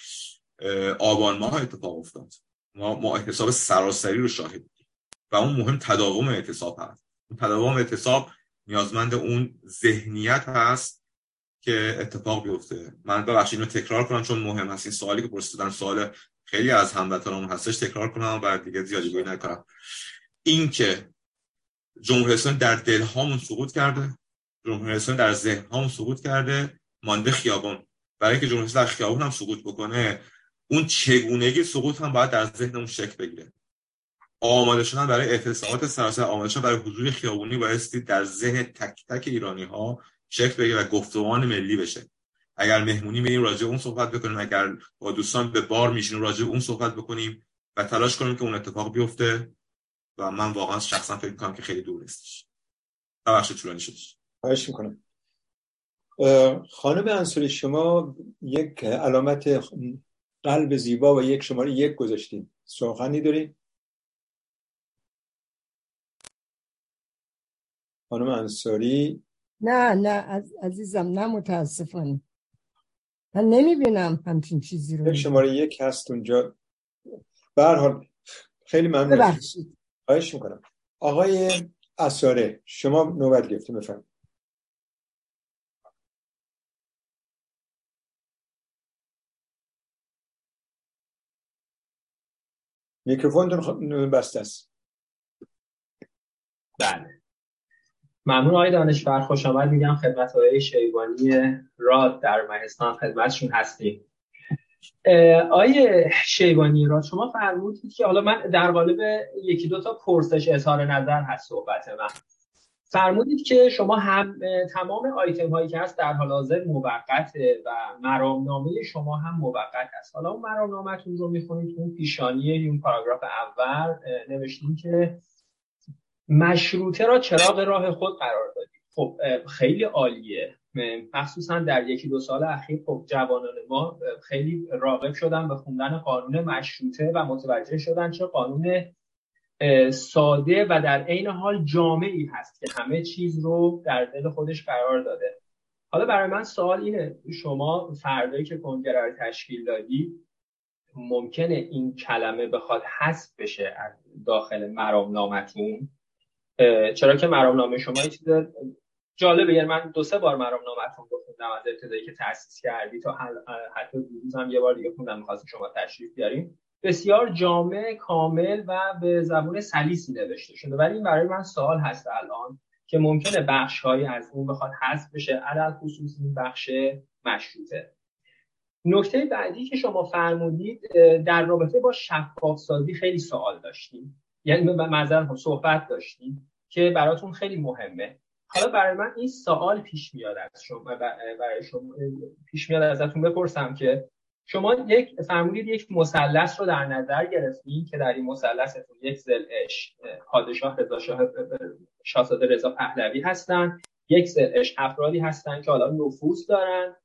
آبان ماه اتفاق افتاد. ما, ما اعتصاب سراسری رو شاهد و اون مهم تداوم اعتصاب هست. اون تداوم اعتصاب نیازمند اون ذهنیت هست که اتفاق بیفته. من ببخشید اینو تکرار کنم چون مهم هست. این سوالی که پرسیدن سوال خیلی از هموطنان هستش. تکرار کنم و دیگه زیادی گوی نکنم. این که جمهوری اسلامی در دل هامون سقوط کرده. جمهوری اسلامی در ذهن هامون سقوط کرده. مانده خیابان برای که جمهوری اسلامی در خیابون هم سقوط بکنه اون چگونگی سقوط هم باید در ذهنمون شکل بگیره. آماده شدن برای اعتصابات سراسر آماده شدن برای حضور خیابونی بایستی در ذهن تک تک ایرانی ها شکل بگیره و گفتمان ملی بشه. اگر مهمونی میریم راجع اون صحبت بکنیم اگر با دوستان به بار میشینیم راجع اون صحبت بکنیم و تلاش کنیم که اون اتفاق بیفته و من واقعا شخصا فکر می‌کنم که خیلی دور نیستش. ببخشید طولانی شدش. خواهش می‌کنم. خانم انصاری شما یک علامت قلب زیبا و یک شماره یک گذاشتیم سخنی داریم خانم انصاری. نه نه از عزیزم نه متاسفانه. من نمی‌بینم همچین چیزی رو. یک شماره یک هست اونجا. حال خیلی ممنون. ببخشید. خواهش می‌کنم. آقای اساره شما نوبت گرفتیم بفرمایید. میکروفونتون بسته است. بله. ممنون آقای دانشور. خوش آمد. میگم خدمت های شیبانی راد در مهستان خدمتشون هستیم. آیه شیبانی را شما فرمودید که حالا من در قالب یکی دو تا پرسش اظهار نظر هست صحبت من. فرمودید که شما هم تمام آیتم هایی که هست در حال حاضر موقته و مرامنامه شما هم موقت هست حالا اون مرامنامهتون رو می‌خونید اون پیشانی اون پاراگراف اول. نوشتیم که مشروطه را چراغ راه خود قرار دادید خب خیلی عالیه. مخصوصا در یکی دو سال اخیر خب جوانان ما خیلی راغب شدن به خوندن قانون مشروطه و متوجه شدن چه قانون ساده و در عین حال جامعی هست که همه چیز رو در دل خودش قرار داده. حالا برای من سوال اینه شما فردایی که کنگره رو تشکیل دادی ممکنه این کلمه بخواد حذف بشه از داخل مرامنامتون؟ چرا که مرامنامه شما یه چیز جالبه یعنی من دو سه بار مرامنامتون بخوندم از ابتدایی که تاسیس کردی تا حتی دیروز هم یه بار دیگه خوندم می‌خواستم شما تشریف بیاریم بسیار جامع کامل و به زبون سلیسی نوشته شده. ولی این برای من سوال هست الان که ممکنه بخش هایی از اون بخواد حذف بشه. علل خصوص این بخش مشروطه. نکته بعدی که شما فرمودید در رابطه با شفاف سازی خیلی سوال داشتیم. یعنی نظر صحبت داشتیم که براتون خیلی مهمه. حالا برای من این سوال پیش میاد از شما برای شما پیش میاد ازتون بپرسم که شما یک فرمودید یک مثلث رو در نظر گرفتید که در این مثلثتون یک زلش پادشاه رضا شاه شاهزاده رضا پهلوی هستن یک ضلعش افرادی هستن که حالا نفوذ دارن.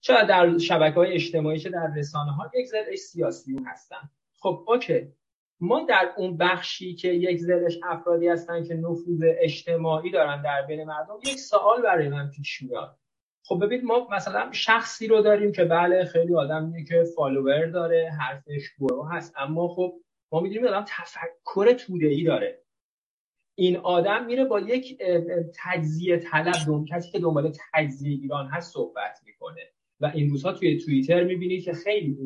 چه در شبکه های اجتماعی چه در رسانه ها یک ضلعش سیاسیون هستن. خب okay. ما در اون بخشی که یک ضلعش افرادی هستن که نفوذ اجتماعی دارن در بین مردم یک سوال برای من پیش میاد. خب ببینید ما مثلا شخصی رو داریم که بله خیلی آدمیه که follower داره حرفش برو هست. اما خب ما می‌دونیم آدم تفکر توده ای داره. این آدم میره با یک تجزیه طلب دوم کسی که دنبال تجزیه ایران هست صحبت می‌کنه. و این روزها توی توییتر می‌بینید که خیلی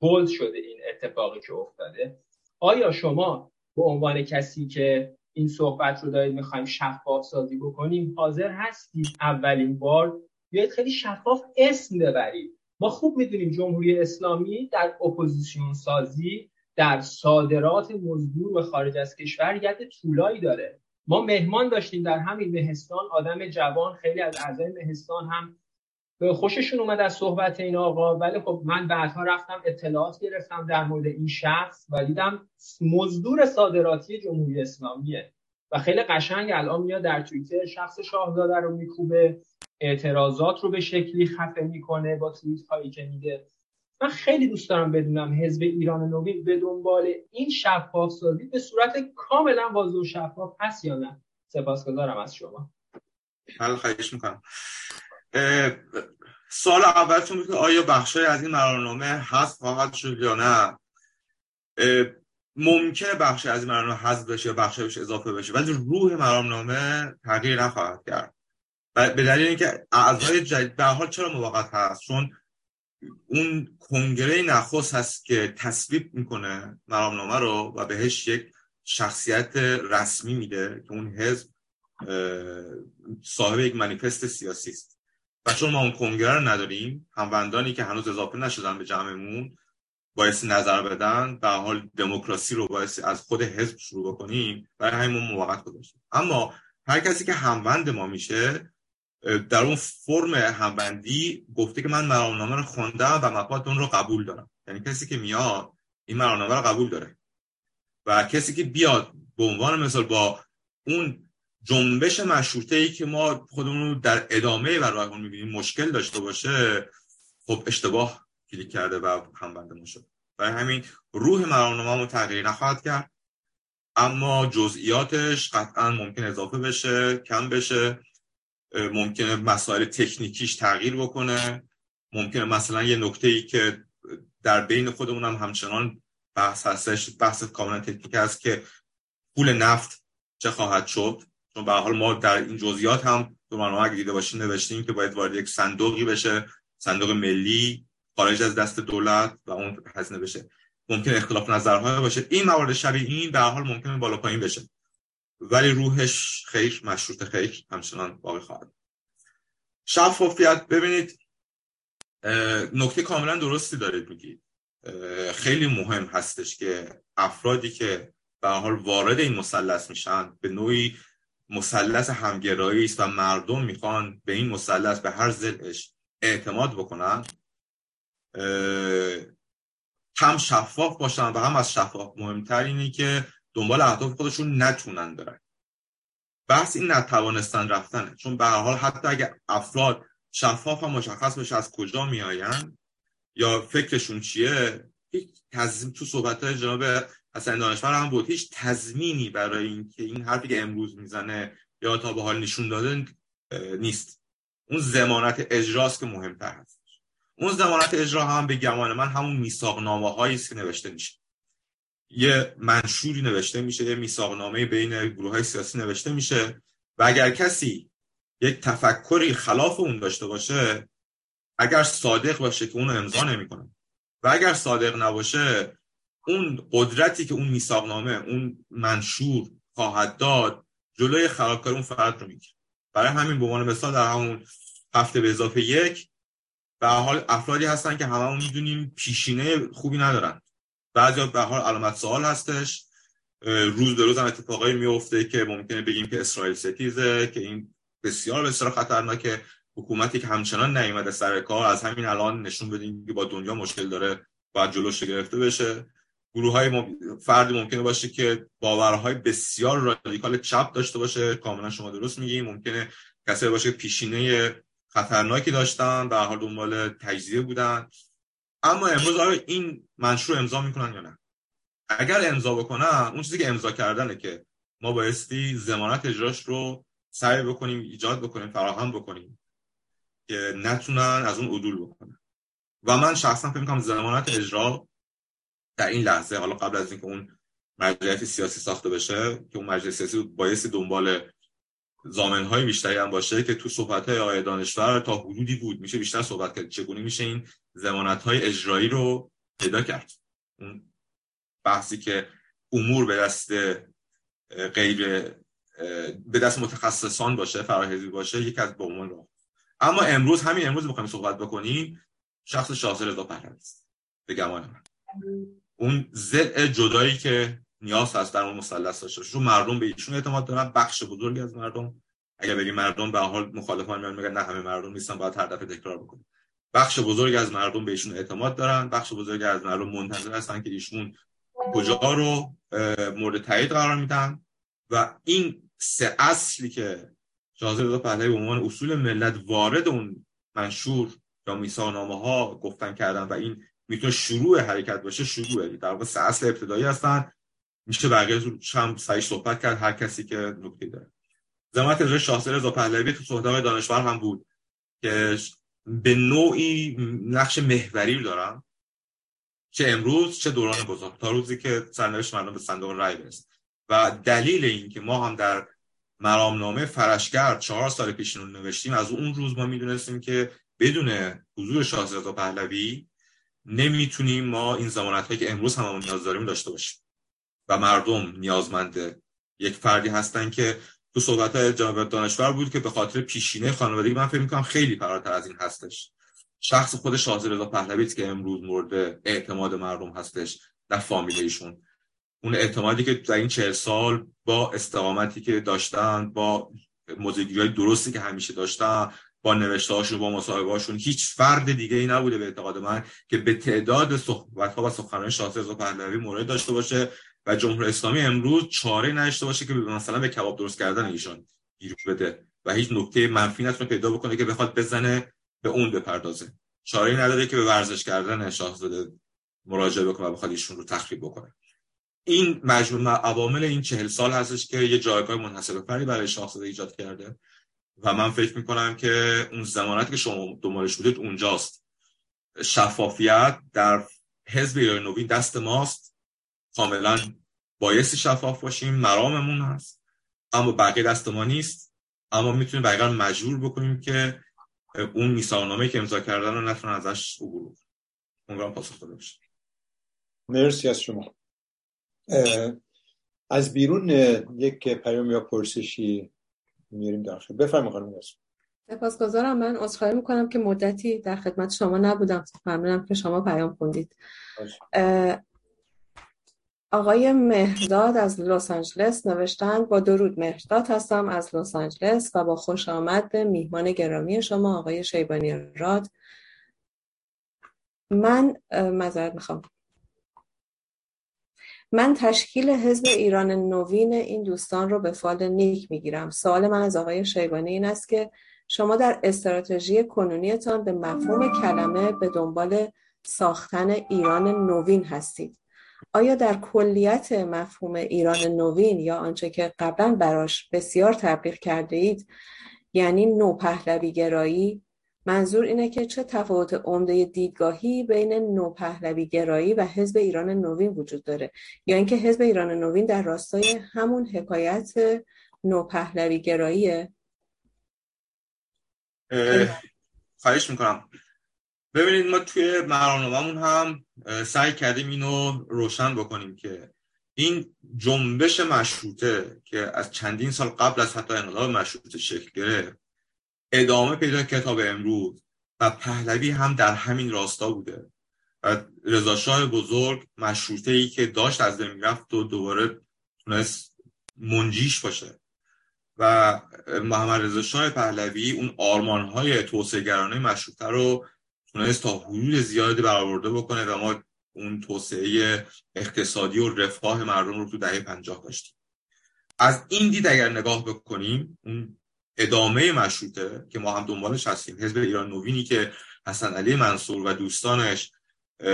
بولد شده این اتفاقی که افتاده. آیا شما به عنوان کسی که این صحبت رو دارید می‌خوایم شفاف سازی بکنیم حاضر هستید اولین بار بیاید خیلی شفاف اسم ببرید؟ ما خوب می‌دونیم جمهوری اسلامی در اپوزیسیون سازی در صادرات مزدور به خارج از کشور ید طولایی داره. ما مهمان داشتیم در همین مهستان. آدم جوان خیلی از اعضای مهستان هم خوششون اومد از صحبت این آقا. ولی خب من بعدها رفتم اطلاعات گرفتم در مورد این شخص و دیدم مزدور صادراتی جمهوری اسلامیه. و خیلی قشنگ الان میاد در توییتر شخص شاهزاده رو میکوبه اعتراضات رو به شکلی خفه می‌کنه با توییت هایی که میده. من خیلی دوست دارم بدونم حزب ایران نوین به دنبال این شفاف سازی به صورت کاملا واضح و شفاف هست یا نه. سپاسگزارم از شما. بله خواهش می‌کنم. سال اولتون بود که آیا بخشای از این مرانامه هست خواهد شد یا نه؟ ممکنه بخش از این مرانامه حذف بشه یا بخش بشه اضافه بشه ولی روح مرانامه تغییر نخواهد کرد. به دلیل اینکه اعضای جدید به حال چرا موقت هست؟ چون اون کنگره نخست هست که تصویب می‌کنه مرامنامه رو و بهش یک شخصیت رسمی میده که اون حزب صاحب یک منیفست سیاسی است. و چون ما اون کنگره رو نداریم هموندانی که هنوز اضافه نشدن به جمعمون باعث نظر بدن به حال دموکراسی رو باعث از خود حزب شروع بکنیم برای همین موقت گذاشتیم. اما هر کسی که هموند ما میشه در اون فرم همبندی گفته که من مرامنامه رو خوندم و مفاد اون رو قبول دارم. یعنی کسی که میاد این مرامنامه رو قبول داره. و کسی که بیاد به عنوان مثال با اون جنبش مشروطه ای که ما خودمون رو در ادامه و راهمون می‌بینیم مشکل داشته باشه خب اشتباه کلیک کرده و هم بنده شد. برای همین روح مرامنامه تغییر نخواهد کرد. اما جزئیاتش قطعا ممکن اضافه بشه کم بشه. ممکنه مسائل تکنیکیش تغییر بکنه. ممکنه مثلا یه نکته ای که در بین خودمون هم همچنان بحث هستش بحث کاملا تکنیک است که پول نفت چه خواهد شد. چون به حال ما در این جزئیات هم تو برنامه اگه دیده باشین نوشتیم که باید وارد یک صندوقی بشه صندوق ملی خارج از دست دولت و اون هزینه بشه. ممکن اختلاف نظرهای باشه. این موارد شبیه این به حال ممکنه بالا پایین بشه. ولی روحش خیر مشروط خیر همچنان باقی خواهد شفافیت ببینید نکته کاملا درستی دارید میگید. خیلی مهم هستش که افرادی که به حال وارد این مثلث میشن به نوعی مثلث همگرایی است و مردم می‌خوان به این مثلث به هر زلش اعتماد بکنن هم شفاف باشن و هم از شفاف مهمتر اینه که دنبال اهداف خودشون نتونن برن. بحث این نتوانستن رفتنه. چون به هر حال حتی اگر افراد شفاف هم مشخص بشه از کجا میآیند یا فکرشون چیه تو صحبت های جناب حسن دانشور هم بود. هیچ تضمینی برای اینکه این حرفی که امروز می‌زنه یا تا به حال نشون داده نیست. اون زمانت اجراست که مهمتر هست. اون زمانت اجرا هم به گمان من همون میثاق نامه هایی است که نوشته میشه. یه منشوری نوشته میشه یه میثاق نامه بین گروه های سیاسی نوشته میشه و اگر کسی یک تفکری خلاف اون داشته باشه اگر صادق باشه که اونو امضا نمی‌کنه. و اگر صادق نباشه اون قدرتی که اون میثاقنامه اون منشور خواهد داد جلوی خرابکاری اون فرد رو می‌گیره. برای همین به عنوان مثال در همون هفته به اضافه یک به حال افرادی هستن که هممون می‌دونیم پیشینه خوبی ندارن. بعضی به حال علامت سوال هستش. روز به روز هم اتفاقایی میفته که ممکنه بگیم که اسرائیل ستیزه که این بسیار بسیار خطرناکه. حکومتی که همچنان نیومده سر کار از همین الان نشون بدیم که با دنیا مشکل داره باید جلوش گرفته بشه. گروه های مم... فردی ممکنه باشه که باورهای بسیار رادیکال چپ داشته باشه کاملا شما درست میگی. ممکنه کسی باشه پیشینه خطرناکی داشتن به حال دنبال تجزیه بودن. اما امروز آیا این منشور امضا می‌کنن یا نه؟ اگر امضا بکنن اون چیزی که امضا کردنه که ما بایستی زمانت اجراش رو سعی بکنیم ایجاد بکنیم فراهم بکنیم که نتونن از اون عدول بکنن. و من شخصا فکر می‌کنم زمانت اجرا در این لحظه حالا قبل از اینکه اون مجلس سیاسی ساخته بشه که اون مجلس سیاسی بایستی دنبال های بیشتری هم باشه که تو صحبت های آقای دانشور تا حدودی بود میشه بیشتر صحبت کرد. چگونه میشه این زمانت های اجرایی رو پیدا کرد؟ اون بحثی که امور به دست غیر به دست متخصصان باشه فراهزی باشه یکی از به رو اما امروز همین امروز بخوایم صحبت بکنیم شخص شاهزاده رضا پهلوی است به گمان من. اون زل جدایی که نیاز هست در اون مثلث داشته چون مردم به ایشون اعتماد دارن بخش بزرگی از مردم. اگر بگیم مردم به حال مخالفان میان میگن نه همه مردم نیستن باید هر دفعه تکرار بکنیم. بخش بزرگی از مردم به ایشون اعتماد دارن. بخش بزرگی از مردم منتظر هستن که ایشون کجا رو مورد تایید قرار میدن. و این سه اصلی که شاهزاده رضا پهلوی به عنوان اصول ملت وارد اون منشور یا میثاقنامه ها گفتن کردن و این می‌تونه شروع حرکت باشه شروع در واقع اصل ابتدایی هستن. میشه بقیه هم سعی صحبت کرد هر کسی که نکته داره. زمانت اجرای شاهزاده رضا پهلوی تو صحبت دانشور هم بود که به نوعی نقش محوری دارم. چه امروز چه دوران بزرگ. تا روزی که سرنوشت مردم به صندوق رای برسه. و دلیل این که ما هم در مرامنامه فرشگرد چهار سال پیش نوشتیم از اون روز ما می‌دونستیم که بدون حضور شاهزاده پهلوی نمی‌تونیم ما این زمانت که امروز هممون نیاز داریم داشته باشیم. و مردم نیازمند یک فردی هستن که تو صحبت های جناب دانشور بود که به خاطر پیشینه خانوادگی من فکر می‌کنم خیلی فراتر از این هستش. شخص خود شاهزاده رضا پهلوی که امروز مورد اعتماد مردم هستش در فامیل ایشون. اون اعتمادی که در این چهل سال با استقامتی که داشتن با موزگیری درستی که همیشه داشتن با نوشته هاشون با مصاحبه هاشون. هیچ فرد دیگه ای نبوده به اعتقاد من که به تعداد صحبت ها و سخنرانی شاهزاده رضا پهلوی مورد داشته باشه و جمهوری اسلامی امروز چاره نداشته باشه که مثلا به کباب درست کردن ایشان گیر بده و هیچ نکته منفی نتونه پیدا بکنه که بخواد بزنه به اون بپردازه. چاره نداره که به ورزش کردن شاهزاده مراجعه بکنه و بخواد ایشون رو تخریب بکنه. این مجموع عوامل این چهل سال هستش که یه جایگاه منحصر به برای شاهزاده ایجاد کرده. و من فکر می‌کنم که اون زمانتی که شما دنبالش بودید اونجاست. شفافیت در حزب ایران نوین دست ماست. کاملا بایستی شفاف باشیم. مراممون هست. اما بقیه دست ما نیست. اما می‌تونیم بقیه مجبور بکنیم که اون میثاقنامه که امضا کردن رو نتونن ازش عبور امیدوارم پاسخ داده باشه. مرسی از شما. از بیرون یک پیام یا پرسشی میریم داخل بفرمایید خانم سپاسگزارم. من عذرخواهی می‌کنم که مدتی در خدمت شما نبودم. ممنونم که شما پیام خوندید. آقای مهرداد از لس آنجلس نوشتند با درود مهرداد هستم از لس آنجلس و با خوش آمد به میهمان گرامی شما آقای شیبانی راد. من مذارت می‌خوام. من تشکیل حزب ایران نوین این دوستان رو به فال نیک می‌گیرم. سوال من از آقای شیبانی این است که شما در استراتژی کنونیتان به مفهوم کلمه به دنبال ساختن ایران نوین هستید. آیا در کلیت مفهوم ایران نوین یا آنچه که قبلا براش بسیار تبلیغ کرده اید یعنی نوپهلوی گرایی منظور اینه که چه تفاوت عمده دیدگاهی بین نوپهلوی گرایی و حزب ایران نوین وجود داره. یا اینکه حزب ایران نوین در راستای همون حکایت نوپهلوی گراییه خواهش می‌کنم. ببینید ما توی مرانوامون هم سعی کردیم اینو روشن بکنیم که این جنبش مشروطه که از چندین سال قبل از حتی انقلاب مشروطه شکل گرفت ادامه پیدا کتاب امروز و پهلوی هم در همین راستا بوده. و رضاشاه بزرگ مشروطه ای که داشت از بین رفت و دوباره تونست منجیش باشه. و محمد رضا شاه پهلوی اون آرمان های توسعه مشروطه رو تونست تا حدود زیادی برآورده بکنه و ما اون توسعه اقتصادی و رفاه مردم رو تو دهه پنجاه داشتیم. از این دید اگر نگاه بکنیم اون ادامه مشروطه که ما هم دنبالش هستیم. حزب ایران نوینی که حسن علی منصور و دوستانش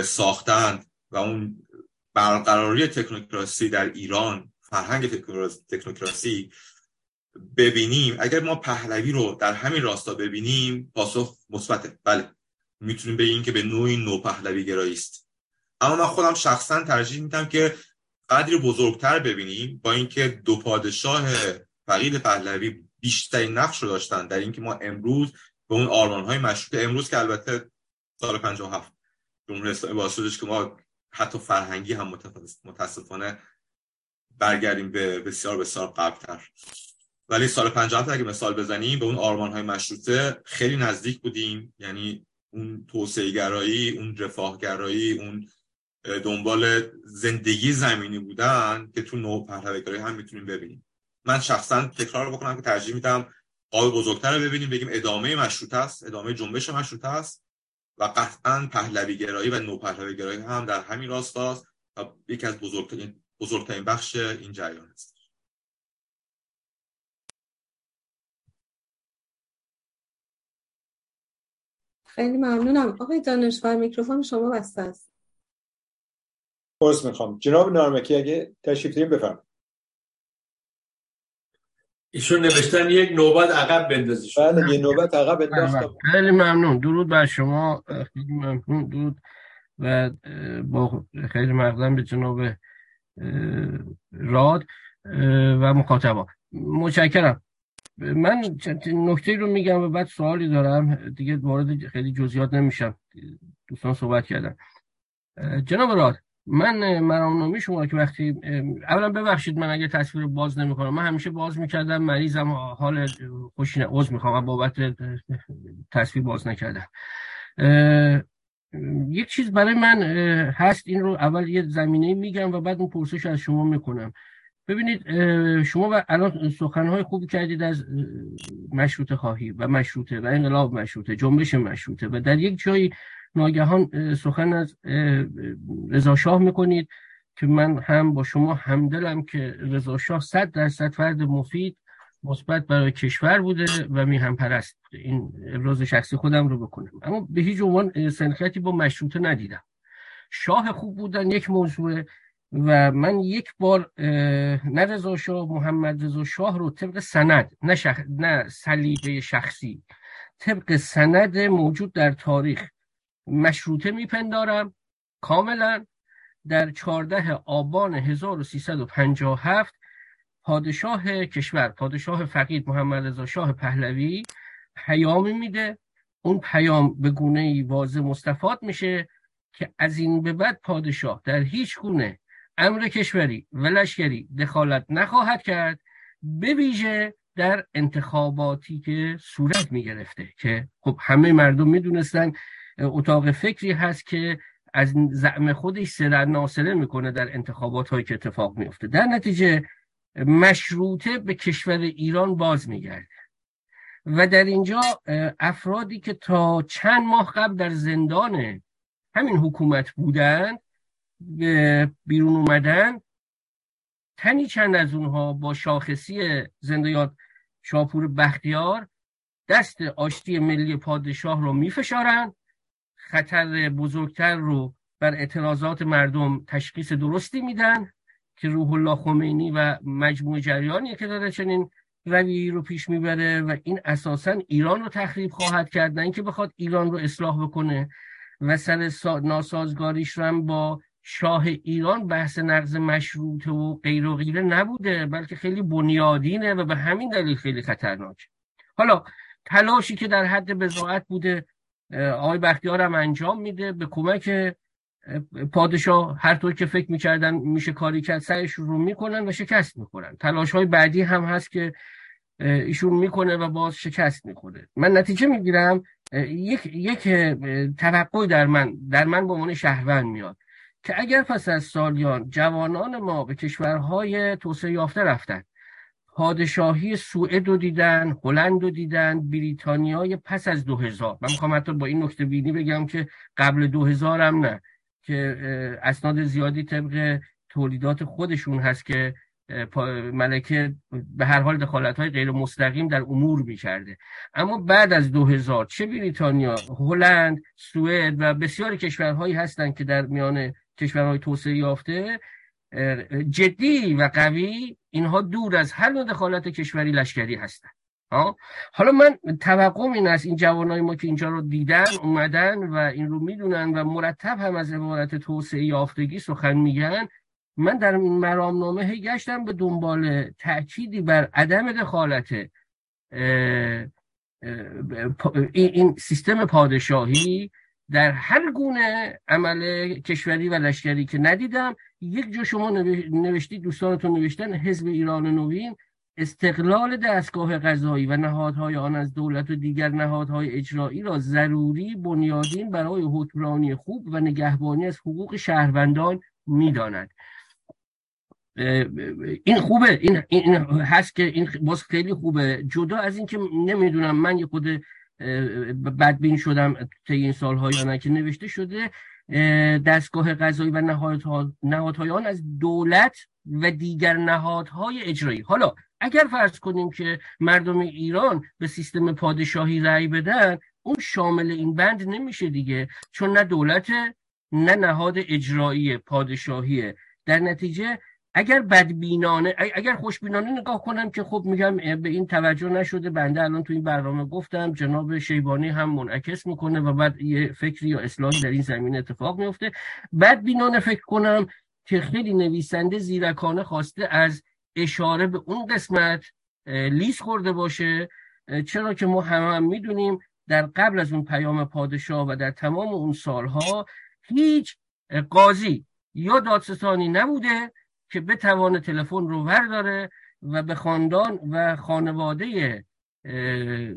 ساختند و اون برقراری تکنوکراسی در ایران فرهنگ تکنوکراسی ببینیم. اگر ما پهلوی رو در همین راستا ببینیم پاسخ مثبته. بله می‌تونیم بگیم که به نوعی نو پهلوی گرایی است. اما من خودم شخصا ترجیح میدم که قدری بزرگتر ببینیم با اینکه دو پادشاه فقید پهلوی بیشترین نقش رو داشتن در اینکه ما امروز به اون آرمان های مشروط امروز که البته سال 57 جمهوری اسلامی باعث که ما حتی فرهنگی هم متاسفانه برگردیم به بسیار بسیار قبلتر. ولی سال 57 اگه مثال بزنیم به اون آرمان های مشروطه خیلی نزدیک بودیم. یعنی اون توسعه گرایی اون رفاه گرایی اون دنبال زندگی زمینی بودن که تو نو پهلوی هم می‌تونیم ببینیم. من شخصا تکرار بکنم که ترجیح میدم قاب بزرگتر رو ببینیم بگیم ادامه مشروطه است ادامه جنبش مشروطه است و قطعا پهلوی گرایی و نو پهلوی گرایی هم در همین راستاست و یکی از بزرگترین بزرگترین بخش این جریان است. خیلی ممنونم. آقای دانشور میکروفون شما بسته است. پرس می‌خوام. جناب نارمکی اگه تشریف داریم بفرم ایشون نوشتن یک نوبت عقب بندازی بله یه نوبت عقب انداختم. خیلی ممنون. درود بر شما. خیلی ممنون. درود. و با خیلی مقدم به جناب راد و مخاطبا. متشکرم. من نکته رو میگم و بعد سوالی دارم. دیگه وارد خیلی جزئیات نمیشم. دوستان صحبت کردن. جناب راد. من مرامنامه شما که وقتی اولا ببخشید من اگه تصویر باز نمی‌کنم. من همیشه باز می‌کردم مریضم حال خوشی عذر می‌خوام بابت تصویر باز نکردم. یک چیز برای من هست این رو اول یه زمینه میگم و بعد اون پرسش از شما می‌کنم. ببینید شما و الان سخنهای خوبی کردید از مشروطه خواهی و مشروطه و انقلاب مشروطه جنبش مشروطه و در یک جایی ناگهان سخن از رضا شاه می‌کنید که من هم با شما همدلم که رضا شاه صد درصد فرد مفید مثبت برای کشور بوده و میهم پرست بوده این ابراز شخصی خودم رو بکنم. اما به هیچ عنوان سنخیتی با مشروطه ندیدم. شاه خوب بودن یک موضوع و من یک بار نه رضا شاه محمد رضا شاه رو طبق سند نه, شخ... نه سلیقه شخصی طبق سند موجود در تاریخ مشروطه میپندارم. کاملا در 14 آبان 1357 پادشاه کشور پادشاه فقید محمد رضا شاه پهلوی پیامی میده. اون پیام به گونه ای واضح مستفاد میشه که از این به بعد پادشاه در هیچ گونه امر کشوری و لشکری دخالت نخواهد کرد به ویژه در انتخاباتی که صورت می گرفته که خب همه مردم می‌دونستن اتاق فکری هست که از زعم خودش سر ناصره می‌کنه در انتخابات هایی که اتفاق میفته در نتیجه مشروطه به کشور ایران باز میگرده. و در اینجا افرادی که تا چند ماه قبل در زندان همین حکومت بودن بیرون اومدن تنی چند از اونها با شاخصی زندیات شاپور بختیار دست آشتی ملی پادشاه رو میفشارن. خطر بزرگتر رو بر اعتراضات مردم تشخیص درستی میدن که روح الله خمینی و مجموع جریانی که داره چنین روی رو پیش می‌بره و این اساسا ایران رو تخریب خواهد کرد نه اینکه بخواد ایران رو اصلاح بکنه. و سر ناسازگاریش رو هم با شاه ایران بحث نقض مشروطه و غیر و غیره نبوده بلکه خیلی بنیادینه و به همین دلیل خیلی خطرناک. حالا تلاشی که در حد بزاعت بوده آقای بختیار هم انجام میده. به کمک پادشاه هر طور که فکر می‌کردن میشه کاری کرد سعیش رو می‌کنن و شکست می‌کنن تلاش های بعدی هم هست که ایشون می‌کنه و باز شکست می‌کنه من نتیجه می‌گیرم یک یک توقعی در من در من به عنوان شهروند میاد که اگر پس از سالیان جوانان ما به کشورهای توسعه یافته رفتن پادشاهی سوئد رو دیدن هلند رو دیدن بریتانیای پس از 2000 من می‌خوام حتی با این نکته بینی بگم که قبل 2000 هم نه که اسناد زیادی طبق تولیدات خودشون هست که ملکه به هر حال دخالت های غیر مستقیم در امور می‌کرده. اما بعد از 2000 چه بریتانیا هلند سوئد و بسیاری کشورهایی هستند که در میان کشورهای توسعه یافته جدی و قوی اینها دور از هر نوع دخالت کشوری لشکری هستند حالا من توقع این است این جوانای ما که اینجا رو دیدن اومدن و این رو می‌دونن و مرتب هم از عبارت توسعه یافتگی سخن میگن من در این مرامنامه گشتم به دنبال تأکیدی بر عدم دخالت این سیستم پادشاهی در هر گونه عمل کشوری و لشکری که ندیدم. یک جا شما نوشتید دوستانتون نوشتن حزب ایران نوین استقلال دستگاه قضایی و نهادهای آن از دولت و دیگر نهادهای اجرایی را ضروری بنیادین برای حکمرانی خوب و نگهبانی از حقوق شهروندان می‌داند. این خوبه این, این هست که این باز خیلی خوبه. جدا از اینکه نمی‌دونم من یه خود بدبین شدم طی این سالها یا نه که نوشته شده دستگاه قضایی و نهادهای آن از دولت و دیگر نهادهای اجرایی. حالا اگر فرض کنیم که مردم ایران به سیستم پادشاهی رأی بدن اون شامل این بند نمیشه دیگه چون نه دولت نه نهاد اجرایی پادشاهیه. در نتیجه اگر بدبینانه اگر خوشبینانه نگاه کنم که خب میگم به این توجه نشده بنده الان تو این برنامه گفتم جناب شیبانی هم منعکس می‌کنه و بعد یه فکری یا اصلاحی در این زمین اتفاق میفته بدبینانه فکر کنم که خیلی نویسنده زیرکانه خواسته از اشاره به اون قسمت لیس خورده باشه. چرا که ما همه هم می‌دونیم در قبل از اون پیام پادشاه و در تمام اون سالها هیچ قاضی یا دادستانی نبوده که بتوانه تلفن رو ورداره و به خاندان و خانواده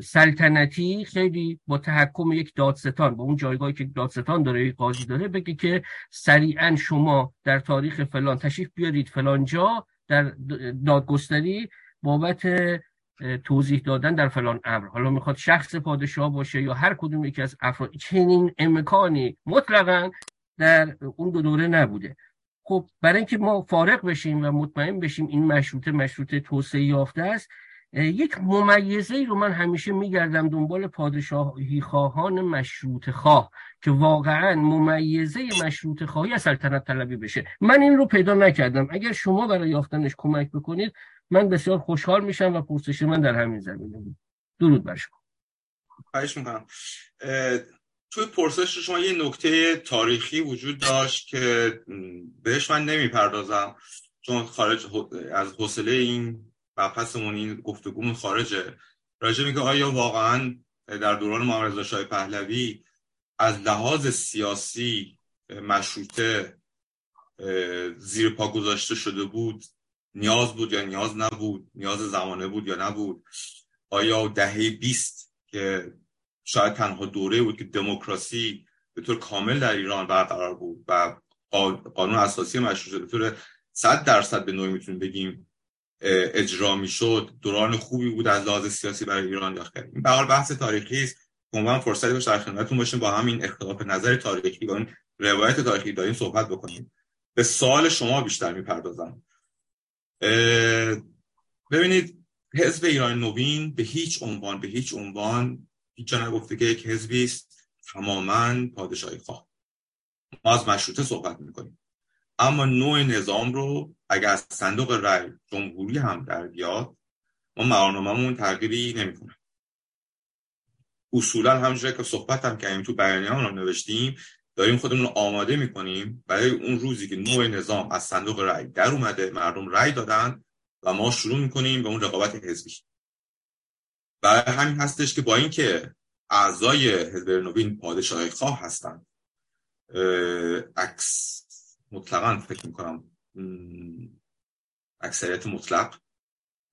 سلطنتی خیلی با تحکم یک دادستان با اون جایگاهی که دادستان داره یک قاضی داره بگه که سریعا شما در تاریخ فلان تشریف بیارید فلان جا در دادگستری بابت توضیح دادن در فلان امر. حالا می‌خواد شخص پادشاه باشه یا هر کدوم یکی از افراد چنین امکانی مطلقا در اون دو دوره نبوده. خب برای اینکه ما فارغ بشیم و مطمئن بشیم این مشروطه مشروطه توسعه یافته است یک ممیزه رو من همیشه میگردم دنبال پادشاهی خواهان مشروط خواه که واقعا ممیزه مشروط خواهی از سلطنت طلبی بشه. من این رو پیدا نکردم. اگر شما برای یافتنش کمک بکنید من بسیار خوشحال میشم و پرسش من در همین زمینه درود بر شما. خواهش می‌کنم. توی پرسش شما یه نکته تاریخی وجود داشت که بهش من نمی‌پردازم چون خارج از حوصله این مبحثمون این گفتگومون خارجه. راجع میگه آیا واقعا در دوران محمد شاه پهلوی از لحاظ سیاسی مشروطه زیر پا گذاشته شده بود نیاز بود یا نیاز نبود نیاز زمانه بود یا نبود؟ آیا دهه بیست که شاید تنها دوره بود که دموکراسی به طور کامل در ایران برقرار بود و قانون اساسی مشروطه به طور صد درصد به نوعی می‌تونیم بگیم اجرا می‌شد. دوران خوبی بود از لحاظ سیاسی برای ایران خیر این به بحث تاریخی است. عنوان فرصتی باشه در خدمتتون باشیم با همین اختلاف نظر تاریخی با این روایت تاریخی داریم صحبت بکنیم. به سوال شما بیشتر می‌پردازم. ببینید حزب ایران نوین به هیچ عنوان به هیچ عنوان هیچ نگفته که یک حزبی است تماما پادشاهی خواه. ما از مشروطه صحبت می‌کنیم. اما نوع نظام رو اگر از صندوق رای جمهوری هم در بیاد ما مراناممون تغییری نمی‌کنه. اصولا همونجوری که صحبت هم کردیم تو بیانیه رو نوشتیم داریم خودمون رو آماده می‌کنیم برای اون روزی که نوع نظام از صندوق رای در اومده مردم رای دادن و ما شروع می‌کنیم به اون رقابت حزبی. برای همین هستش که با اینکه اعضای حزب نوین پادشاهی خواه هستند عکس مطلقا فکر می‌کنم اکثریت مطلق.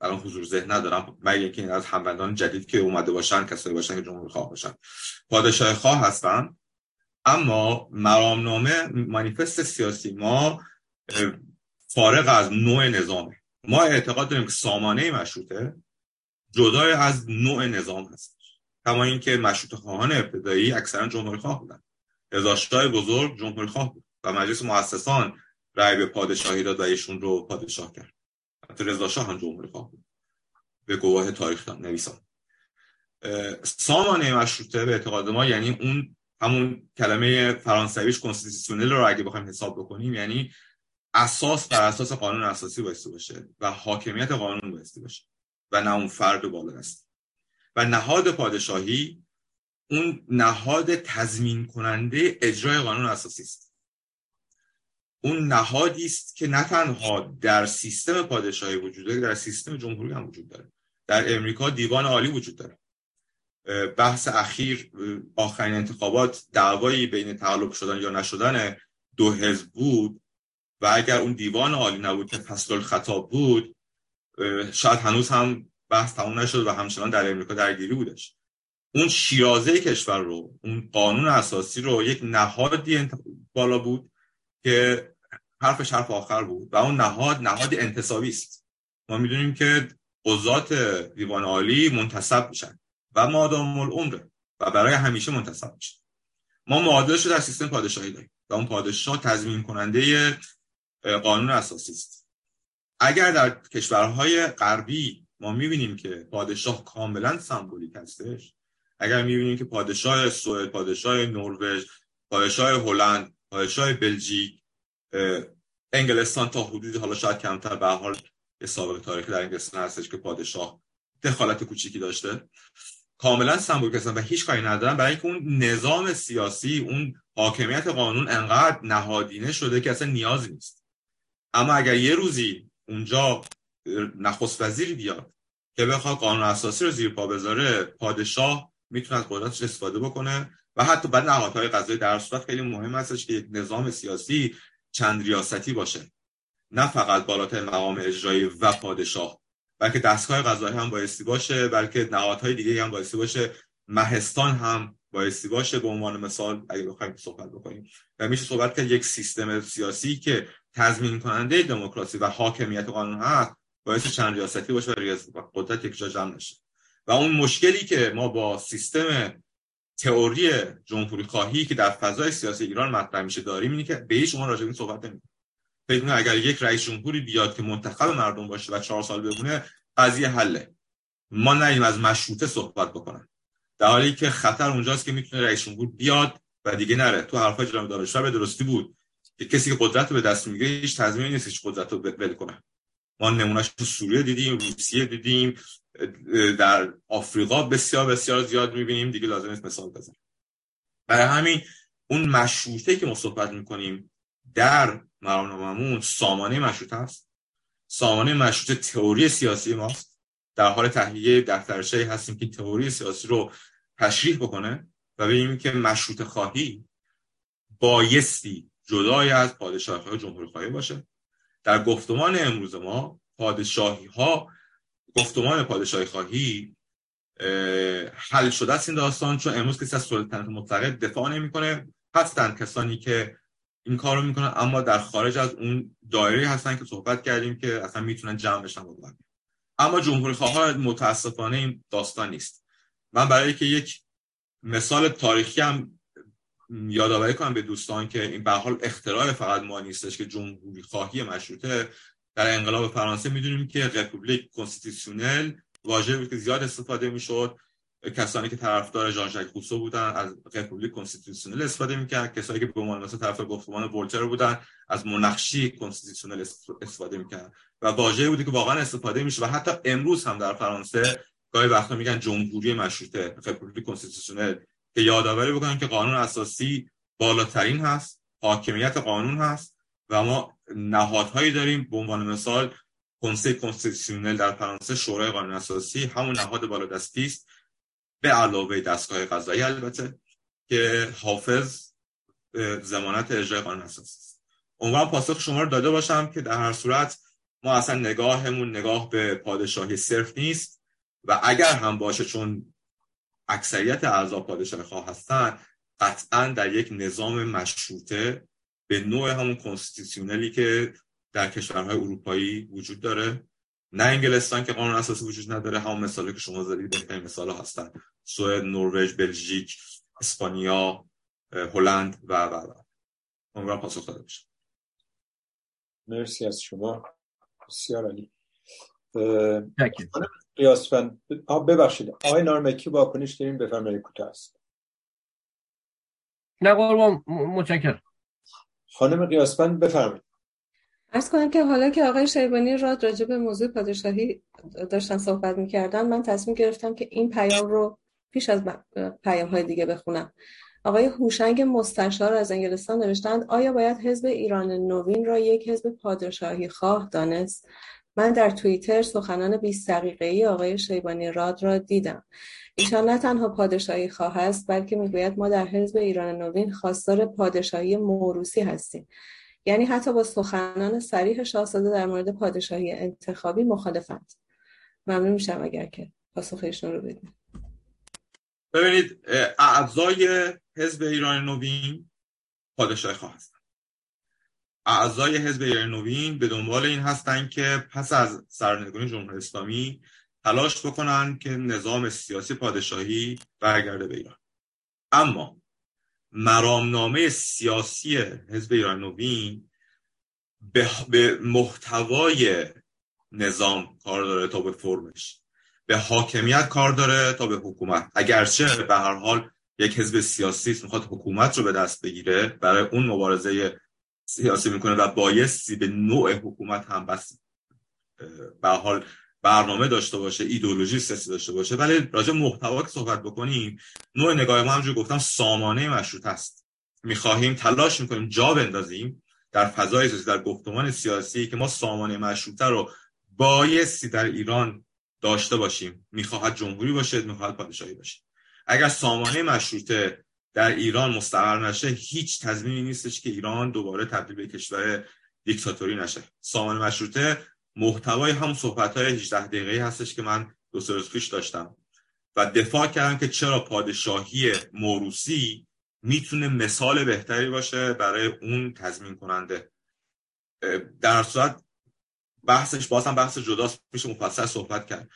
الان حضور ذهن ندارم مگر اینکه این از هموندان جدید که اومده باشن کسایی باشن که جمهوری خواه باشن. پادشاه خواه هستن اما مرامنامه مانیفست سیاسی ما فارغ از نوع نظامه. ما اعتقاد داریم که سامانه مشروطه. جدای از نوع نظام هست کما اینکه مشروط خواهان ابتدایی اکثرا جمهوری خواه بودن. رضا بزرگ جمهوری خواه بود و مجلس مؤسسان رأی به پادشاهی داد و رو پادشاه کرد. حتی رضا شاه هم جمهوری خواه بود. به گواه تاریخ نویسان. سامانه مشروطه به اعتقاد ما یعنی اون همون کلمه فرانسویش constitutionnel رو اگه بخوایم حساب بکنیم یعنی اساس بر اساس قانون اساسی بایستی باشه و حاکمیت قانون بایستی باشه. و نه اون فرد بالا است و نهاد پادشاهی اون نهاد تضمین کننده اجرای قانون اساسی است. اون نهادی است که نه تنها در سیستم پادشاهی وجود داره در سیستم جمهوری هم وجود داره. در امریکا دیوان عالی وجود داره. بحث اخیر آخرین انتخابات دعوایی بین تقلب شدن یا نشدن دو حزب بود و اگر اون دیوان عالی نبود که فصل خطاب بود شاید هنوز هم بحث تموم نشد و همچنان در امریکا درگیری بودش. اون شیرازه کشور رو اون قانون اساسی رو یک نهادی بالا بود که حرفش حرف آخر بود و اون نهاد نهاد انتصابی است. ما می‌دونیم که قضات دیوان عالی منتصب میشن و مادام العمره و برای همیشه منتصب میشن. ما معادلش رو در سیستم پادشاهی داریم و اون پادشاه تضمین کننده قانون اساسی است. اگر در کشورهای غربی ما می‌بینیم که پادشاه کاملا سمبولیک هستش اگر می‌بینیم که پادشاه سوئد پادشاه نروژ پادشاه هلند پادشاه بلژیک انگلستان تا حدودی حالا شاید کمتر به حال یه سابقه تاریخی در انگلستان هستش که پادشاه دخالت کوچیکی داشته. کاملا سمبولیک هستن و هیچ کاری ندارن. برای اینکه اون نظام سیاسی اون حاکمیت قانون انقدر نهادینه شده که اصلا نیازی نیست. اما اگر یه روزی اونجا نخست وزیری بیاد که بخواد قانون اساسی رو زیر پا بذاره پادشاه می‌تونه از قدرتش استفاده بکنه و حتی بعد نهادهای قضایی در صورت خیلی مهم هستش که یک نظام سیاسی چند ریاستی باشه. نه فقط بالاتر مقام اجرایی و پادشاه بلکه دستگاه قضایی هم بایستی باشه بلکه نهادهای دیگه هم بایستی باشه. مهستان هم بایستی باشه. به عنوان مثال اگه بخوایم صحبت بکنیم. و میشه صحبت کرد یک سیستم سیاسی که تضمین کننده دموکراسی و حاکمیت قانون هست باعث چند ریاستی باشه و قدرت یک جا جمع نشه و اون مشکلی که ما با سیستم تئوری جمهوری خواهی که در فضای سیاسی ایران مطرح میشه داریم اینه که به هیچ راجع به صحبت نمی‌کنیم. فکر اگر یک رئیس جمهوری بیاد که منتخب مردم باشه و چهار سال بمونه قضیه حله. ما نریم از مشروطه صحبت بکنن. در حالی که خطر اونجاست که می‌تونه رئیس جمهور بیاد و دیگه نره. تو حرفای جناب دانشور به درستی بود. که کسی که قدرت رو به دست می‌گیره هیچ تضمینی نیست هیچ قدرت رو ول کنه. ما نمونهش تو سوریه دیدیم روسیه دیدیم در آفریقا بسیار بسیار زیاد می‌بینیم. دیگه لازم نیست مثال بزنم برای همین اون مشروطه که ما صحبت می‌کنیم در مرامناممون سامانه مشروط هست. سامانه مشروط تئوری سیاسی ماست. در حال تهیه دفترچه‌ای هستیم که تئوری سیاسی رو تشریح بکنه و ببینیم که مشروط خواهی بایستی جدای از پادشاهی ها جمهوری خواهی باشه. در گفتمان امروز ما پادشاهی ها گفتمان پادشاهی خواهی حل شده است این داستان چون امروز کسی از سلطنت مطلقه دفاع نمی‌کنه. هستن کسانی که این کارو می‌کنن اما در خارج از اون دایره هستن که صحبت کردیم که اصلا می‌تونن جمع بشن اما جمهوری خواه متاسفانه این داستان نیست. من برای که یک مثال تاریخی هم یادآوری کنم به دوستان که این به حال اختراع فقط ما نیستش که جمهوری خواهی مشروطه. در انقلاب فرانسه می‌دونیم که république constitutionnelle واژه بود که زیاد استفاده می‌شد. کسانی که طرفدار ژان ژاک روسو بودن از république constitutionnelle استفاده می‌کردن. کسانی که به عنوان مثلا طرفدار گفتمان ولتر بودن از monarchie constitutionnelle استفاده می‌کردن. و واژه بود که واقعا استفاده میشه و حتی امروز هم در فرانسه گاهی وقتا میگن جمهوری مشروطه république constitutionnelle که یادآوری بکنن که قانون اساسی بالاترین هست حاکمیت قانون هست و ما نهادهایی داریم. به عنوان مثال Conseil constitutionnel در فرانسه شورای قانون اساسی همون نهاد بالادستی است. به علاوه دستگاه قضایی البته که حافظ زمانت اجرای قانون اساسی است. امیدوارم پاسخ شما رو داده باشم که در هر صورت ما اصلا نگاهمون نگاه به پادشاهی صرف نیست و اگر هم باشه چون اکثریت اعضا پادشاه خواه هستن قطعا در یک نظام مشروطه به نوع همون کنستیتیونلی که در کشورهای اروپایی وجود داره. نه انگلستان که قانون اساسی وجود نداره همون مثالی که شما زدید بهترین مثال هستن. سوئد نروژ بلژیک اسپانیا هلند و و و. امیدوارم پاسخ داده بشه. مرسی از شما. بسیار علی قیاسفند ببخشید. آقای نارمکی واکنش داریم بفرمایید کوتاه است. نه قربان متشکرم. خانم قیاسفند بفرمایید. ارز کنم که حالا که آقای شیبانی راد راجع به موضوع پادشاهی داشتن صحبت می‌کردن من تصمیم گرفتم که این پیام رو پیش از پیام های دیگه بخونم. آقای هوشنگ مستشار از انگلستان نوشتند آیا باید حزب ایران نوین را یک حزب پادشاهی خواه دانست؟ من در توییتر سخنان 20 ای آقای شیبانی راد را دیدم. ایشان نه تنها پادشاهی خواه است بلکه می‌گوید ما در حزب ایران نوین خواستار پادشاهی موروسی هستیم. یعنی حتی با سخنان صریح شاهزاده در مورد پادشاهی انتخابی مخالفند ممنون میشم اگر که پاسخ ایشون رو بدید ببینید اعضای حزب ایران نوین پادشاهی خواه اعضای حزب نوین به دنبال این هستند که پس از سرنگونی جمهوری اسلامی تلاش بکنن که نظام سیاسی پادشاهی برگرده به ایران. اما مرامنامه سیاسی حزب ایران نوین به, محتوای نظام کار داره تا به فرمش. به حاکمیت کار داره تا به حکومت. اگرچه به هر حال یک حزب سیاسی می‌خواد حکومت رو به دست بگیره برای اون مبارزه سیاسی می‌کنه و بایستی به نوع حکومت هم بس به حال برنامه داشته باشه ایدولوژی سیاسی داشته باشه. ولی راجع محتوا که صحبت بکنیم نوع نگاه ما همونجوری گفتم سامانه مشروط است. می‌خواهیم تلاش می‌کنیم جا بندازیم در فضای سیاسی در گفتمان سیاسی که ما سامانه مشروطه رو بایستی در ایران داشته باشیم. می‌خواهد جمهوری باشه می‌خواهد پادشاهی باشه. اگر سامانه مشروطه در ایران مستقر نشه هیچ تضمینی نیستش که ایران دوباره تبدیل به کشور دیکتاتوری نشه. سامانه مشروطه محتوای هم صحبت های 18 دقیقه هستش که من دو سه روز پیش داشتم و دفاع کردم که چرا پادشاهی موروسی می‌تونه مثال بهتری باشه برای اون تضمین کننده در صورت بحثش باز هم بحث جداست میشه مفصل صحبت کرد.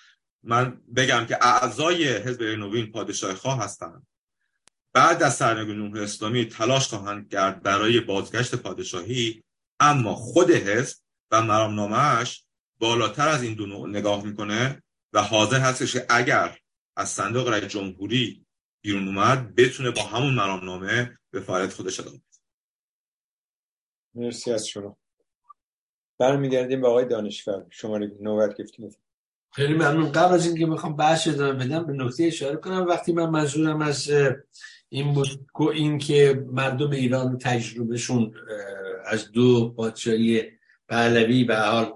من بگم که اعضای حزب نوین پادشاه خواه هستند بعد از سرنگونی جمهوری اسلامی تلاش خواهند کرد برای بازگشت پادشاهی اما خود حزب و مرامنامهش بالاتر از این دو نگاه می‌کنه و حاضر هستش که اگر از صندوق رای جمهوری بیرون اومد بتونه با همون مرامنامه به فعالیت خودش ادامه مرسی از شما. برمیگردیم به آقای دانشور. شما نوبت گفتیم خیلی ممنون. قبل از اینکه می‌خوام بحث ادامه بدم به نکته اشاره کنم. وقتی من منظورم از این بود این که مردم ایران تجربهشون از دو پادشاهی پهلوی به حال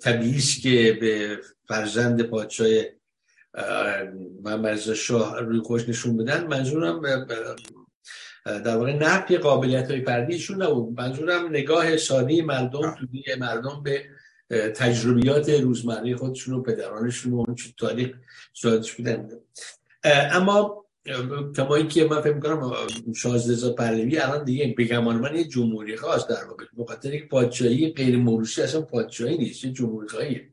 طبیعی که به فرزند پادشاه محمد شاه روی خوش نشون بدن. منظورم در واقع نفی قابلیت های فردیشون نبود. منظورم نگاه ساده مردم تو مردم به تجربیات روزمره خودشون و پدرانشون و اون تاریخ شادش بودن. اما کما که من فکر می‌کنم شازده پهلوی الان دیگه بگمان من یه جمهوری خواست در واقع. بخاطر یک پادشاهی غیر موروثی اصلا پادشاهی نیست یه جمهوری خواهیه.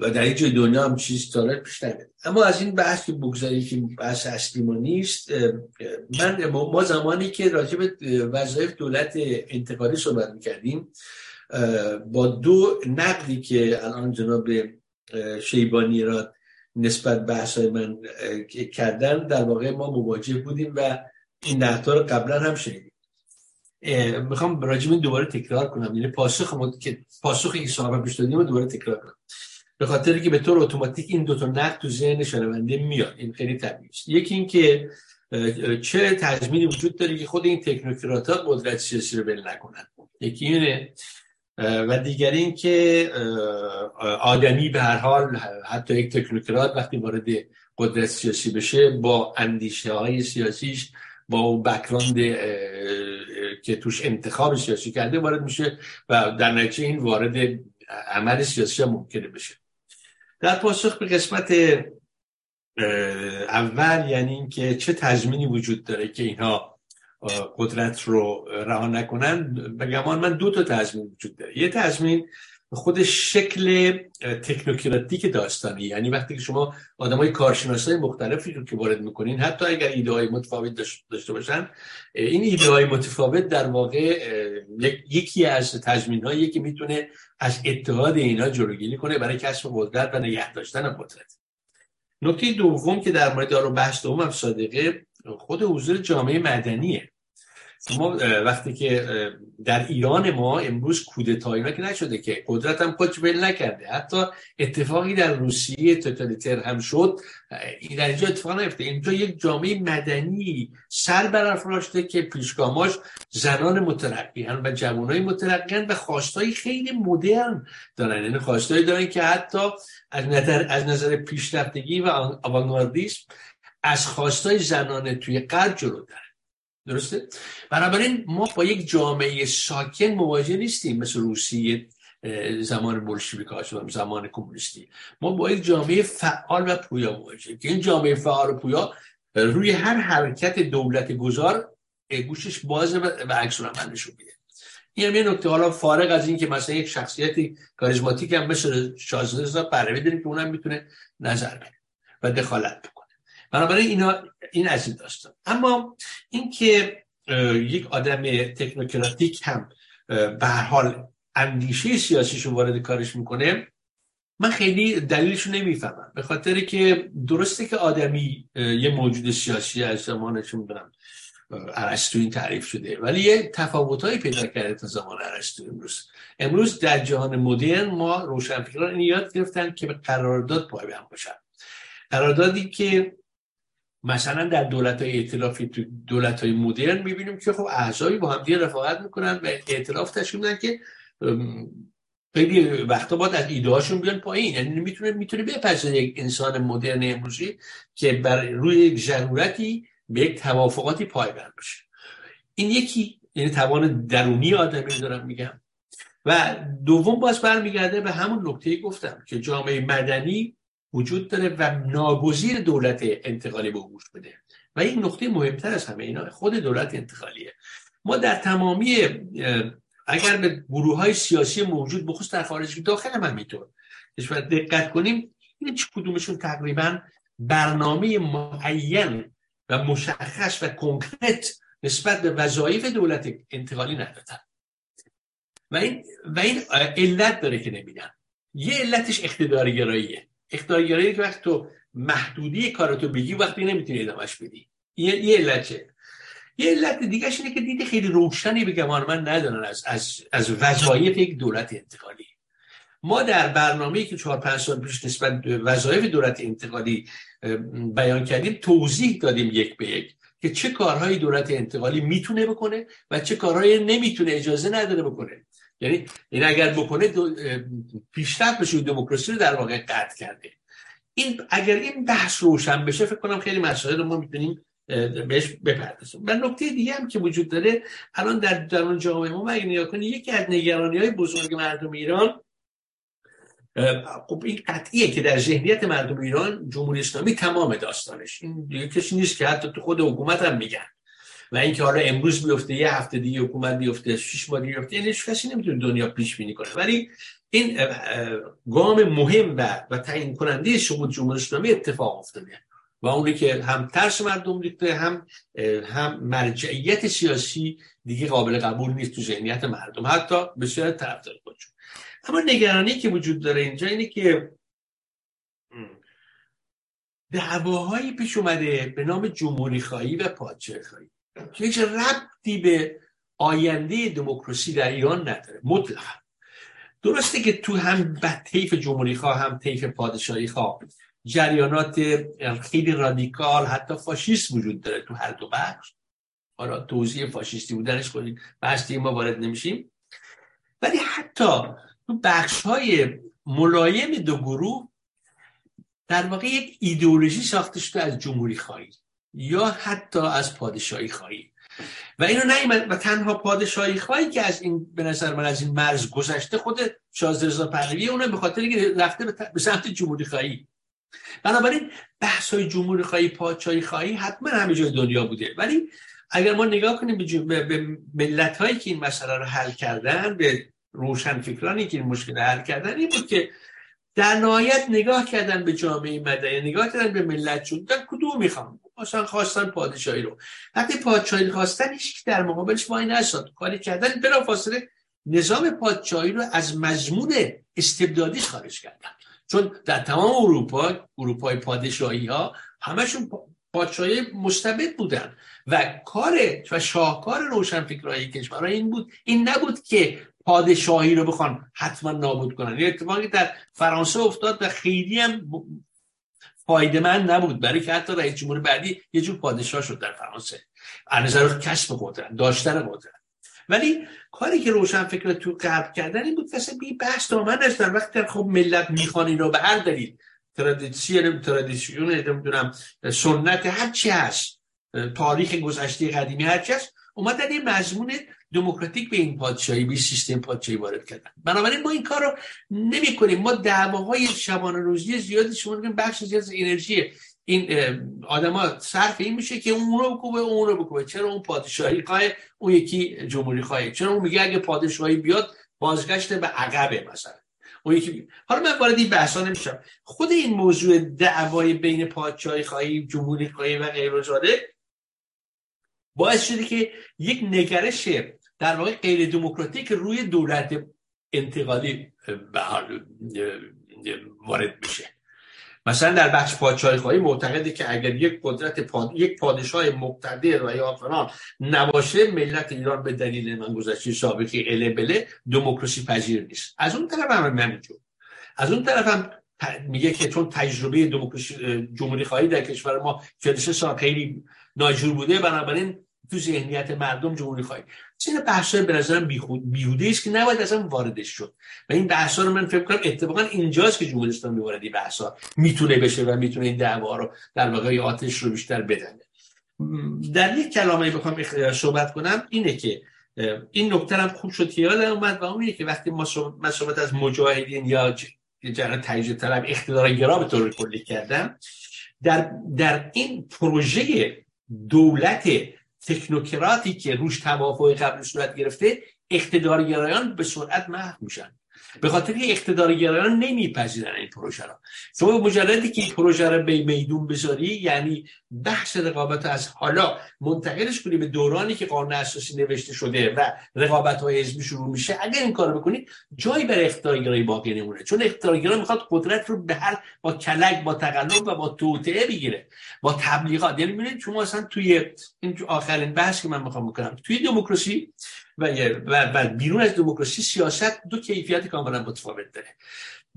و در این جای دنیا هم چیز تاره پیش اما از این بحث که بگذاری که بحث اصلی ما نیست من ما زمانی که راجع به وظایف دولت انتقالی صحبت می‌کردیم با دو نقدی که الان جناب شیبانی را نسبت بحث من کردن در واقع ما مواجه بودیم و این نقدها رو قبلا هم شنیدیم. می‌خوام این دوباره تکرار کنم. یعنی پاسخ که پاسخ این صاحب پیش دادیم رو دوباره تکرار کنم. به خاطر که به طور اتوماتیک این دو تا نقد تو ذهن شنونده میاد. این خیلی طبیعی است. یکی این که چه تضمینی وجود داره که خود این تکنوکرات ها قدرت سیاسی رو بل نکنن؟ یکی اینه و دیگر این که آدمی به هر حال حتی یک تکنوکرات وقتی وارد قدرت سیاسی بشه با اندیشه های سیاسیش با اون بکراند که توش انتخاب سیاسی کرده وارد میشه و در نتیجه این وارد عمل سیاسی هم ممکنه بشه. در پاسخ به قسمت اول یعنی اینکه چه تضمینی وجود داره که اینها قدرت رو رها نکنن. بگمان من دو تا تضمین وجود داره. یه تضمین خود شکل تکنوکراتیک داستانی. یعنی وقتی که شما آدم های کارشناس مختلفی رو که وارد می‌کنین حتی اگر ایده های متفاوت داشته باشن این ایده های متفاوت در واقع یکی از تضمین هایی که می‌تونه از اتحاد اینا جلوگیری کنه برای کسب قدرت و نگه داشتن قدرت. نکته دوم که در مورد دارو بحث دوم هم صادقه خود حضور جامعه مدنیه. ما وقتی که در ایران ما امروز کودتا اینا که نشده که قدرت هم خودش بل نکرده. حتی اتفاقی در روسیه توتالیتر هم شد در اینجا اتفاق نیفته. اینجا یک جامعه مدنی سر برافراشته که پیشگاماش زنان مترقی و جوانای مترقی و خواستای خیلی مدرن دارن. یعنی خواستایی دارن که حتی از نظر از نظر پیشرفتگی و آوانگاردیسم از خواستای زنانه توی قرد جلو دارن درسته؟ بنابراین ما با یک جامعه ساکن مواجه نیستیم. مثل روسیه زمان بلشویک زمان کمونیستی. ما با یک جامعه فعال و پویا مواجه که این جامعه فعال و پویا روی هر حرکت دولت گذار گوشش بازه و عکس عمل نشون میده. این هم یه نکته. حالا فارغ از این که مثلا یک شخصیتی کاریزماتیک هم مثل رضا پهلوی داریم که اونم می‌تونه نظر بده و دخالت بکنه. بنابراین اینا این از این داستان. اما اینکه یک آدم تکنوکراتیک هم به هر حال اندیشه سیاسیشو وارد کارش می‌کنه من خیلی دلیلشو نمی‌فهمم. به خاطر که درسته که آدمی یه موجود سیاسی از زمانشون برم عرستو این تعریف شده ولی یه تفاوتهایی پیدا کرده تا زمان عرستو امروز امروز در جهان مدرن ما روشنفکران این یاد گرفتن که به قرارداد پایبند باشن. قراردادی که مثلا در دولت های اعتلافی تو دولت های مدرن می‌بینیم که خب اعضایی با هم دیگه رفاقت می‌کنن و اعتلاف تشکیل میدن که خیلی وقتا باید از ایده هاشون بیان پایین. یعنی می‌تونه می‌تونه بپذیره یک انسان مدرن امروزی که بر روی یک ضرورتی به یک توافقاتی پایبند بشه این یکی یعنی توان درونی آدمی دارم میگم. و دوم باز برمیگرده به همون نکته گفتم که جامعه مدنی وجود داره و ناگزیر دولت انتقالی به گوش بده. و این نقطه مهمتر از همه اینا خود دولت انتقالیه. ما در تمامی اگر به گروه های سیاسی موجود بخصوص در خارج داخل هم همینطور دقت کنیم. هیچ کدومشون تقریبا برنامه معین و مشخص و کنکرت نسبت به وظایف دولت انتقالی ندادن و این و این علت داره که نمیدن. یه علتش اقتدارگراییه. اقتدارگرایی که وقتی تو محدودی کارتو بگی وقتی نمی‌تونی ادامش بدی. یه, علته. یه علت دیگه اینه که دیده خیلی روشنی به گمان من ندارن از, از, از وظایف یک دولت انتقالی. ما در برنامه که چهار پنج سال پیش نسبت وظایف دولت انتقالی بیان کردیم توضیح دادیم یک به یک که چه کارهایی دولت انتقالی می‌تونه بکنه و چه کارهایی نمی‌تونه اجازه نداره بکنه. یعنی این اگر بکنه پیشرفت بشه دموکراسی رو در واقع قطع کرده. این اگر این بحث روشن بشه فکر کنم خیلی مسائل رو ما می‌تونیم بهش بپردازیم. و نکته دیگه هم که وجود داره الان در درون جامعه ما اگه نگاه کنید یکی از نگرانی های بزرگ مردم ایران خب این قطعیه که در ذهنیت مردم ایران جمهوری اسلامی تمام داستانش. این کسی نیست که حتی تو خود حکومت هم میگن. و اینکه حالا امروز بیفته یه هفته دیگه حکومت بیفته شش ماه دیگه بیفته یعنی کسی نمی‌تونه دنیا پیش بینی کنه. ولی این گام مهم و و تعیین کننده شما جمهوری اسلامی اتفاق افتاده. و اونی که هم ترس مردم ریخته هم هم مرجعیت سیاسی دیگه قابل قبول نیست تو ذهنیت مردم حتی بسیار طرفدار خودشون. اما نگرانی که وجود داره اینجا اینه که دعواهایی پیش اومده به نام جمهوری خواهی و پادشاهی خواهی که هیچ ربطی به آینده دموکراسی در ایران نداره مطلقا. درسته که تو هم طیف جمهوری خواه هم طیف پادشاهی خواه جریانات خیلی رادیکال حتی فاشیست وجود داره تو هر دو بخش. حالا توضیح فاشیستی بودنش کنید بحث ما وارد نمیشیم. ولی حتی تو بخش های ملایم دو گروه در واقع یک ایدئولوژی ساخته شده از جمهوری خواهی یا حتی از پادشاهی خواهی. و اینو نیمد و تنها پادشاهی خواهی که از این به نظر من از این مرز گذشته خود شازده رضا پهلوی اونه به خاطر که رفته به سمت جمهوری خواهی. بنابراین بحث های جمهوری خواهی پادشاهی خواهی حتما همه جای دنیا بوده. ولی اگر ما نگاه کنیم به, به ملت هایی که این مسئله رو حل کردن به روشن فکرانی که این مشکل حل کردن این بود که در نهایت نگاه کردن به جامعه مدنی نگاه کردن به ملت در کدوم می‌خوام مثلا خواستن پادشاهی رو. وقتی پادشاهی خواستن هیچ در مقابلش وای نشد. کاری کردن بلا فاصله نظام پادشاهی رو از مضمون استبدادی خارج کردن. چون در تمام اروپا اروپای پادشاهی ها همشون پادشاهی مستبد بودن. و کار و شاهکار روشنفکرهای کشورها این بود. این نبود که پادشاهی رو بخوان حتما نابود کنن. یه اتفاقی در فرانسه افتاد و خیلی هم فایده من نبود برای که حتی رئیس جمهور بعدی یه جور پادشاه شد در فرانسه. از نظر کسب قدرت داشتن قدرت ولی کاری که روشن فکر تو قبل کردن این بود که بی بحث دامن در وقتی خب ملت می‌خوان این رو به هر دلیل tradition tradition نمی‌دونم سنت هر چی هست تاریخ گذشته قدیمی هر چی هست اومدن یه مضمون دموکراتیک به این پادشاهی به سیستم پادشاهی وارد کردن. بنابراین ما این کار رو نمی کنیم ما دعواهای شبانه روزی زیادی شما بخش از انرژی این آدما صرف این میشه که اون رو بکوبه اون رو بکوبه. چرا اون پادشاهی خواه اون یکی جمهوری خواهی. چرا اون میگه اگه پادشاهی بیاد بازگشت به عقبه مثلا؟ اون یکی حالا من وارد این بحثا نمیشم. خود این موضوع دعوای بین پادشاهی خواهی جمهوری خواهی و غیر باعث شده که یک نگرش در واقع غیر دموکراتیک روی دولت انتقالی وارد میشه. مثلا در بخش پادشاهی خواهی معتقده که اگر یک قدرت پاد... یک پادشاه مقتدر و یا فلان نباشه ملت ایران به دلیل من گذشته سابقی اله بله دموکراسی پذیر نیست. از اون طرف هم همینجور از اون طرف هم میگه که چون تجربه دموکراسی جمهوری خواهی در کشور ما 43 سال خیلی ناجور بوده بنابراین تو ذهنیت مردم جمهوری خواهی این بحث به نظرم بیهوده است که نباید اصلا واردش شد. و این بحث رو من فکر کنم اتفاقا اینجاست که جمهوری اسلامی وارد این بحث می‌تونه بشه و می‌تونه این دعوا رو در واقع آتش رو بیشتر بدنه. در یک کلامه بخوام صحبت کنم اینه که این نکته هم خوب شد که یادم اومد و اون که وقتی ما صحبت از مجاهدین یا جنرال تایید طلب اقتدار گرا به طور کلی کردم. در در این پروژه دولت تکنوکراتی که روش توافق قبل صورت گرفته اقتدارگرایان به سرعت محو میشن. به خاطر که اقتدارگرایان نمیپذیرن این پروژه را. شما مجردی که این پروژه را به میدون بذاری یعنی بحث رقابت از حالا منتقلش کنی به دورانی که قانون اساسی نوشته شده و رقابت های حزبی شروع میشه اگر این کارو بکنید جایی برای اقتدارگرایی باقی نمونه. چون اقتدارگرا می‌خواد قدرت رو به هر با کلک با تقلب و با توطئه بگیره با تبلیغات. یعنی ببینید شما اصلا توی این آخرین بحث که من می‌خوام بکنم توی دموکراسی و, بیرون از دموکراسی سیاست دو کیفیت کاملا متفاوت داره.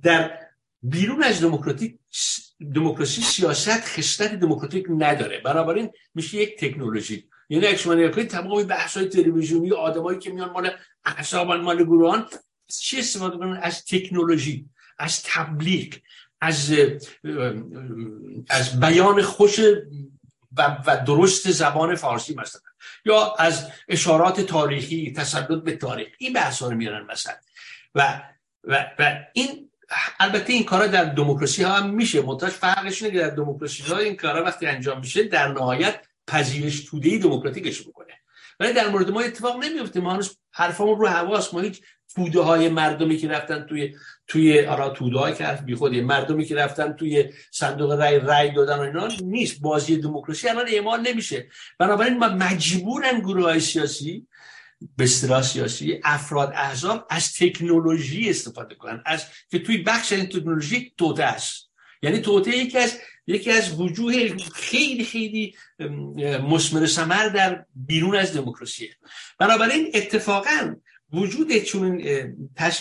در بیرون از دموکراتیک دموکراسی سیاست خصلت دموکراتیک نداره. بنابراین میشه یک تکنولوژی. یعنی اگه شما نگاه کنید تمام بحث های تلویزیونی آدمایی که میان مال احزاب مال گروهان چی استفاده کنن از تکنولوژی از تبلیغ از از بیان خوش و, و درست زبان فارسی مثلا. یا از اشارات تاریخی تسلط به تاریخ. این بحث رو میارن مثلا. و, و, و این البته این کارا در دموکراسی ها هم میشه. منتها فرقش اینه در دموکراسی ها این کارا وقتی انجام میشه در نهایت پذیرش توده دموکراتیکش می‌کنه. ولی در مورد ما اتفاق نمیفته ما هنوز حرفمون رو حواس ما هیچ توده های مردمی که رفتن توی توی آرا توده های که بی خودی مردمی که رفتن توی صندوق رای رای دادن و اینا نیست بازی دموکراسی الان اعمال نمیشه. بنابراین ما مجبورن گروه های سیاسی به اصطلاح سیاسی افراد احزاب از تکنولوژی استفاده کنن. از که توی بخش این تکنولوژی توته است. یعنی توته یکی از یکی از وجوه خیلی خیلی مسمر سمر در بیرون از دموکراسی بنابراین اتفاقا وجود چون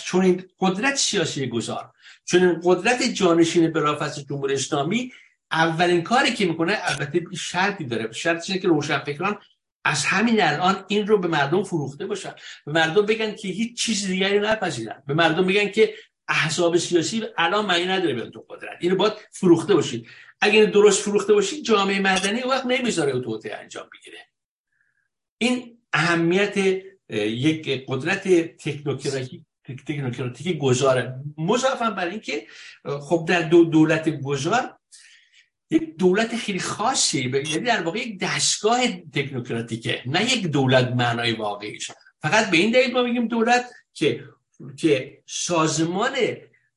چون قدرت سیاسی گذار چون قدرت جانشین بلافاصله جمهوری اسلامی اولین کاری که می‌کنه البته شرطی داره شرطی اینه که روشنفکران از همین الان این رو به مردم فروخته باشن. به مردم بگن که هیچ چیز دیگری نپذیرن. به مردم بگن که احزاب سیاسی الان معنی نداره بیان تو قدرت. اینو باید فروخته باشید. اگر درست فروخته باشید جامعه مدنی وقت نمی‌ذاره توته انجام بگیره. این اهمیت یک قدرت تکنوکراتیک تکنوکراتیک گذاره. مضافم بر اینکه خب در دو دولت گذار یک دولت خیلی خاصی یعنی در واقع یک دستگاه تکنوکراتیکه نه یک دولت معنای واقعیش فقط به این دلیل ما میگیم دولت که که سازمان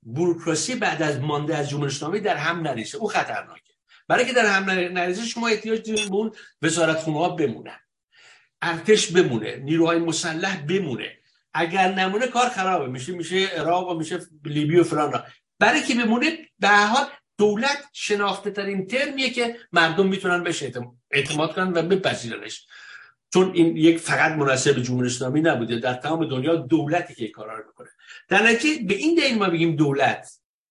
بوروکراسی بعد از مانده از جمهوری در هم نریزه. او خطرناکه. برای که در هم نریزه شما احتیاج دارید به اون وزارت خونه ها بمونن. ارتش بمونه نیروهای مسلح بمونه. اگر نمونه کار خرابه میشه میشه عراق و میشه لیبی و فلان برای که بمونه به حال دولت شناخته ترین ترمیه که مردم می‌تونن بهش اعتماد کنن و بپذیرنش. چون این یک فقط مناسب جمهوری اسلامی نبوده در تمام دنیا دولتی که کارا رو می‌کنه. در نتیجه به این دلیل ما بگیم دولت.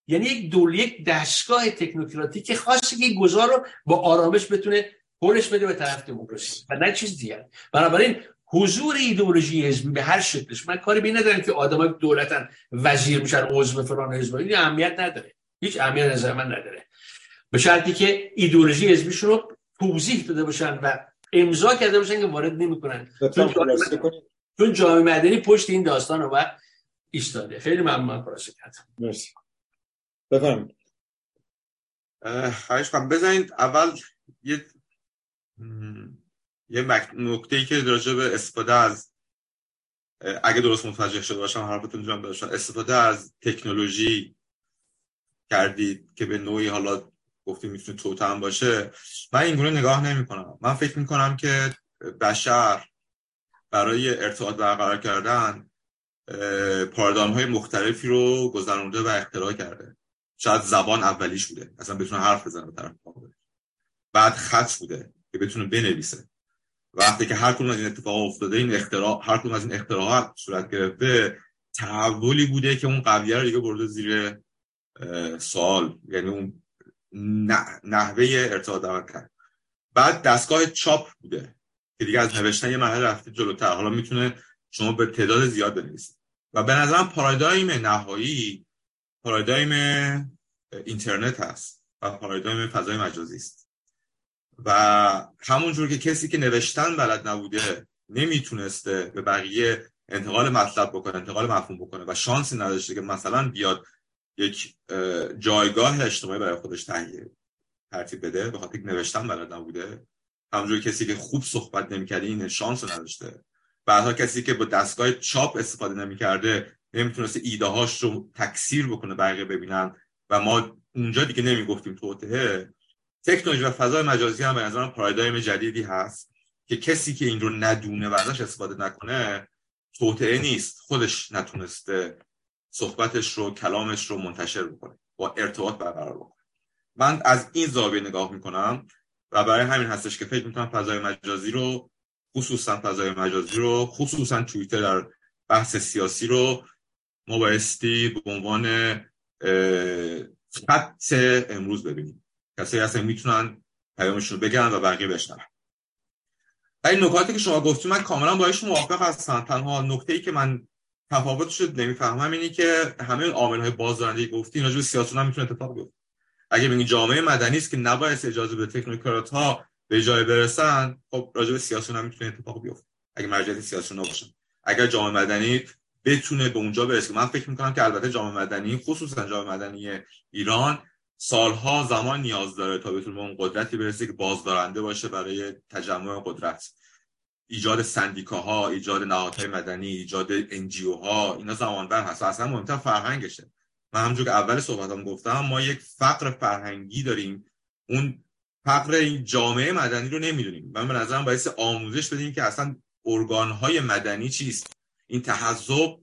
یعنی یک دول یک دستگاه تکنوکراتیک خاصی که گذار رو با آرامش بتونه پولش بده به طرف دموکراسی. و نه چیز دیگر. بنابراین حضور ایدئولوژی حزبی به هر شکلش من کاری به ندارم که آدمای دولتن وزیر میشن عضو فلان حزب. این اهمیت نداره. هیچ اهمیت نظر من نداره. به شرطی که ایدئولوژی حزبیشون رو توضیح داده باشن و امضا کرده باشن که وارد نمی‌کنن. چون جامعه مدنی پشت این داستان رو ایستاده. خیلی ممنون. خلاصه کردم مرسی. بفرمایید. خواهش کنم بزنید. اول یه یه نکته ای که راجع به استفاده از اگه درست متوجه شده باشم حرفتون جان داشتم استفاده از تکنولوژی کردید که به نوعی حالا گفتیم می‌تونه توتم باشه. من اینگونه نگاه نمی کنم من فکر می کنم که بشر برای ارتباط برقرار کردن پارادایم های مختلفی رو گذرونده و اختراع کرده. شاید زبان اولیش بوده. اصلا بتونه حرف بزنه طرف بعد خط بوده. که بتونه بنویسه. وقتی که هر کدوم از این اتفاق افتاده این اختراع هر کدوم از این اختراعات صورت گرفته تحولی بوده که اون قضیه رو دیگه برده زیر سوال. یعنی اون نحوه ارتباط کرد بعد دستگاه چاپ بوده که دیگه از نوشتن یه مرحله رفته جلوتر. حالا می‌تونه شما به تعداد زیاد بنویسید و به نظرم پارادایم نهایی پارادایم اینترنت هست و پارادایم فضای مجازی است. و همونجور که کسی که نوشتن بلد نبوده نمی‌تونسته به بقیه انتقال مطلب بکنه انتقال مفهوم بکنه و شانسی نداشته که مثلا بیاد یک جایگاه اجتماعی برای خودش تهیه ترتیب بده به خاطر نوشتن بلد نبوده. همونجور کسی که خوب صحبت نمی‌کرده این شانس نداشته. بعدها کسی که با دستگاه چاپ استفاده نمی‌کرده نمی‌تونسته ایده هاش رو تکثیر بکنه بقیه ببینن. و ما اونجا دیگه نمی‌گفتیم توطعه تکنولوژی و فضای مجازی هم به نظرم پارادایم جدیدی هست که کسی که این رو ندونه و ازش استفاده نکنه توطعه نیست. خودش نتونسته صحبتش رو کلامش رو منتشر بکنه با ارتباط برقرار بکنه. من از این زاویه نگاه می‌کنم و برای همین هستش که فکر می‌کنم فضای مجازی رو خصوصا فضای مجازی رو خصوصا توییتر در بحث سیاسی رو ما بایستی به عنوان خط امروز ببینیم. کسایی هستن می‌تونن پیامشون رو بگن و بقیه بشنون. این نکاتی که شما گفتید من کاملا باهاش موافق هستم. تنها نکته ای که من تفاوتش رو نمی‌فهمم اینی که همه عامل های بازدارنده گفتی اینا جو سیاست هم می‌تونه اتفاق بیفته. اگه بگی جامعه مدنی است که نباید اجازه به تکنوکرات ها به جای برسن خب راجع به سیاست هم می‌تونه اتفاق بیفته. اگه مرجعیت سیاسی نباشن اگر جامعه مدنی بتونه به اونجا برسه من فکر می‌کنم که البته جامعه مدنی خصوصا جامعه مدنی ایران سالها زمان نیاز داره تا بتونه اون قدرتی برسه که بازدارنده باشه برای تجمع قدرت. ایجاد سندیکاها ایجاد نهادهای مدنی ایجاد انجیو ها اینا زمان بر هست. اصلا مهمتر فرهنگشه. من همونجور که اول صحبتام گفتم ما یک فقر فرهنگی داریم. اون فقر این جامعه مدنی رو نمی‌دونیم. من به نظرم باعث آموزش بدیم که اصلا ارگانهای مدنی چیست. این تحذب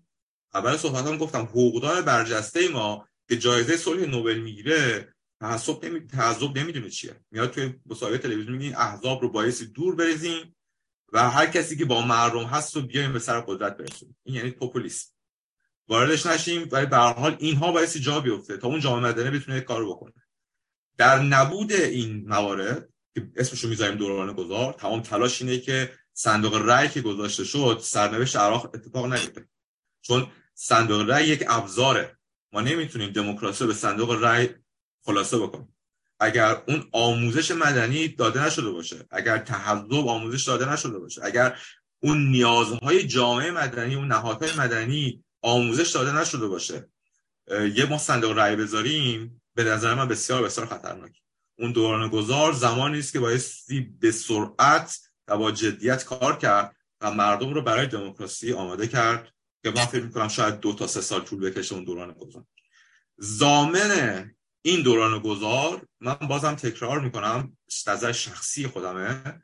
اول صحبتام گفتم حقوقدان برجسته ما که جایزه صلح نوبل می‌گیره تعصب نمی تعصب نمی‌دونه چیه. میاد توی مسابقه تلویزیون میگه احزاب رو باعث دور بریزیم و هر کسی که با مردم هست رو بیایم به سر قدرت برسونیم. این یعنی پوپولیسم. واردش نشیم ولی به هر حال اینها باعث جا بیفته تا اون جامعه مدنی بتونه کار بکنه. در نبود این موارد که اسمشو می‌ذاریم دوران گذار تمام تلاش اینه که صندوق رأی که گذاشته شد سرنوشت عراق اتفاق نیفته. چون صندوق رأی یک ابزاره. ما نمی‌تونیم دموکراسی به صندوق رأی خلاصه بکنیم. اگر اون آموزش مدنی داده نشده باشه اگر تحذب آموزش داده نشده باشه اگر اون نیازهای جامعه مدنی اون نهادهای مدنی آموزش داده نشده باشه یه ما صندوق رأی بذاریم به نظر من بسیار بسیار خطرناک. اون دوران گذار زمانی است که بایستی به سرعت و با جدیت کار کرد و مردم رو برای دموکراسی آماده کرد. که من فکر می‌کنم شاید دو تا سه سال طول بکشه اون دوران گذار. زامن این دوران گذار من بازم تکرار می‌کنم نظر شخصی خودمه.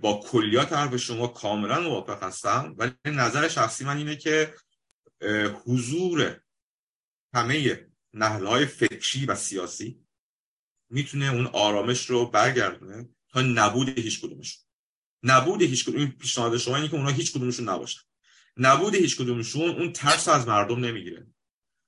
با کلیات حرف شما کاملا موافق هستم ولی نظر شخصی من اینه که حضور همه نهل های فکری و سیاسی می‌تونه اون آرامش رو برگردونه تا نبود هیچ کدومشون نبود هیچ کدوم این پیشنهاد شما اینه که اونها هیچ کدومشون نباشن. نبود هیچ کدومشون اون ترس از مردم نمی‌گیره.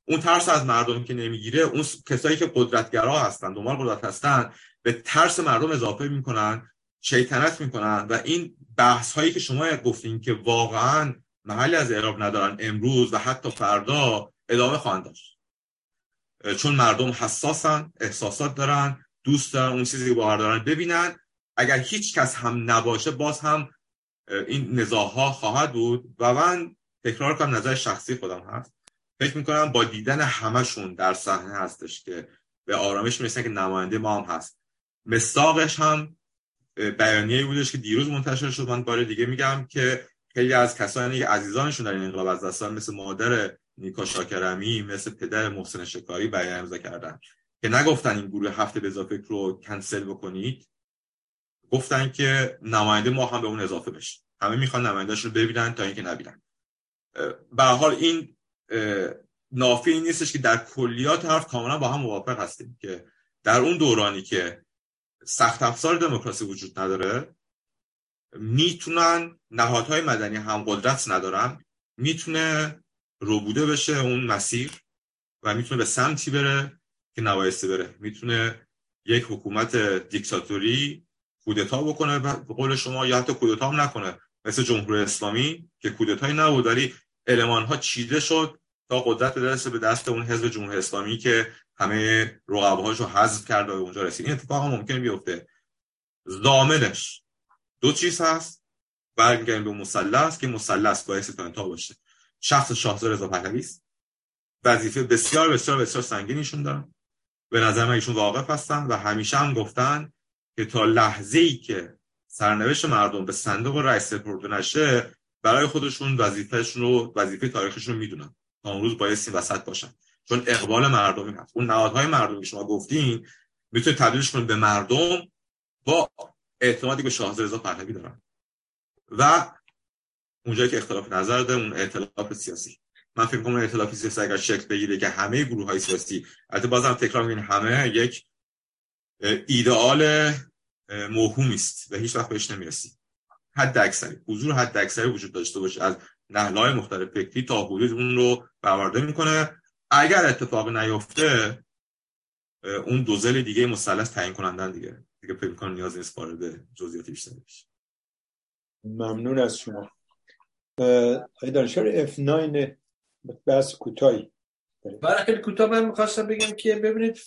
اون ترس از مردم که نمی‌گیره اون کسایی که قدرتگرا هستن دنبال قدرت هستن به ترس مردم اضافه می‌کنن شیطنت می‌کنن و این بحث هایی که شما گفتین که واقعا محلی از اعراب ندارن امروز و حتی فردا ادامه خواهند داشت. چون مردم حساسن احساسات دارن دوست دارن اون چیزی که باور دارن ببینن. اگر هیچ کس هم نباشه باز هم این نزاها خواهد بود و من تکرار کنم نظر شخصی خودم هست. فکر می‌کنم با دیدن همشون در صحنه هستش که به آرامش می‌رسن که نماینده ما هم هست. مستاقش هم بیانیه بودش که دیروز منتشر شد. من بار دیگه میگم که خیلی از کسانی که عزیزانشون در این انقلاب از دست مثل مادر نیکا شاکرمی مثل پدر محسن شکاری بیان امضا کردن. که نگفتن این گروه هفته به اضافه رو کنسل بکنید. گفتن که نماینده ما هم به اون اضافه بشه. همه می‌خوان نمایندهش رو ببینن تا اینکه نبینن. به حال این نافی این نیستش که در کلیات حرف کاملا با هم موافق هستیم که در اون دورانی که سخت افزار دموکراسی وجود نداره می‌تونن نهادهای مدنی هم قدرت ندارن می‌تونه روبوده بشه اون مسیر و می‌تونه به سمتی بره که نبایسته بره. می‌تونه یک حکومت دیکتاتوری کودتا بکنه به قول شما یا حتی کودتا هم نکنه. مثل جمهوری اسلامی که کودتایی نبود ولی علمان ها چیده شد تا قدرت برسه به دست اون حزب جمهوری اسلامی که همه رقبهاش رو حذف کرد و اونجا رسید. این اتفاق هم ممکنه بیفته. زامنش. دو چیز هست. برمیگردیم به مثلث که مثلث باعث تا باشه. شخص شاهزاده رضا پهلوی است. وظیفه بسیار بسیار بسیار سنگینیشون دارن. به نظر من ایشون واقف هستن و همیشه هم گفتن که تا لحظه ای که سرنوشت مردم به صندوق رئیس سپرده نشه برای خودشون وظیفهشون رو وظیفه تاریخشون می‌دونن اون روز بایستی وسط باشن. چون اقبال مردمی هست. اون نهادهای مردمی شما گفتین می‌تونه تبدیلش کنه به مردم با اعتمادی به شاهزاده رضا پهلوی دارن. و اونجایی که اختلاف نظر داره اون اختلاف سیاسی. من فکر کنم اختلاف سیاسی اگر شکل بگیره که همه گروه های سیاسی البته بازم تکرار میگن همه یک ایدئال موهومی است و هیچ وقت بهش نمی‌رسی. حد اکثری. حضور حد اکثری وجود داشته باشه. از نهلهای مختلف فکری تا حدود اون رو برآورده می‌کنه. اگر اتفاق نیفته اون دوزل دیگه مثلث تعیین کنندن دیگه. دیگه فکر کنم نیاز نیست وارد جزئیات بیشتر بشه. ممنون از شما. آقای دانشور F9 بحث کوتاهی. برای خیلی کوتاه من می‌خواستم بگم که ببینید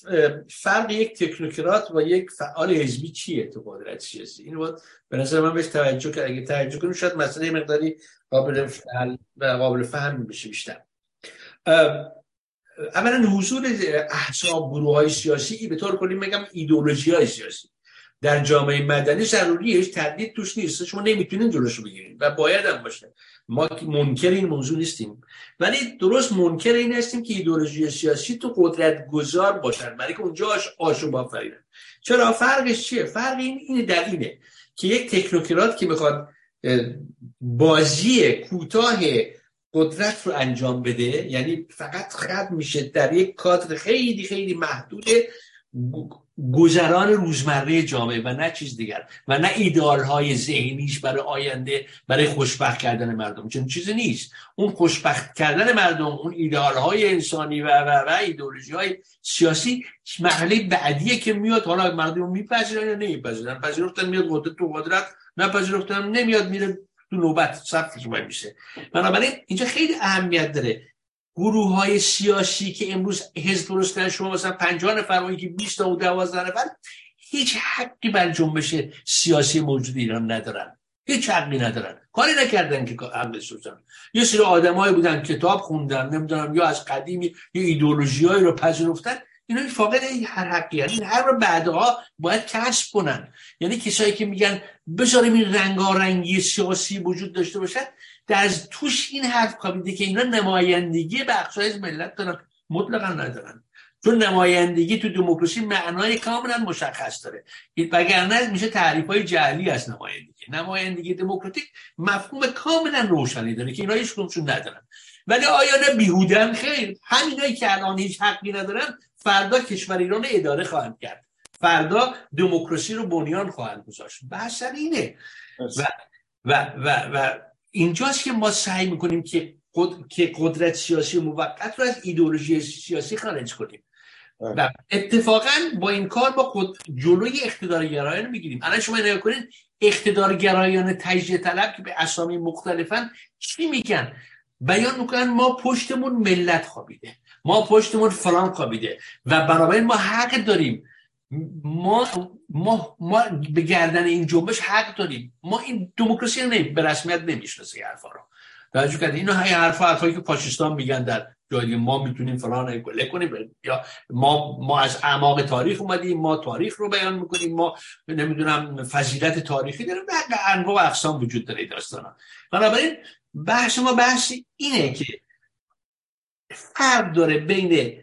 فرق یک تکنوکرات و یک فعال حزبی چیه تو قدرت سیاسی؟ این بود به نظر من بهش توجه کرد. اگه توجه کنیم شاید مسئله مقداری قابل فهم و قابل فهم بشه بیشتر. اولا حضور احزاب گروه های سیاسی به طور کلی میگم ایدئولوژی های سیاسی. در جامعه مدنی ضروریش تردید توش نیست. شما نمی‌تونین جلوشو بگیرید و باید هم باشه. ما منکر این موضوع نیستیم. ولی درست منکر این هستیم که ایدولوژی سیاسی تو قدرت گذار باشن. برای که اونجا آشوب بافریدن چرا؟ فرقش چیه؟ فرق این اینه در اینه که یک تکنوکرات که می‌خواد بازی کوتاه قدرت رو انجام بده یعنی فقط خط میشه در یک کادر خیلی خیلی محدود گذران روزمره جامعه و نه چیز دیگر و نه ایدال های ذهنیش برای آینده برای خوشبخت کردن مردم. چون چیزی نیست. اون خوشبخت کردن مردم اون ایدال های انسانی و و و ایدئولوژی های سیاسی مرحله بعدیه که میاد. حالا مردم میپذیرن یا نمیپذیرن؟ پذیرفتن میاد قدرت تو قدرت نپذیرفتن نمیاد میره تو نوبت صفش میشه بنابراین اینجا خیلی اهمیت داره. گروه های سیاسی که امروز حزب درست کردن شما مثلا 50 نفر که 20 تا و 12 نفر هیچ حقی بر جنبش سیاسی موجود ایران ندارن. هیچ حقی ندارن. کاری نکردن که حق سوزن یه سری آدمایی بودن کتاب خوندن نمی‌دونم یا از قدیمی یه ایدئولوژیایی رو پذیرفتن. اینا فاقد هر حقی یعنی هر رو بعدها باید کسب کنن. یعنی کسایی که میگن بذاریم این رنگارنگی سیاسی وجود داشته باشن در توش این حرف کابیده که اینا نمایندگی بخش از ملت دارن. مطلقا ندارن. چون نمایندگی تو دموکراسی معنای کاملا مشخص داره. وگرنه میشه تعریف های جعلی از نمایندگی. نمایندگی دموکراتیک مفهوم کاملا روشنی داره که اینا هیچ ندارن. ولی آیا بیهودن خیر. همینایی که الان هیچ حقی ندارن فردا کشور ایران اداره خواهند کرد. فردا دموکراسی رو بنیان خواهند گذاشت. بحث اینه. و و و, و اینجاست که ما سعی می‌کنیم که که قدرت سیاسی موقت رو از ایدولوژی سیاسی خارج کنیم. و اتفاقا با این کار با خود جلوی اقتدارگرایان می‌گیریم. الان شما نگاه کنید اقتدارگرایان تجزیه طلب که به اسامی مختلفن چی میگن؟ بیان می‌کنن ما پشتمون ملت خوابیده ما پشتمون فلان خوابیده و بنابراین ما حق داریم. ما ما ما به گردن این جنبش حق داریم. ما این دموکراسی رو به رسمیت نمی‌شناسه حرفا رو. توجه کردید اینو های حرفا حرفایی که پاکستان میگن در جایی ما می‌تونیم فلان گله کنیم. یا ما ما از اعماق تاریخ اومدیم ما تاریخ رو بیان می‌کنیم ما نمی‌دونم فضیلت تاریخی داره. و انواع و اقسام وجود داره داستانا. بنابراین بحث ما بحث اینه که فرق داره بین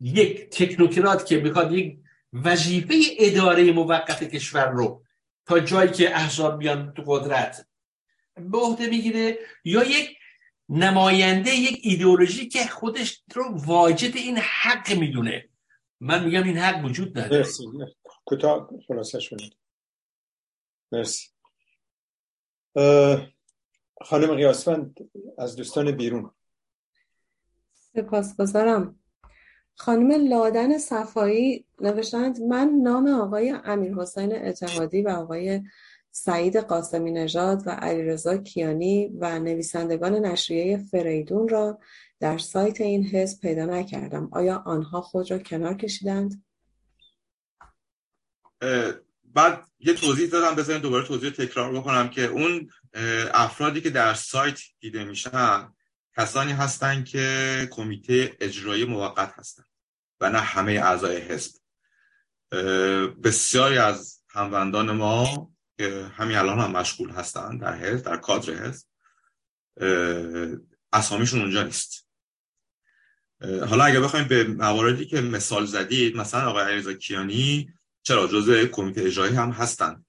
یک تکنوکرات که می‌خواد یک وظیفه اداره موقت کشور رو تا جایی که احزاب بیان تو قدرت به عهده بگیره یا یک نماینده یک ایدئولوژی که خودش رو واجد این حق می‌دونه. من میگم این حق وجود نداره. مرسی. کوتاه خلاصه شدید. مرسی. خانم قیاسفند از دوستان بیرون. سپاسگزارم. خانم لادن صفایی نوشتند من نام آقای امیر حسین اتحادی و آقای سعید قاسمی نژاد و علیرضا کیانی و نویسندگان نشریه فریدون را در سایت این حزب پیدا نکردم آیا آنها خود را کنار کشیدند؟ بعد یه توضیح دادم بذارین دوباره توضیح تکرار بکنم که اون افرادی که در سایت دیده میشن کسانی هستند که کمیته اجرایی موقت هستند و نه همه اعضای حزب. بسیاری از هموندان ما که همین الان هم مشغول هستند در حزب در کادر حزب. اسامیشون اونجا نیست. حالا اگه بخوایم به مواردی که مثال زدید مثلا آقای علیرضا کیانی چرا؟ جزء کمیته اجرایی هم هستن.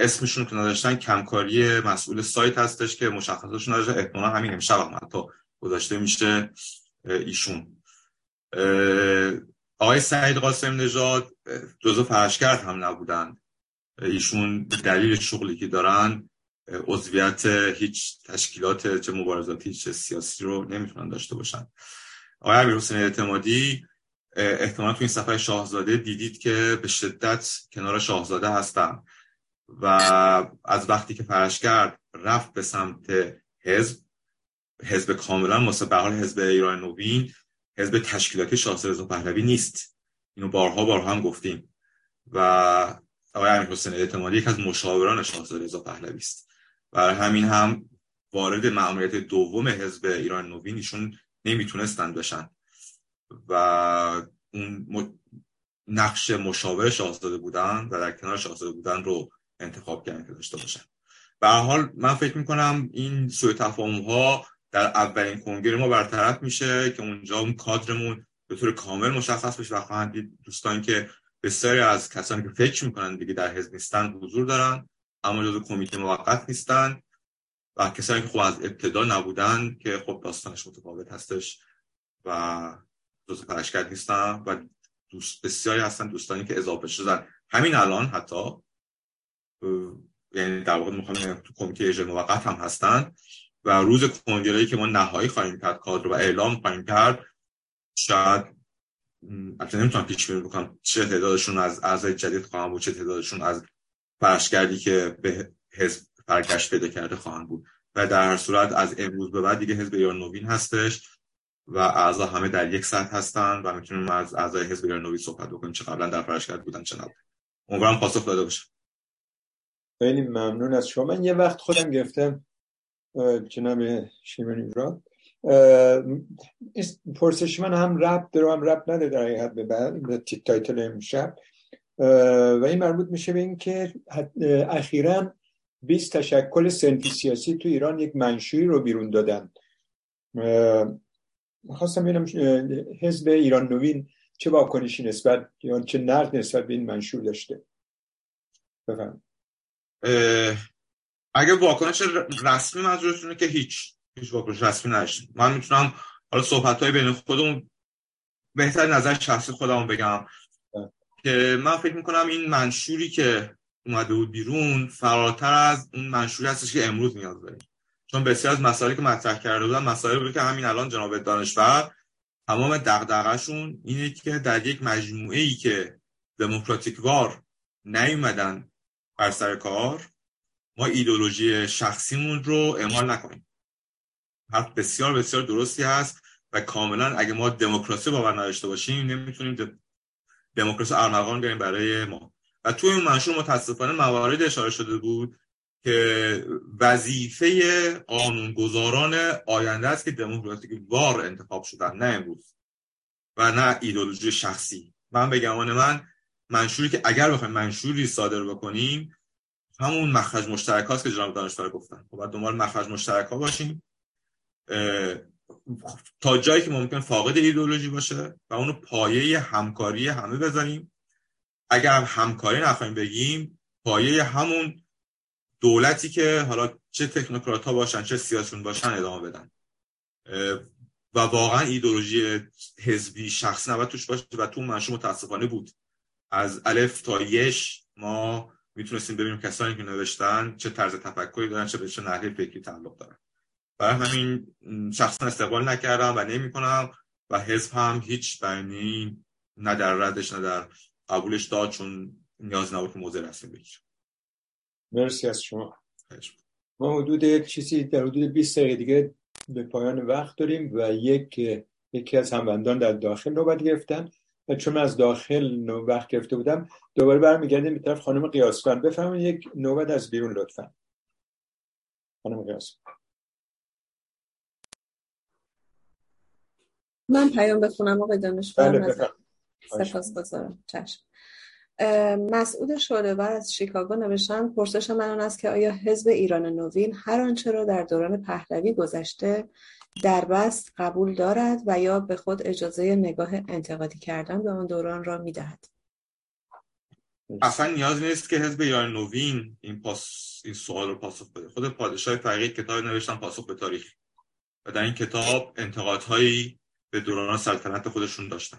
اسمشون که نداشتن کمکاری مسئول سایت هستش که مشخصاتشون نداشتن احتمالا همین امشب هم حتی گذاشته میشه ایشون. آقای سعید قاسم نژاد جزء فرشگرد هم نبودن. ایشون دلیل شغلی که دارن عضویت هیچ تشکیلات چه مبارزاتی چه سیاسی رو نمی‌تونن داشته باشن. آقای امیر حسین اعتمادی احتمال تو این صفحه شاهزاده دیدید که به شدت کنار شاهزاده هستم و از وقتی که کرد رفت به سمت حزب حزب کاملا مثل به حال حزب ایران نوین حزب تشکیلاتی شاهزاده پهلوی نیست. اینو بارها بارها هم گفتیم. و آقای امیر حسین اعتمادی یک از مشاوران شاهزاده رضا پهلوی است. برای همین هم وارد مأموریت دوم حزب ایران نوین ایشون نمی‌تونستن بشن. و اون نقش مشاور شاهزاده بودن و در کنار شاهزاده بودن رو انتخاب کردن که داشته باشن. به حال من فکر می‌کنم این سوی تفاهم ها در اولین کنگره ما برطرف میشه که اونجا اون کادرمون به طور کامل مشخص بشه و خواهند دید دوستان که بسیاری از کسانی که فکر می‌کنن دیگه در حزب نیستن حضور دارن اما جزو کمیته موقت نیستن و کسانی که خب از ابتدا نبودن که خب داستانش متفاوت هستش و جزو پرشکرد نیستن و دوست بسیاری هستن دوستانی که اضافه شدن همین الان حتی یعنی در واقع می‌خوام تو کمیته اجرای موقت هم هستن. و روز کنگره‌ای که ما نهایی خواهیم کرد کادر و اعلام خواهیم کرد شاید اصلا نمی‌تونم پیش بینی بکنم چه تعدادشون از اعضای جدید خواهم بود چه تعدادشون از فرشگردی که به حزب برگشت پیدا کرده خواهند بود. و در هر صورت از امروز به بعد دیگه حزب ایران نوین هستش و اعضا همه در یک سطح هستن و می‌تونیم از اعضای حزب ایران نوین صحبت بکنیم چه قبلا در فرشگرد بودن چه نبود. امیدوارم پاسخ داده باشه خیلی ممنون از شما. من یه وقت خودم گرفتم جناب شیبانی راد. پرسش من هم ربط داره هم ربط نداره در حقیقت به, به title امشب و این مربوط میشه به این که اخیرا 20 تشکل سنفی سیاسی تو ایران یک منشوری رو بیرون دادن. خواستم ببینم حزب ایران نوین چه واکنشی نسبت یا چه نقد نسبت به این منشور داشته. بفهم اگه واکنش رسمی منظورتونه که هیچ هیچ واکنش رسمی نشد. من می‌تونم حالا صحبت های بین خودمون بهتر نظر شخصی خودمون بگم. که من فکر می‌کنم این منشوری که اومده بود بیرون فراتر از اون منشوری هستش که امروز نیاز داریم. چون بسیار از مسائلی که مطرح کرده بودن مسائلی بود که همین الان جناب دانشور تمام دغدغه‌شون اینه که در یک مجموعه ای که دموکراتیک وار نیومدن بر سر کار ما ایدولوژی شخصیمون رو اعمال نکنیم. حرف بسیار بسیار درستی هست و کاملا اگه ما دموکراسی باور نداشته باشیم نمی‌تونیم دموکراسی ارمغان بیاریم برای ما. و توی اون منشور متاسفانه موارد اشاره شده بود که وظیفه قانونگذاران آینده است که دموکراتیک وار انتخاب شدن نه امروز. و نه ایدولوژی شخصی. من به گمان من منشوری که اگر بخوایم منشوری صادر بکنیم همون مخرج مشترک هاست که جناب دانشور گفتن. خب باید دنبال مخرج مشترک ها باشیم. تا جایی که ممکن فاقد ایدولوژی باشه و اونو پایه همکاری همه بذاریم اگر همکاری نخواهیم بگیم پایه همون دولتی که حالا چه تکنوکرات ها باشن چه سیاسون باشن ادامه بدن. و واقعا ایدولوژی حزبی شخص نباید توش باشه و تو منشور متاسفانه بود. از الف تا یش ما می‌تونستیم ببینیم کسانی که نوشتن چه طرز تفکری دارن چه به چه نحوه فکری تعلق دارن. برای همین شخصا استقبال نکردم و نمی کنم و حزب هم هیچ بینی نه در ردش نه در قبولش داد چون نیاز نبود که موضع رسمی بگیر مرسی از شما. ما حدود چیزی در حدود 20 دقیقه دیگه به پایان وقت داریم و یک یکی از هموندان در داخل نوبت گرفتن. و چون از داخل وقت گرفته بودم دوباره برمیگردیم به طرف خانم قیاسفن بفهمید یک نوبت از بیرون لطفا. خانم قیاسفن من پیام بخونم آقای دانشور بله سپاس گذارم چشم. مسعود شعلهور از شیکاگو نوشتن پرسش من آن است که آیا حزب ایران نوین هر آنچه را در دوران پهلوی گذشته در بست قبول دارد و یا به خود اجازه نگاه انتقادی کردن به آن دوران را می‌دهد؟ اصلا نیاز نیست که حزب ایران نوین این, پاس... این سوال رو پاسخ بده. خود پادشاه فقید کتاب نوشتن پاسخ به تاریخ و در این کتاب انتقادهایی به دوران سلطنت خودشون داشتن.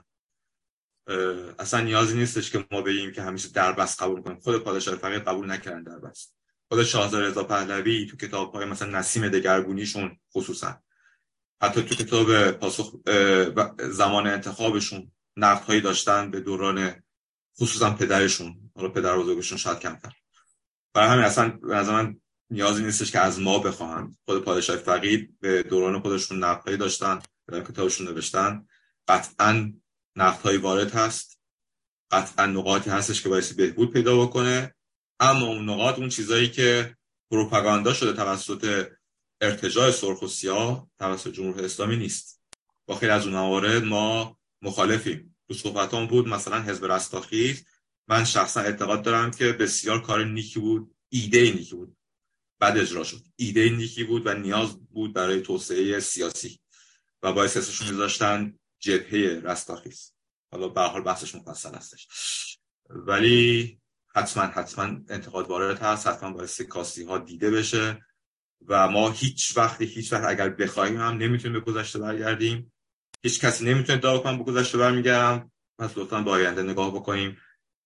اصلا نیازی نیستش که ما بگیم که همیشه دربست قبول کنیم. خود پادشاه فقید قبول نکردن دربست. خود شاهزاده رضا پهلوی تو کتاب های مثلا نسیم دگرگونیشون خصوصا. حتی تو کتاب پاسخ زمان انتخابشون نقد داشتن به دوران خصوصا پدرشون. حالا پدر بزرگشون شاید کمتر. برای همین اصلا از من نیازی نیستش که از ما بخواهند. خود پادشاه فقید به دوران خودشون نقدهایی داشتن در کتابشون نوشتن. قطعا نقدهایی وارد هست. قطعا نقاطی هستش که باعث بهبود پیدا بکنه. اما اون نقاط اون چیزایی که پروپاگاندا شده توسط ارتجاع سرخ و سیاه توسط جمهوری اسلامی نیست. با خیلی از اون موارد ما مخالفیم. تو صحبتان بود مثلا حزب رستاخیز. من شخصا اعتقاد دارم که بسیار کار نیکی بود ایده نیکی بود. بعد اجرا شد. ایده نیکی بود و نیاز بود برای توسعه سیاسی. و باعث اسمشون میذاشتن جبهه رستاخیز. حالا به حال بحثش مفصل هستش. ولی حتما حتما انتقاد وارد هست. حتما باعث کاستی ها دیده بشه. و ما هیچ وقتی هیچ وقت اگر بخوایم هم نمی‌تونیم به گذشته برگردیم. هیچ کسی نمی‌تونه دعوا کنه به گذشته برمیگردم. پس لطفا به آینده نگاه بکنیم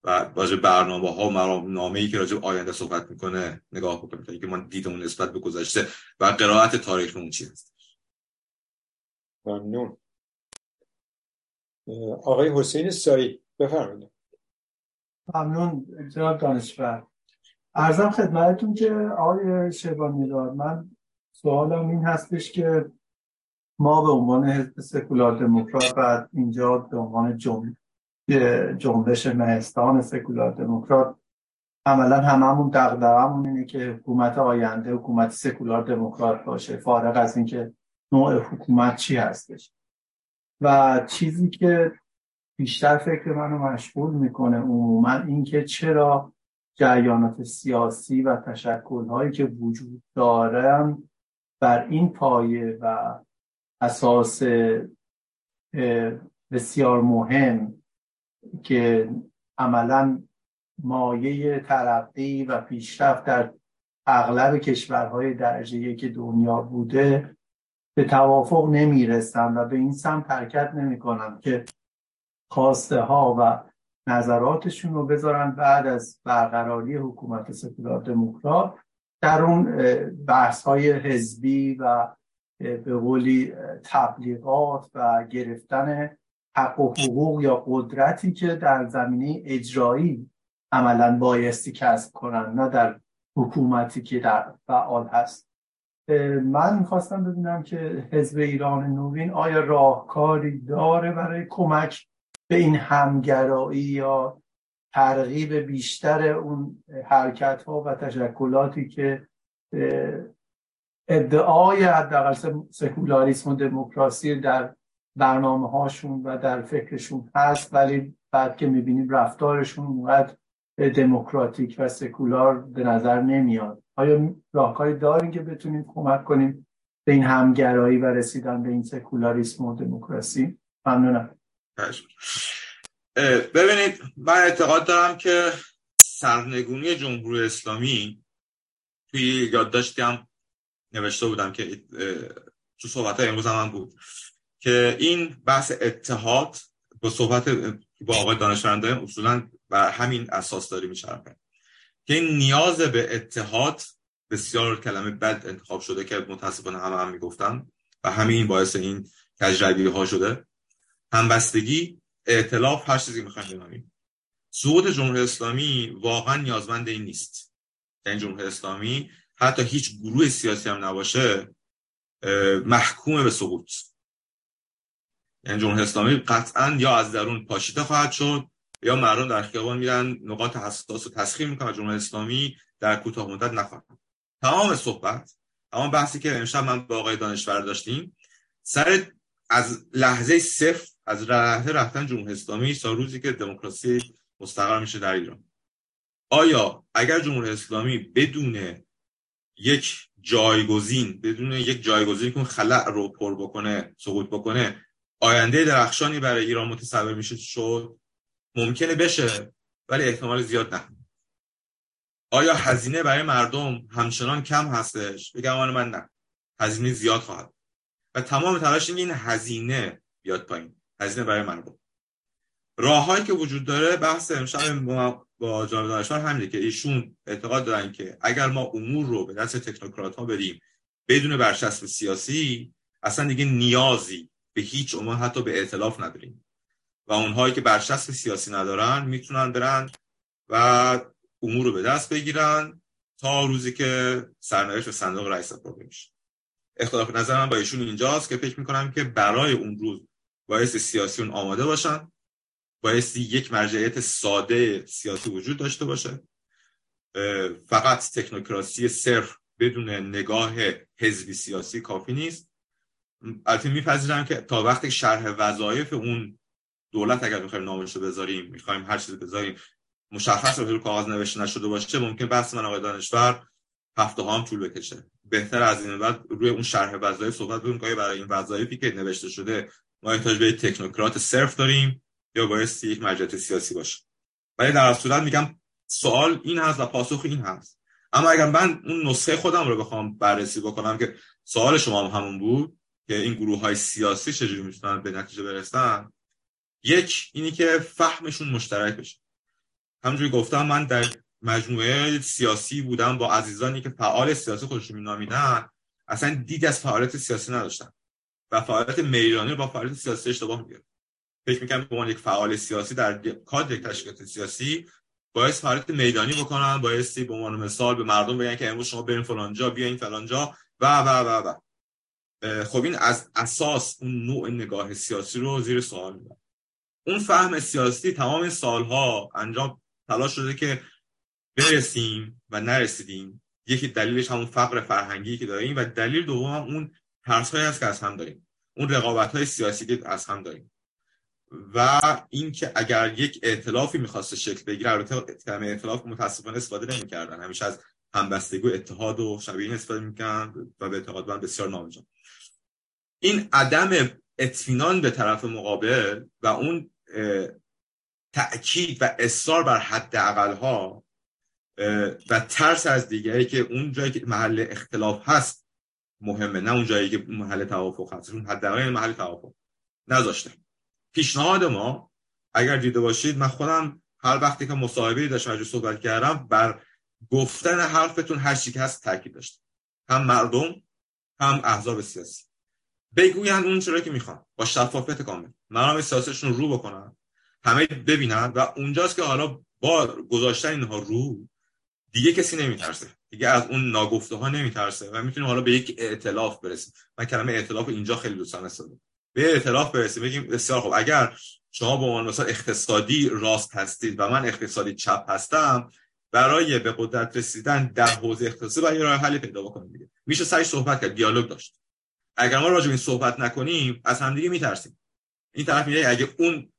و راجع برنامه ها و نامه ای که راجع آینده صحبت می‌کنه نگاه بکنیم. تا اینکه ما دیدمون نسبت به گذشته و قرائت تاریخ اون چی هست. ممنون. آقای حسین سایی. بفرمایید. ممنون جناب دانشور. ارزم خدمتتون که آقای شیبانی من سوالم این هستش که ما به عنوان حزب سکولار دموکرات بعد اینجا به عنوان جنبش مهستان سکولار دموکرات عملا هممون دغدغمون اینه که حکومت آینده حکومت سکولار دموکرات باشه. فارغ از اینکه نوع حکومت چی هستش. و چیزی که بیشتر فکر منو مشغول می‌کنه عموما اینکه چرا جریانات سیاسی و تشکلهایی که وجود دارن بر این پایه و اساس بسیار مهم که عملا مایه ترقی و پیشرفت در اغلب کشورهای درجه که دنیا بوده به توافق نمی‌رسن و به این سمت حرکت نمی‌کنن که خواسته ها و نظراتشون رو بذارن بعد از برقراری حکومت سکولار دموکرات در اون بحث های حزبی و به قولی تبلیغات و گرفتن حق و حقوق یا قدرتی که در زمینه اجرایی عملا بایستی کسب کنن نه در حکومتی که در فعال هست. من می‌خواستم ببینم که حزب ایران نوین آیا راهکاری داره برای کمک به این همگرایی یا ترغیب بیشتر اون حرکت ها و تشکلاتی که ادعای حداقل سکولاریسم و دموکراسی در برنامه هاشون و در فکرشون هست ولی بعد که می‌بینیم رفتارشون اونقدر دموکراتیک و سکولار به نظر نمیاد. آیا راهکاری داریم که بتونیم کمک کنیم به این همگرایی و رسیدن به این سکولاریسم و دموکراسی؟ ممنونم. ببینید من اعتقاد دارم که سرنگونی جمهوری اسلامی توی یادداشتی هم نوشته بودم که تو صحبت های امروز هم, بود که این بحث اتحاد با صحبت با آقای دانشمنده اصولا بر همین اساس داری میچرخه. که این نیاز به اتحاد بسیار کلمه بد انتخاب شده که متاسفانه همه هم می‌گفتن و همین باعث این تجربی ها شده. همبستگی اعتلاف هر چیزی می‌خوایم بنامیم. سقوط جمهوری اسلامی واقعا نیازمند این نیست. این جمهوری اسلامی حتی هیچ گروه سیاسی هم نباشه محکوم به سقوط. یعنی جمهوری اسلامی قطعا یا از درون پاشیده خواهد شد یا مردم در خیابان میرن نقاط حساس رو تسخیر می‌کنن جمهوری اسلامی در کوتاه مدت نخواهد تمام صحبت تمام بحثی که امشب من با آقای دانشور داشتیم سر از لحظه صفر از راه رفتن جمهوری اسلامی تا روزی که دموکراسی مستقر میشه در ایران. آیا اگر جمهوری اسلامی بدون یک جایگزین بدون یک جایگزین که خلع رو پر بکنه سقوط بکنه آینده درخشانی برای ایران متصور میشه شد؟ ممکنه بشه ولی احتمال زیاد نه. آیا هزینه برای مردم همچنان کم هستش؟ بگم من نه. هزینه زیاد خواهد و تمام تلاش این هزینه بیاد پایین. هزینه برای مردم. راههایی که وجود داره بحث امشب با جناب دانشور همینه که ایشون اعتقاد دارن که اگر ما امور رو به دست تکنوکرات ها بدیم بدون برچسب سیاسی اصلا دیگه نیازی به هیچ عنوان حتی به ائتلاف نداریم. و اونهایی که برچسب سیاسی ندارن می‌تونن برن و امور رو به دست بگیرن تا روزی که سرنوشت به صندوق رئیس پروگرام میشه اختلاف نظر من با ایشون اینجاست که فکر می‌کنم که برای اون روز باعث سیاسی اون آماده باشن بایستی یک مرجعیت ساده سیاسی وجود داشته باشه. فقط تکنوکراسی صرف بدون نگاه حزبی سیاسی کافی نیست. البته میپذیرم که تا وقتی شرح وظایف اون دولت اگر می‌خوایم نامش رو بذاریم می‌خوایم هر چیزی بذاریم مشخص رو کاغذ نوشته نشده باشه ممکن بحث من آقای دانشور هفته هم طول بکشه. بهتر از این بعد روی اون شرح وظایف صحبت بکنیم که برای این وظایفی که نوشته شده ما احتیاج به تکنوکرات صرف داریم یا بایستی یک مجلس سیاسی باشه. ولی در صورت میگم سوال این هست و پاسخ این هست. اما اگر من اون نسخه خودم رو بخوام بررسی بکنم که سوال شما هم همون بود که این گروه های سیاسی چجوری می‌تونن به نتیجه برسن یک اینی که فهمشون مشترک بشه همونجوری گفتم من در مجموعه سیاسی بودم با عزیزانی که فعال سیاسی خودشون مینامیدن اصلا دید از فعالیت سیاسی نداشتن. و فعالیت میدانی با فعالیت سیاسی اشتباه می‌گیرن فکر می‌کنم به عنوان یک فعال سیاسی در کادر یک تشکیلات سیاسی باعث فعالیت میدانی بکنن بایستی به عنوان مثال به مردم بگن که امروز شما برین فلانجا بیاین فلانجا و و و و. خب این از اساس اون نوع نگاه سیاسی رو زیر سوال می‌بره اون فهم سیاسی تمام سالها انجام تلاش شده که برسیم و نرسیدیم. یکی دلیلش همون فقر فرهنگی که داریم و دلیل دوم اون ترس هست که از هم داریم. اون رقابت های سیاسی که از هم داریم. و اینکه اگر یک ائتلافی می‌خواسته شکل بگیره البته کلمه ائتلاف متاسفانه استفاده نمی‌کردن. همیشه از همبستگی و اتحاد و شبیه این استفاده می‌کنن و به اعتقاد من بسیار نامجان. این عدم اطمینان به طرف مقابل و اون تأکید و اصرار بر حد ها و ترس از دیگری که اون جایی که محل اختلاف هست مهمه نه اون جایی که محل توافق هست. اون حداقل محل توافق نذاشته. پیشنهاد ما اگر دیده باشید من خودم هر وقتی که مصاحبه داشتم صحبت کردم بر گفتن حرفتون هر چی که هست تاکید داشتم. هم مردم هم احزاب سیاسی. بگوین اون چرا که می‌خوان. با شفافیت کامل. منام سیاسیشون رو بکنن همه ببینن و اونجاست که حالا با گذاشتن اینها رو دیگه کسی نمیترسه. دیگه از اون ناگفته ها نمیترسه و می‌تونیم حالا به یک ائتلاف برسیم. من کلمه ائتلاف اینجا خیلی دوستان استفاده به ائتلاف برسیم. بگیم بسیار خوب. اگر شما به عنوان مثلا اقتصادی راست هستید و من اقتصادی چپ هستم برای به قدرت رسیدن در حوزه اقتصادی باید راه حلی پیدا بکنیم دیگه. میشه سعی صحبت کرد. دیالوگ داشت. اگر ما راجع به این صحبت نکنیم از همدیگه میترسیم. این طرف میگه اگه اون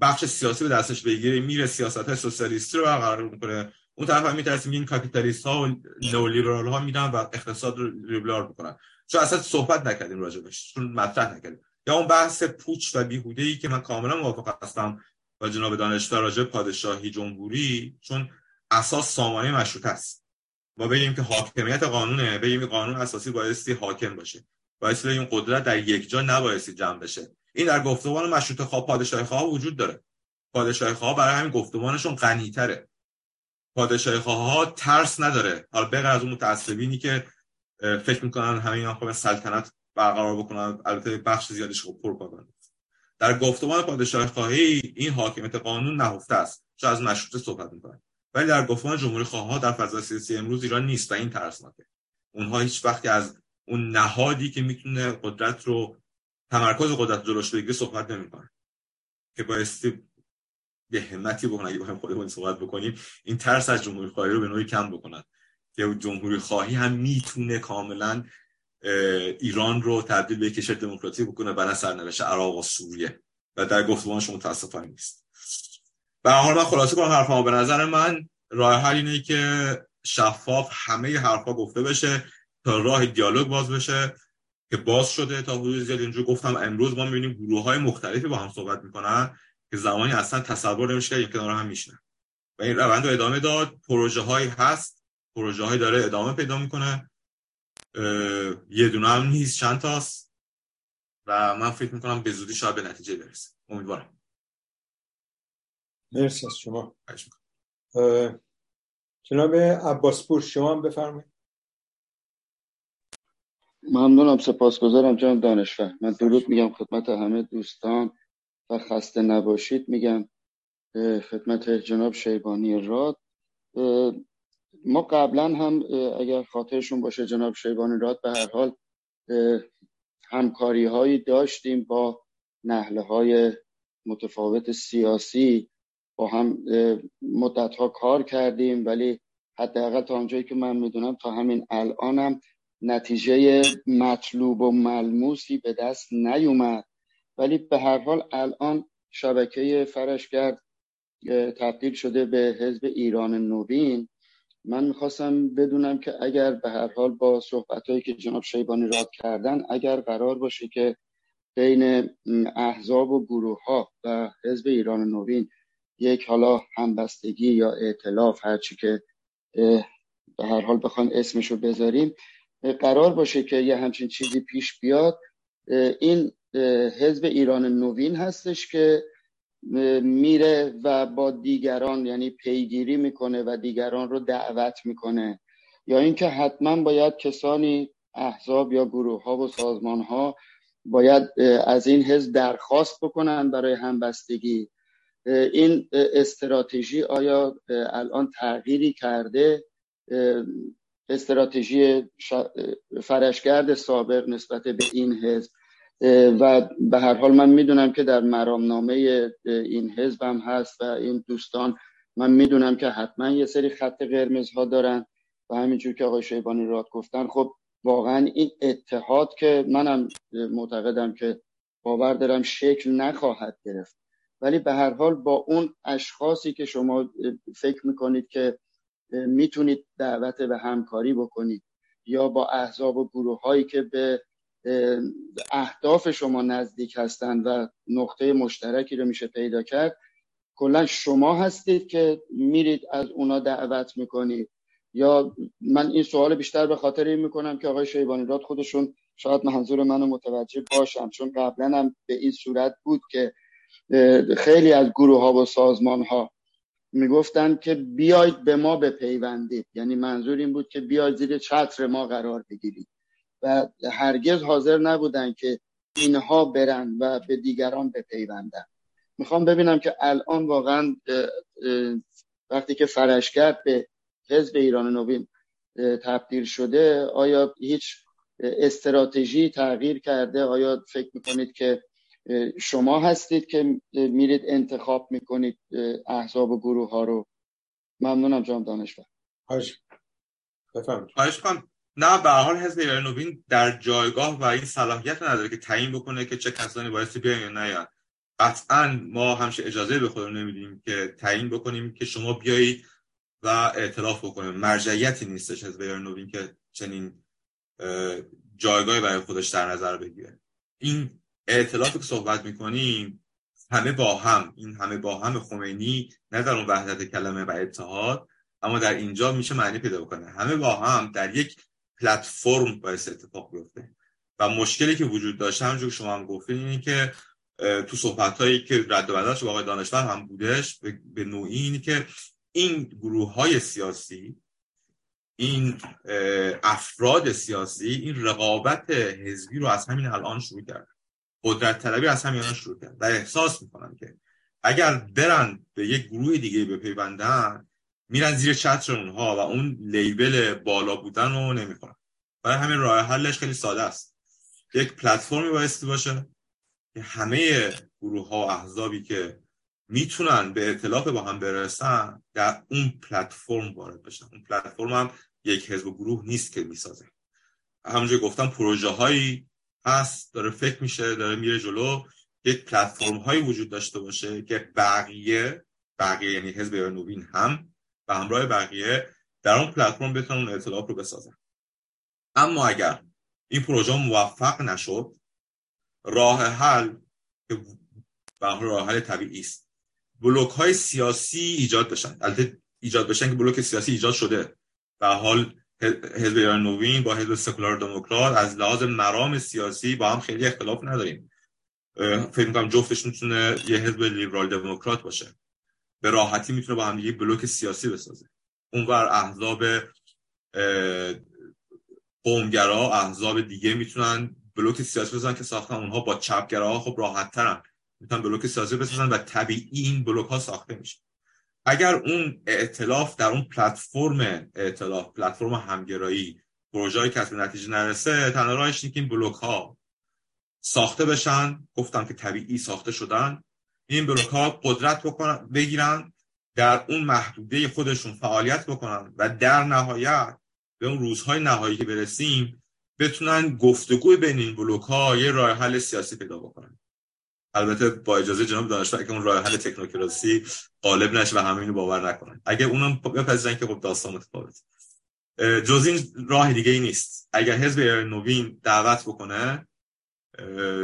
بخش سیاسی به دستش بگیره میره سیاست های سوسیالیستی رو برقرار می‌کنه. اون طرف هم میترسیم این کاپیتالیست ها و نئولیبرال ها میدن و اقتصاد رو لیبرال می‌کنن چون اصلا صحبت نکردیم راجبش چون مطرح نکردیم. یا اون بحث پوچ و بیهوده ای که من کاملا موافق هستم با جناب دانشور راجع پادشاهی جمهوری چون اساس سامانه مشروط است. ما بگیم که حاکمیت قانونه بگیم قانون اساسی بایستی حاکم باشه. بایستی این قدرت در یک جا نبایستی جمع بشه. این در گفتمان مشروط خواه پادشاهی خواه وجود داره. پادشاهی خواه برای همین گفتمانشون غنی تره پادشاهی ها ترس نداره. حالا بغیر از اون متعصبینی که فکر می‌کنن همه اینا سلطنت برقرار بکنن البته بخش زیادش خب پروپاگاندا در گفتمان پادشاهی خواهی این حاکمیت قانون نهفته است. چه از مشروطه صحبت می‌کنن. ولی در گفتمان جمهوری خواه ها در فضای سیاسی امروز ایران نیست و این ترسناکه. اونها هیچ وقتی از اون نهادی که می‌تونه قدرت رو تمرکز قدرت جلوش بگیره صحبت نمی‌کنن که بایستی به همتی بکنن اگه بخوایم خودمون صحبت بکنیم این ترس از جمهوری خواهی رو به نوعی کم بکنن که جمهوری خواهی هم می‌تونه کاملا ایران رو تبدیل به کشور دموکراتیک بکنه برای سرنوشت عراق و سوریه. و در گفتمانش متاسفانه نیست. به حال من خلاصه کنم حرفامو به نظر من راه حل اینه که شفاف همه حرفا گفته بشه تا راه دیالوگ باز بشه. که باز شده تا حدود زیاد اینجور گفتم امروز ما می‌بینیم گروه های مختلفی با هم صحبت می‌کنن که زمانی اصلا تصور نمیشه که کنار هم میشنن و این روند رو ادامه داد. پروژه هایی هست. پروژه های داره ادامه پیدا می‌کنه. یه دونه هم نیست. چند تاست؟ و من فکر می‌کنم به زودی شاید به نتیجه برسه امیدوارم. مرسی از شما. جناب عباسپور شما هم بفرمایید. ممنونم سپاسگزارم جناب دانشور. من درود میگم خدمت همه دوستان و خسته نباشید. میگم خدمت جناب شیبانی راد. ما قبلا هم اگر خاطرشون باشه جناب شیبانی راد به هر حال همکاری هایی داشتیم با نهله های متفاوت سیاسی. با هم مدت ها کار کردیم ولی حداقل تا آنجایی که من می‌دونم تا همین الانم نتیجه مطلوب و ملموسی به دست نیومد. ولی به هر حال الان شبکه فرشگرد تبدیل شده به حزب ایران نوین. من می‌خواستم بدونم که اگر به هر حال با صحبت هایی که جناب شیبانی راد کردن اگر قرار باشه که بین احزاب و گروه ها و حزب ایران نوین یک حالا همبستگی یا ائتلاف هرچی که به هر حال بخوان اسمشو بذاریم قرار باشه که یه همچین چیزی پیش بیاد. این حزب ایران نوین هستش که میره و با دیگران یعنی پیگیری می‌کنه و دیگران رو دعوت می‌کنه. یا اینکه حتما باید کسانی احزاب یا گروه ها و سازمان ها باید از این حزب درخواست بکنن برای همبستگی. این استراتژی آیا الان تغییری کرده؟ استراتژی فرشگرد سابق نسبت به این حزب. و به هر حال من می‌دونم که در مرامنامه این حزب هم هست و این دوستان. من می‌دونم که حتما یه سری خط قرمز ها دارن و همینجور که آقای شیبانی راد گفتن. خب واقعا این اتحاد که منم معتقدم که باور دارم شکل نخواهد گرفت. ولی به هر حال با اون اشخاصی که شما فکر می‌کنید که می‌تونید دعوت به همکاری بکنید یا با احزاب و گروه هایی که به اهداف شما نزدیک هستند و نقطه مشترکی رو میشه پیدا کرد کلا شما هستید که میرید از اونا دعوت می‌کنید. یا من این سوال بیشتر به خاطر این می‌کنم که آقای شیبانی راد خودشون شاید منظور منو متوجه باشم چون قبلا هم به این صورت بود که خیلی از گروه ها و سازمان ها می‌گفتن که بیاید به ما بپیوندید. یعنی منظور این بود که بیاید زیر چتر ما قرار بگیرید. و هرگز حاضر نبودن که اینها برن و به دیگران بپیوندن. می‌خوام ببینم که الان واقعا وقتی که فرشگرد به حزب ایران نوین تبدیل شده آیا هیچ استراتژی تغییر کرده؟ آیا فکر می‌کنید که شما هستید که میرید انتخاب می‌کنید احزاب و گروه ها رو. ممنونم جام دانشور. خواهش کنم نه به حال حزب ایران نوین در جایگاه و این صلاحیت نداره که تعیین بکنه که چه کسانی باید بیان یا نیان قطعا ما همشه اجازه به خودمون نمیدیم که تعیین بکنیم که شما بیایید و اعتلاف بکنیم. مرجعیتی نیستش حزب ایران نوین که چنین جایگاهی برای خودش در نظر بگیره. این اعتلافی که صحبت می‌کنیم همه با هم این همه با هم خمینی نه در اون وحدت کلمه و اتحاد اما در اینجا میشه معنی پیدا بکنه. همه با هم در یک پلتفرم باعث اتفاق بیفته. و مشکلی که وجود داشته همونجور که شما هم گفتین اینه که تو صحبت هایی که رد و بدلش با آقای دانشور هم بودش به نوعی اینه که این گروه های سیاسی این افراد سیاسی این رقابت حزبی رو از همین الان شروع کرد. قدرت طلبی از الان شروع کرد و احساس می‌کنم که اگر برن به یک گروه دیگه بپیوندن میرن زیر چتر اونها و اون لیبل بالا بودن رو نمی‌کنن. برای همین راه حلش خیلی ساده است. یک پلتفرمی بایستی باشه. که همه گروه ها و احزابی که می‌تونن به اطلاف با هم برسن در اون پلتفرم وارد بشن. اون پلتفرم هم یک حزب و گروه نیست که می‌سازه. همونجور گفتم پروژه هایی هست داره فکر میشه داره میره جلو. یک پلتفرم هایی وجود داشته باشه که بقیه بقیه یعنی حزب نوین هم به همراه بقیه در اون پلتفرم بتونن اطلاعات رو بسازن. اما اگر این پروژه موفق نشد راه حل که راه حل طبیعی است. بلوک های سیاسی ایجاد بشن. البته ایجاد بشن که بلوک سیاسی ایجاد شده. به حال حزب ایران نوین با حزب سکولار دموکرات از لحاظ مرام سیاسی با هم خیلی اختلاف نداریم. فکر می‌کنم جفتش می‌تونه یه حزب لیبرال دموکرات باشه. به راحتی می‌تونه با هم یه بلوک سیاسی بسازه. اونور احزاب قومگرا احزاب دیگه می‌تونن بلوک سیاسی بزنن که ساختن. اونها با چپگراها خب راحت ترن می‌تونن بلوک سیاسی بسازن و طبیعی این بلوک ها ساخته میشه. اگر اون ائتلاف در اون پلتفرم ائتلاف پلتفرم همگرایی پروژه که کسب نتیجه نرسه تنها راهش که این بلوک ها ساخته بشن. گفتم که طبیعی ساخته شدن. این بلوک ها قدرت بکنن بگیرن در اون محدوده خودشون فعالیت بکنن و در نهایت به اون روزهای نهایی که برسیم بتونن گفتگوی بین این بلوک ها یه راه حل سیاسی پیدا بکنن. البته با اجازه جناب دانشور که اون راه حل تکنوکراسی غالب نشه و همه اینو باور نکنن. اگه اونم بپذیرن که خب داستان متفاوت. جز این راه دیگه ای نیست. اگر حزب نوین دعوت بکنه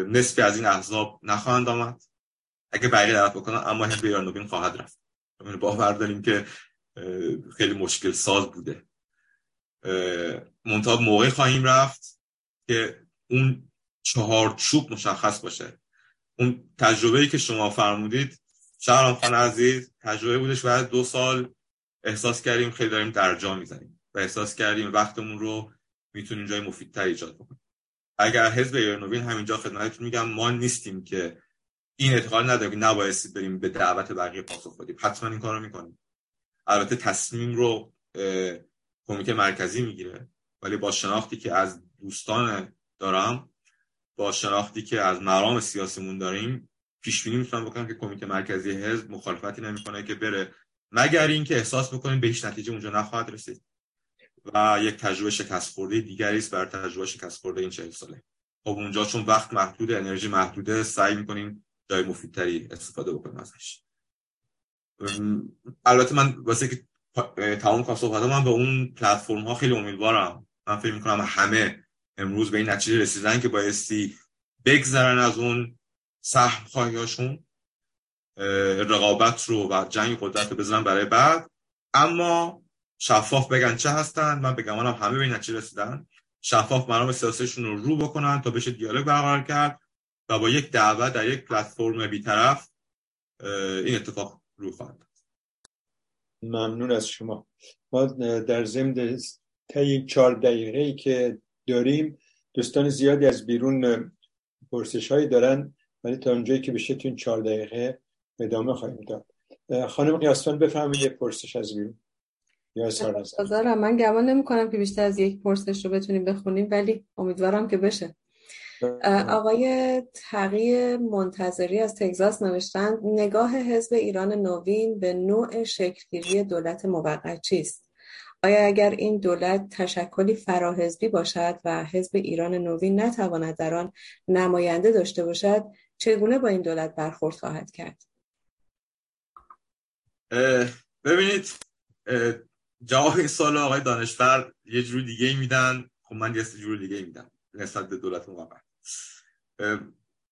نصفی از این احزاب نخواهند آمد. اگه بقیه دعوت بکنن اما حزب ایران نوین خواهد رفت. باور داریم که خیلی مشکل ساز بوده. منتها موقع خواهیم رفت که اون چهارچوب مشخص باشه. اون تجربه که شما فرمودید شهرام خان عزیز تجربه بودش بعد دو سال احساس کردیم خیلی داریم در جا می‌زنیم و احساس کردیم وقتمون رو می‌تونیم جای مفیدتر ایجاد بکنیم. اگر حزب ایران نوین همینجا خدمتتون میگم ما نیستیم که این اعتقاد نداریم که نبایستی بریم به دعوت بقیه پاسخ بدیم. حتما این کارو می‌کنیم. البته تصمیم رو کمیته مرکزی می‌گیره ولی با شناختی که از دوستان دارم با شناختی که از مرام سیاسیمون داریم پیش بینی می‌تونم بکنم که کمیته مرکزی حزب مخالفتی نمی‌کنه که بره. مگر اینکه احساس بکنیم به هیچ نتیجه اونجا نخواهد رسید. و یک تجربه شکست خورده دیگری است بر تجربه شکست خورده این چهل ساله. خب اونجا چون وقت محدوده انرژی محدوده سعی می‌کنیم جای مفیدتری استفاده بکنیم ازش. البته من واسه که تمام کار صحبت من به اون پلتفرم ها خیلی امیدوارم. من فکر می‌کنم همه امروز به این نتیجه رسیدن که بایستی بگذرن از اون سهم خواهیاشون رقابت رو و جنگ قدرت رو بزنن برای بعد. اما شفاف بگن چه هستن؟ من بگم همه به این نتیجه رسیدن. شفاف مرام سیاسیشون رو رو بکنن تا بشه دیالوگ برقرار کرد و با یک دعوت در یک پلتفرم بیطرف این اتفاق رو خواهد ممنون از شما. ما در ضمن طی چهار دقیقه ای که داریم. دوستان زیادی از بیرون پرسش هایی دارن ولی تا اونجایی که بشه تو این چهار دقیقه ادامه خواهیم داد. خانم قیاسفان بفهمید یه پرسش از بیرون. یا از من گمان نمی کنم که بیشتر از یک پرسش رو بتونیم بخونیم ولی امیدوارم که بشه. آقای تقی منتظری از تگزاس نوشتن نگاه حزب ایران نوین به نوع شکلگیری دولت موقت چیست؟ آیا اگر این دولت تشکلی فراحزبی باشد و حزب ایران نوین نتواند در آن نماینده داشته باشد چگونه با این دولت برخورد خواهد کرد؟ ببینید جواب این سال آقای دانشور یه جور دیگه میدن. خب من یه جور دیگه میدم نسبت به دولت موقت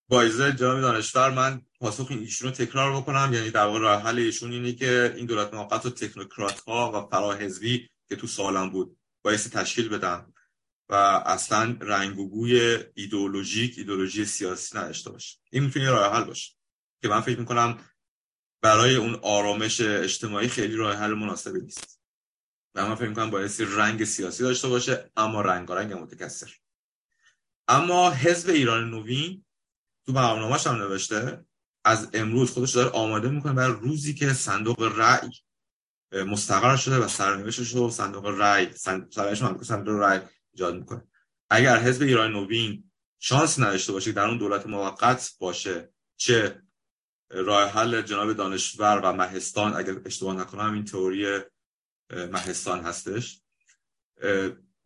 با اجازه جناب دانشور من پاسخ ایشون رو تکرار بکنم. یعنی در واقع راه حل ایشون اینه که این دولت موقت و تکنوکرات ها و فراحزبی که تو سالم بود بایستی تشکیل بدن و اصلا رنگ و بوی ایدئولوژیک ایدئولوژی سیاسی نداشته باشه این می‌تونه راه حل باشه که من فکر می‌کنم برای اون آرامش اجتماعی خیلی راه حل مناسبی نیست. و من فکر می‌کنم بایستی رنگ سیاسی داشته باشه اما رنگارنگ متکثر. اما حزب ایران نوین تو برنامه‌اش هم نوشته از امروز خودش داره آماده می‌کنه برای روزی که صندوق رأی مستقر شده و سرنوشتش رو صندوق رأی سرنوشت صندوق رأی ایجاد می‌کنه. اگر حزب ایران نوین شانس نداشته باشه در اون دولت موقت باشه چه راه حل جناب دانشور و مهستان اگر اشتباه نکنم این تئوری مهستان هستش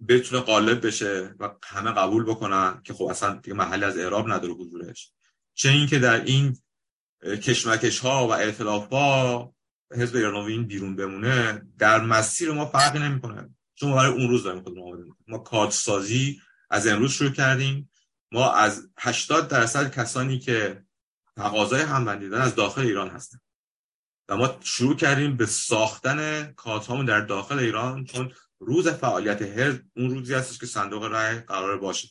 بتونه غالب بشه و همه قبول بکنن که خب اصلا دیگه محلی از اعراب نداره حضورش. چه اینکه در این کشمکش ها و اعتلاف ها حزب ایران بیرون بمونه در مسیر ما فرقی نمی‌کنه. چون ما برای اون روز داریم خودمون آماده ما کادر سازی از امروز شروع کردیم. ما از 80 درصد کسانی که تقاضای همبندی از داخل ایران هستن. و ما شروع کردیم به ساختن کادرهامون در داخل ایران چون روز فعالیت حزب اون روزی هستش که صندوق رای قرار باشه.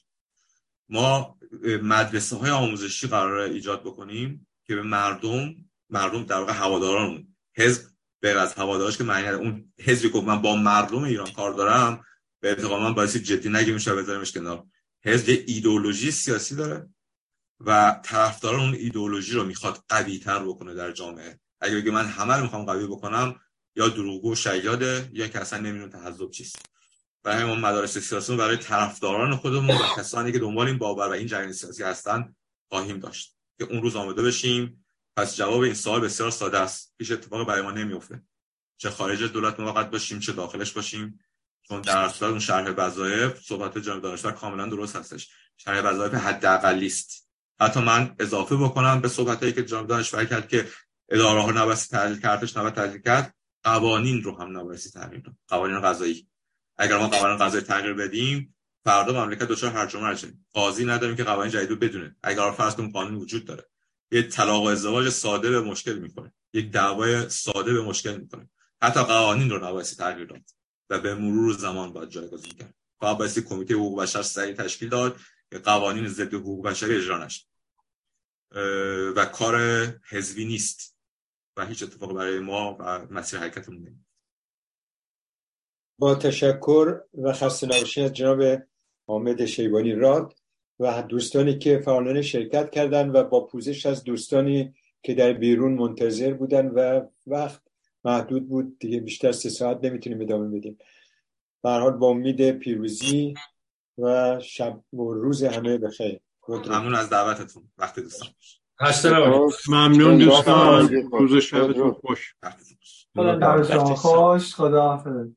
ما مدرسه های آموزشی قرار ایجاد بکنیم که به مردم مردم در واقع هواداران حزب به از هوادارش که معنی اون حزبی که من با مردم ایران کار دارم به اعتقاد من باعث جدی نگیم میشه بذاریمش کنار. حزب یه ایدئولوژی سیاسی داره و طرفداران اون ایدئولوژی رو می‌خواد قوی تر بکنه در جامعه. اگه بگه من همه رو می‌خوام قوی بکنم یا دروغگو شیاده یا که اصلا نمی‌دونه تحزب چیست. برای ما مدارس سیاسی برای طرفداران خودمون و کسانی که دنبال این باور و این جریان سیاسی هستن خواهیم داشت که اون روز آماده بشیم. پس جواب این سوال بسیار ساده است. هیچ اتفاقی برای ما نمیفته چه خارج دولت موقت باشیم چه داخلش باشیم. چون در اصل اون شرح وظایف صحبت جناب دانشور کاملا درست هستش. شرح وظایف حداقلی است حتی من اضافه بکنم به صحبتایی که جناب دانشور کرد که اداره ها نباید تحلیل کردش نباید تحلیل کرد. قوانین رو هم نباید تحلیل قوانین قضایی. اگر ما قوانین قضایی تغییر بدیم فردا مملکت دچار هرج و مرج قاضی نداریم که قوانین جدید بدونه. اگر فرض کنیم قانون وجود داره. یه طلاق و ازدواج ساده به مشکل می‌کنه. یک دعوای ساده به مشکل می‌کنه. حتی قوانین رو نباید تغییر داد و به مرور زمان باید جایگزین کرد. فقط کمیته حقوق بشر سریع تشکیل داد که قوانین ضد حقوق بشری اجرا نشه. و کار حزبی نیست و هیچ اتفاق برای ما و مسیر حرکتمون نمیده با تشکر و خسته نباشید جناب حامد شیبانی راد. و دوستانی که فعالان شرکت کردند و با پوزش از دوستانی که در بیرون منتظر بودن و وقت محدود بود. دیگه بیشتر سه ساعت نمی‌تونیم ادامه بدیم. به حال با امید پیروزی و شب و روز همه بخیر. ممنون از دعوتتون. وقت دوستان. ممنون دوستان. روز شبتون خوش. خدا خوش خدا حافظ.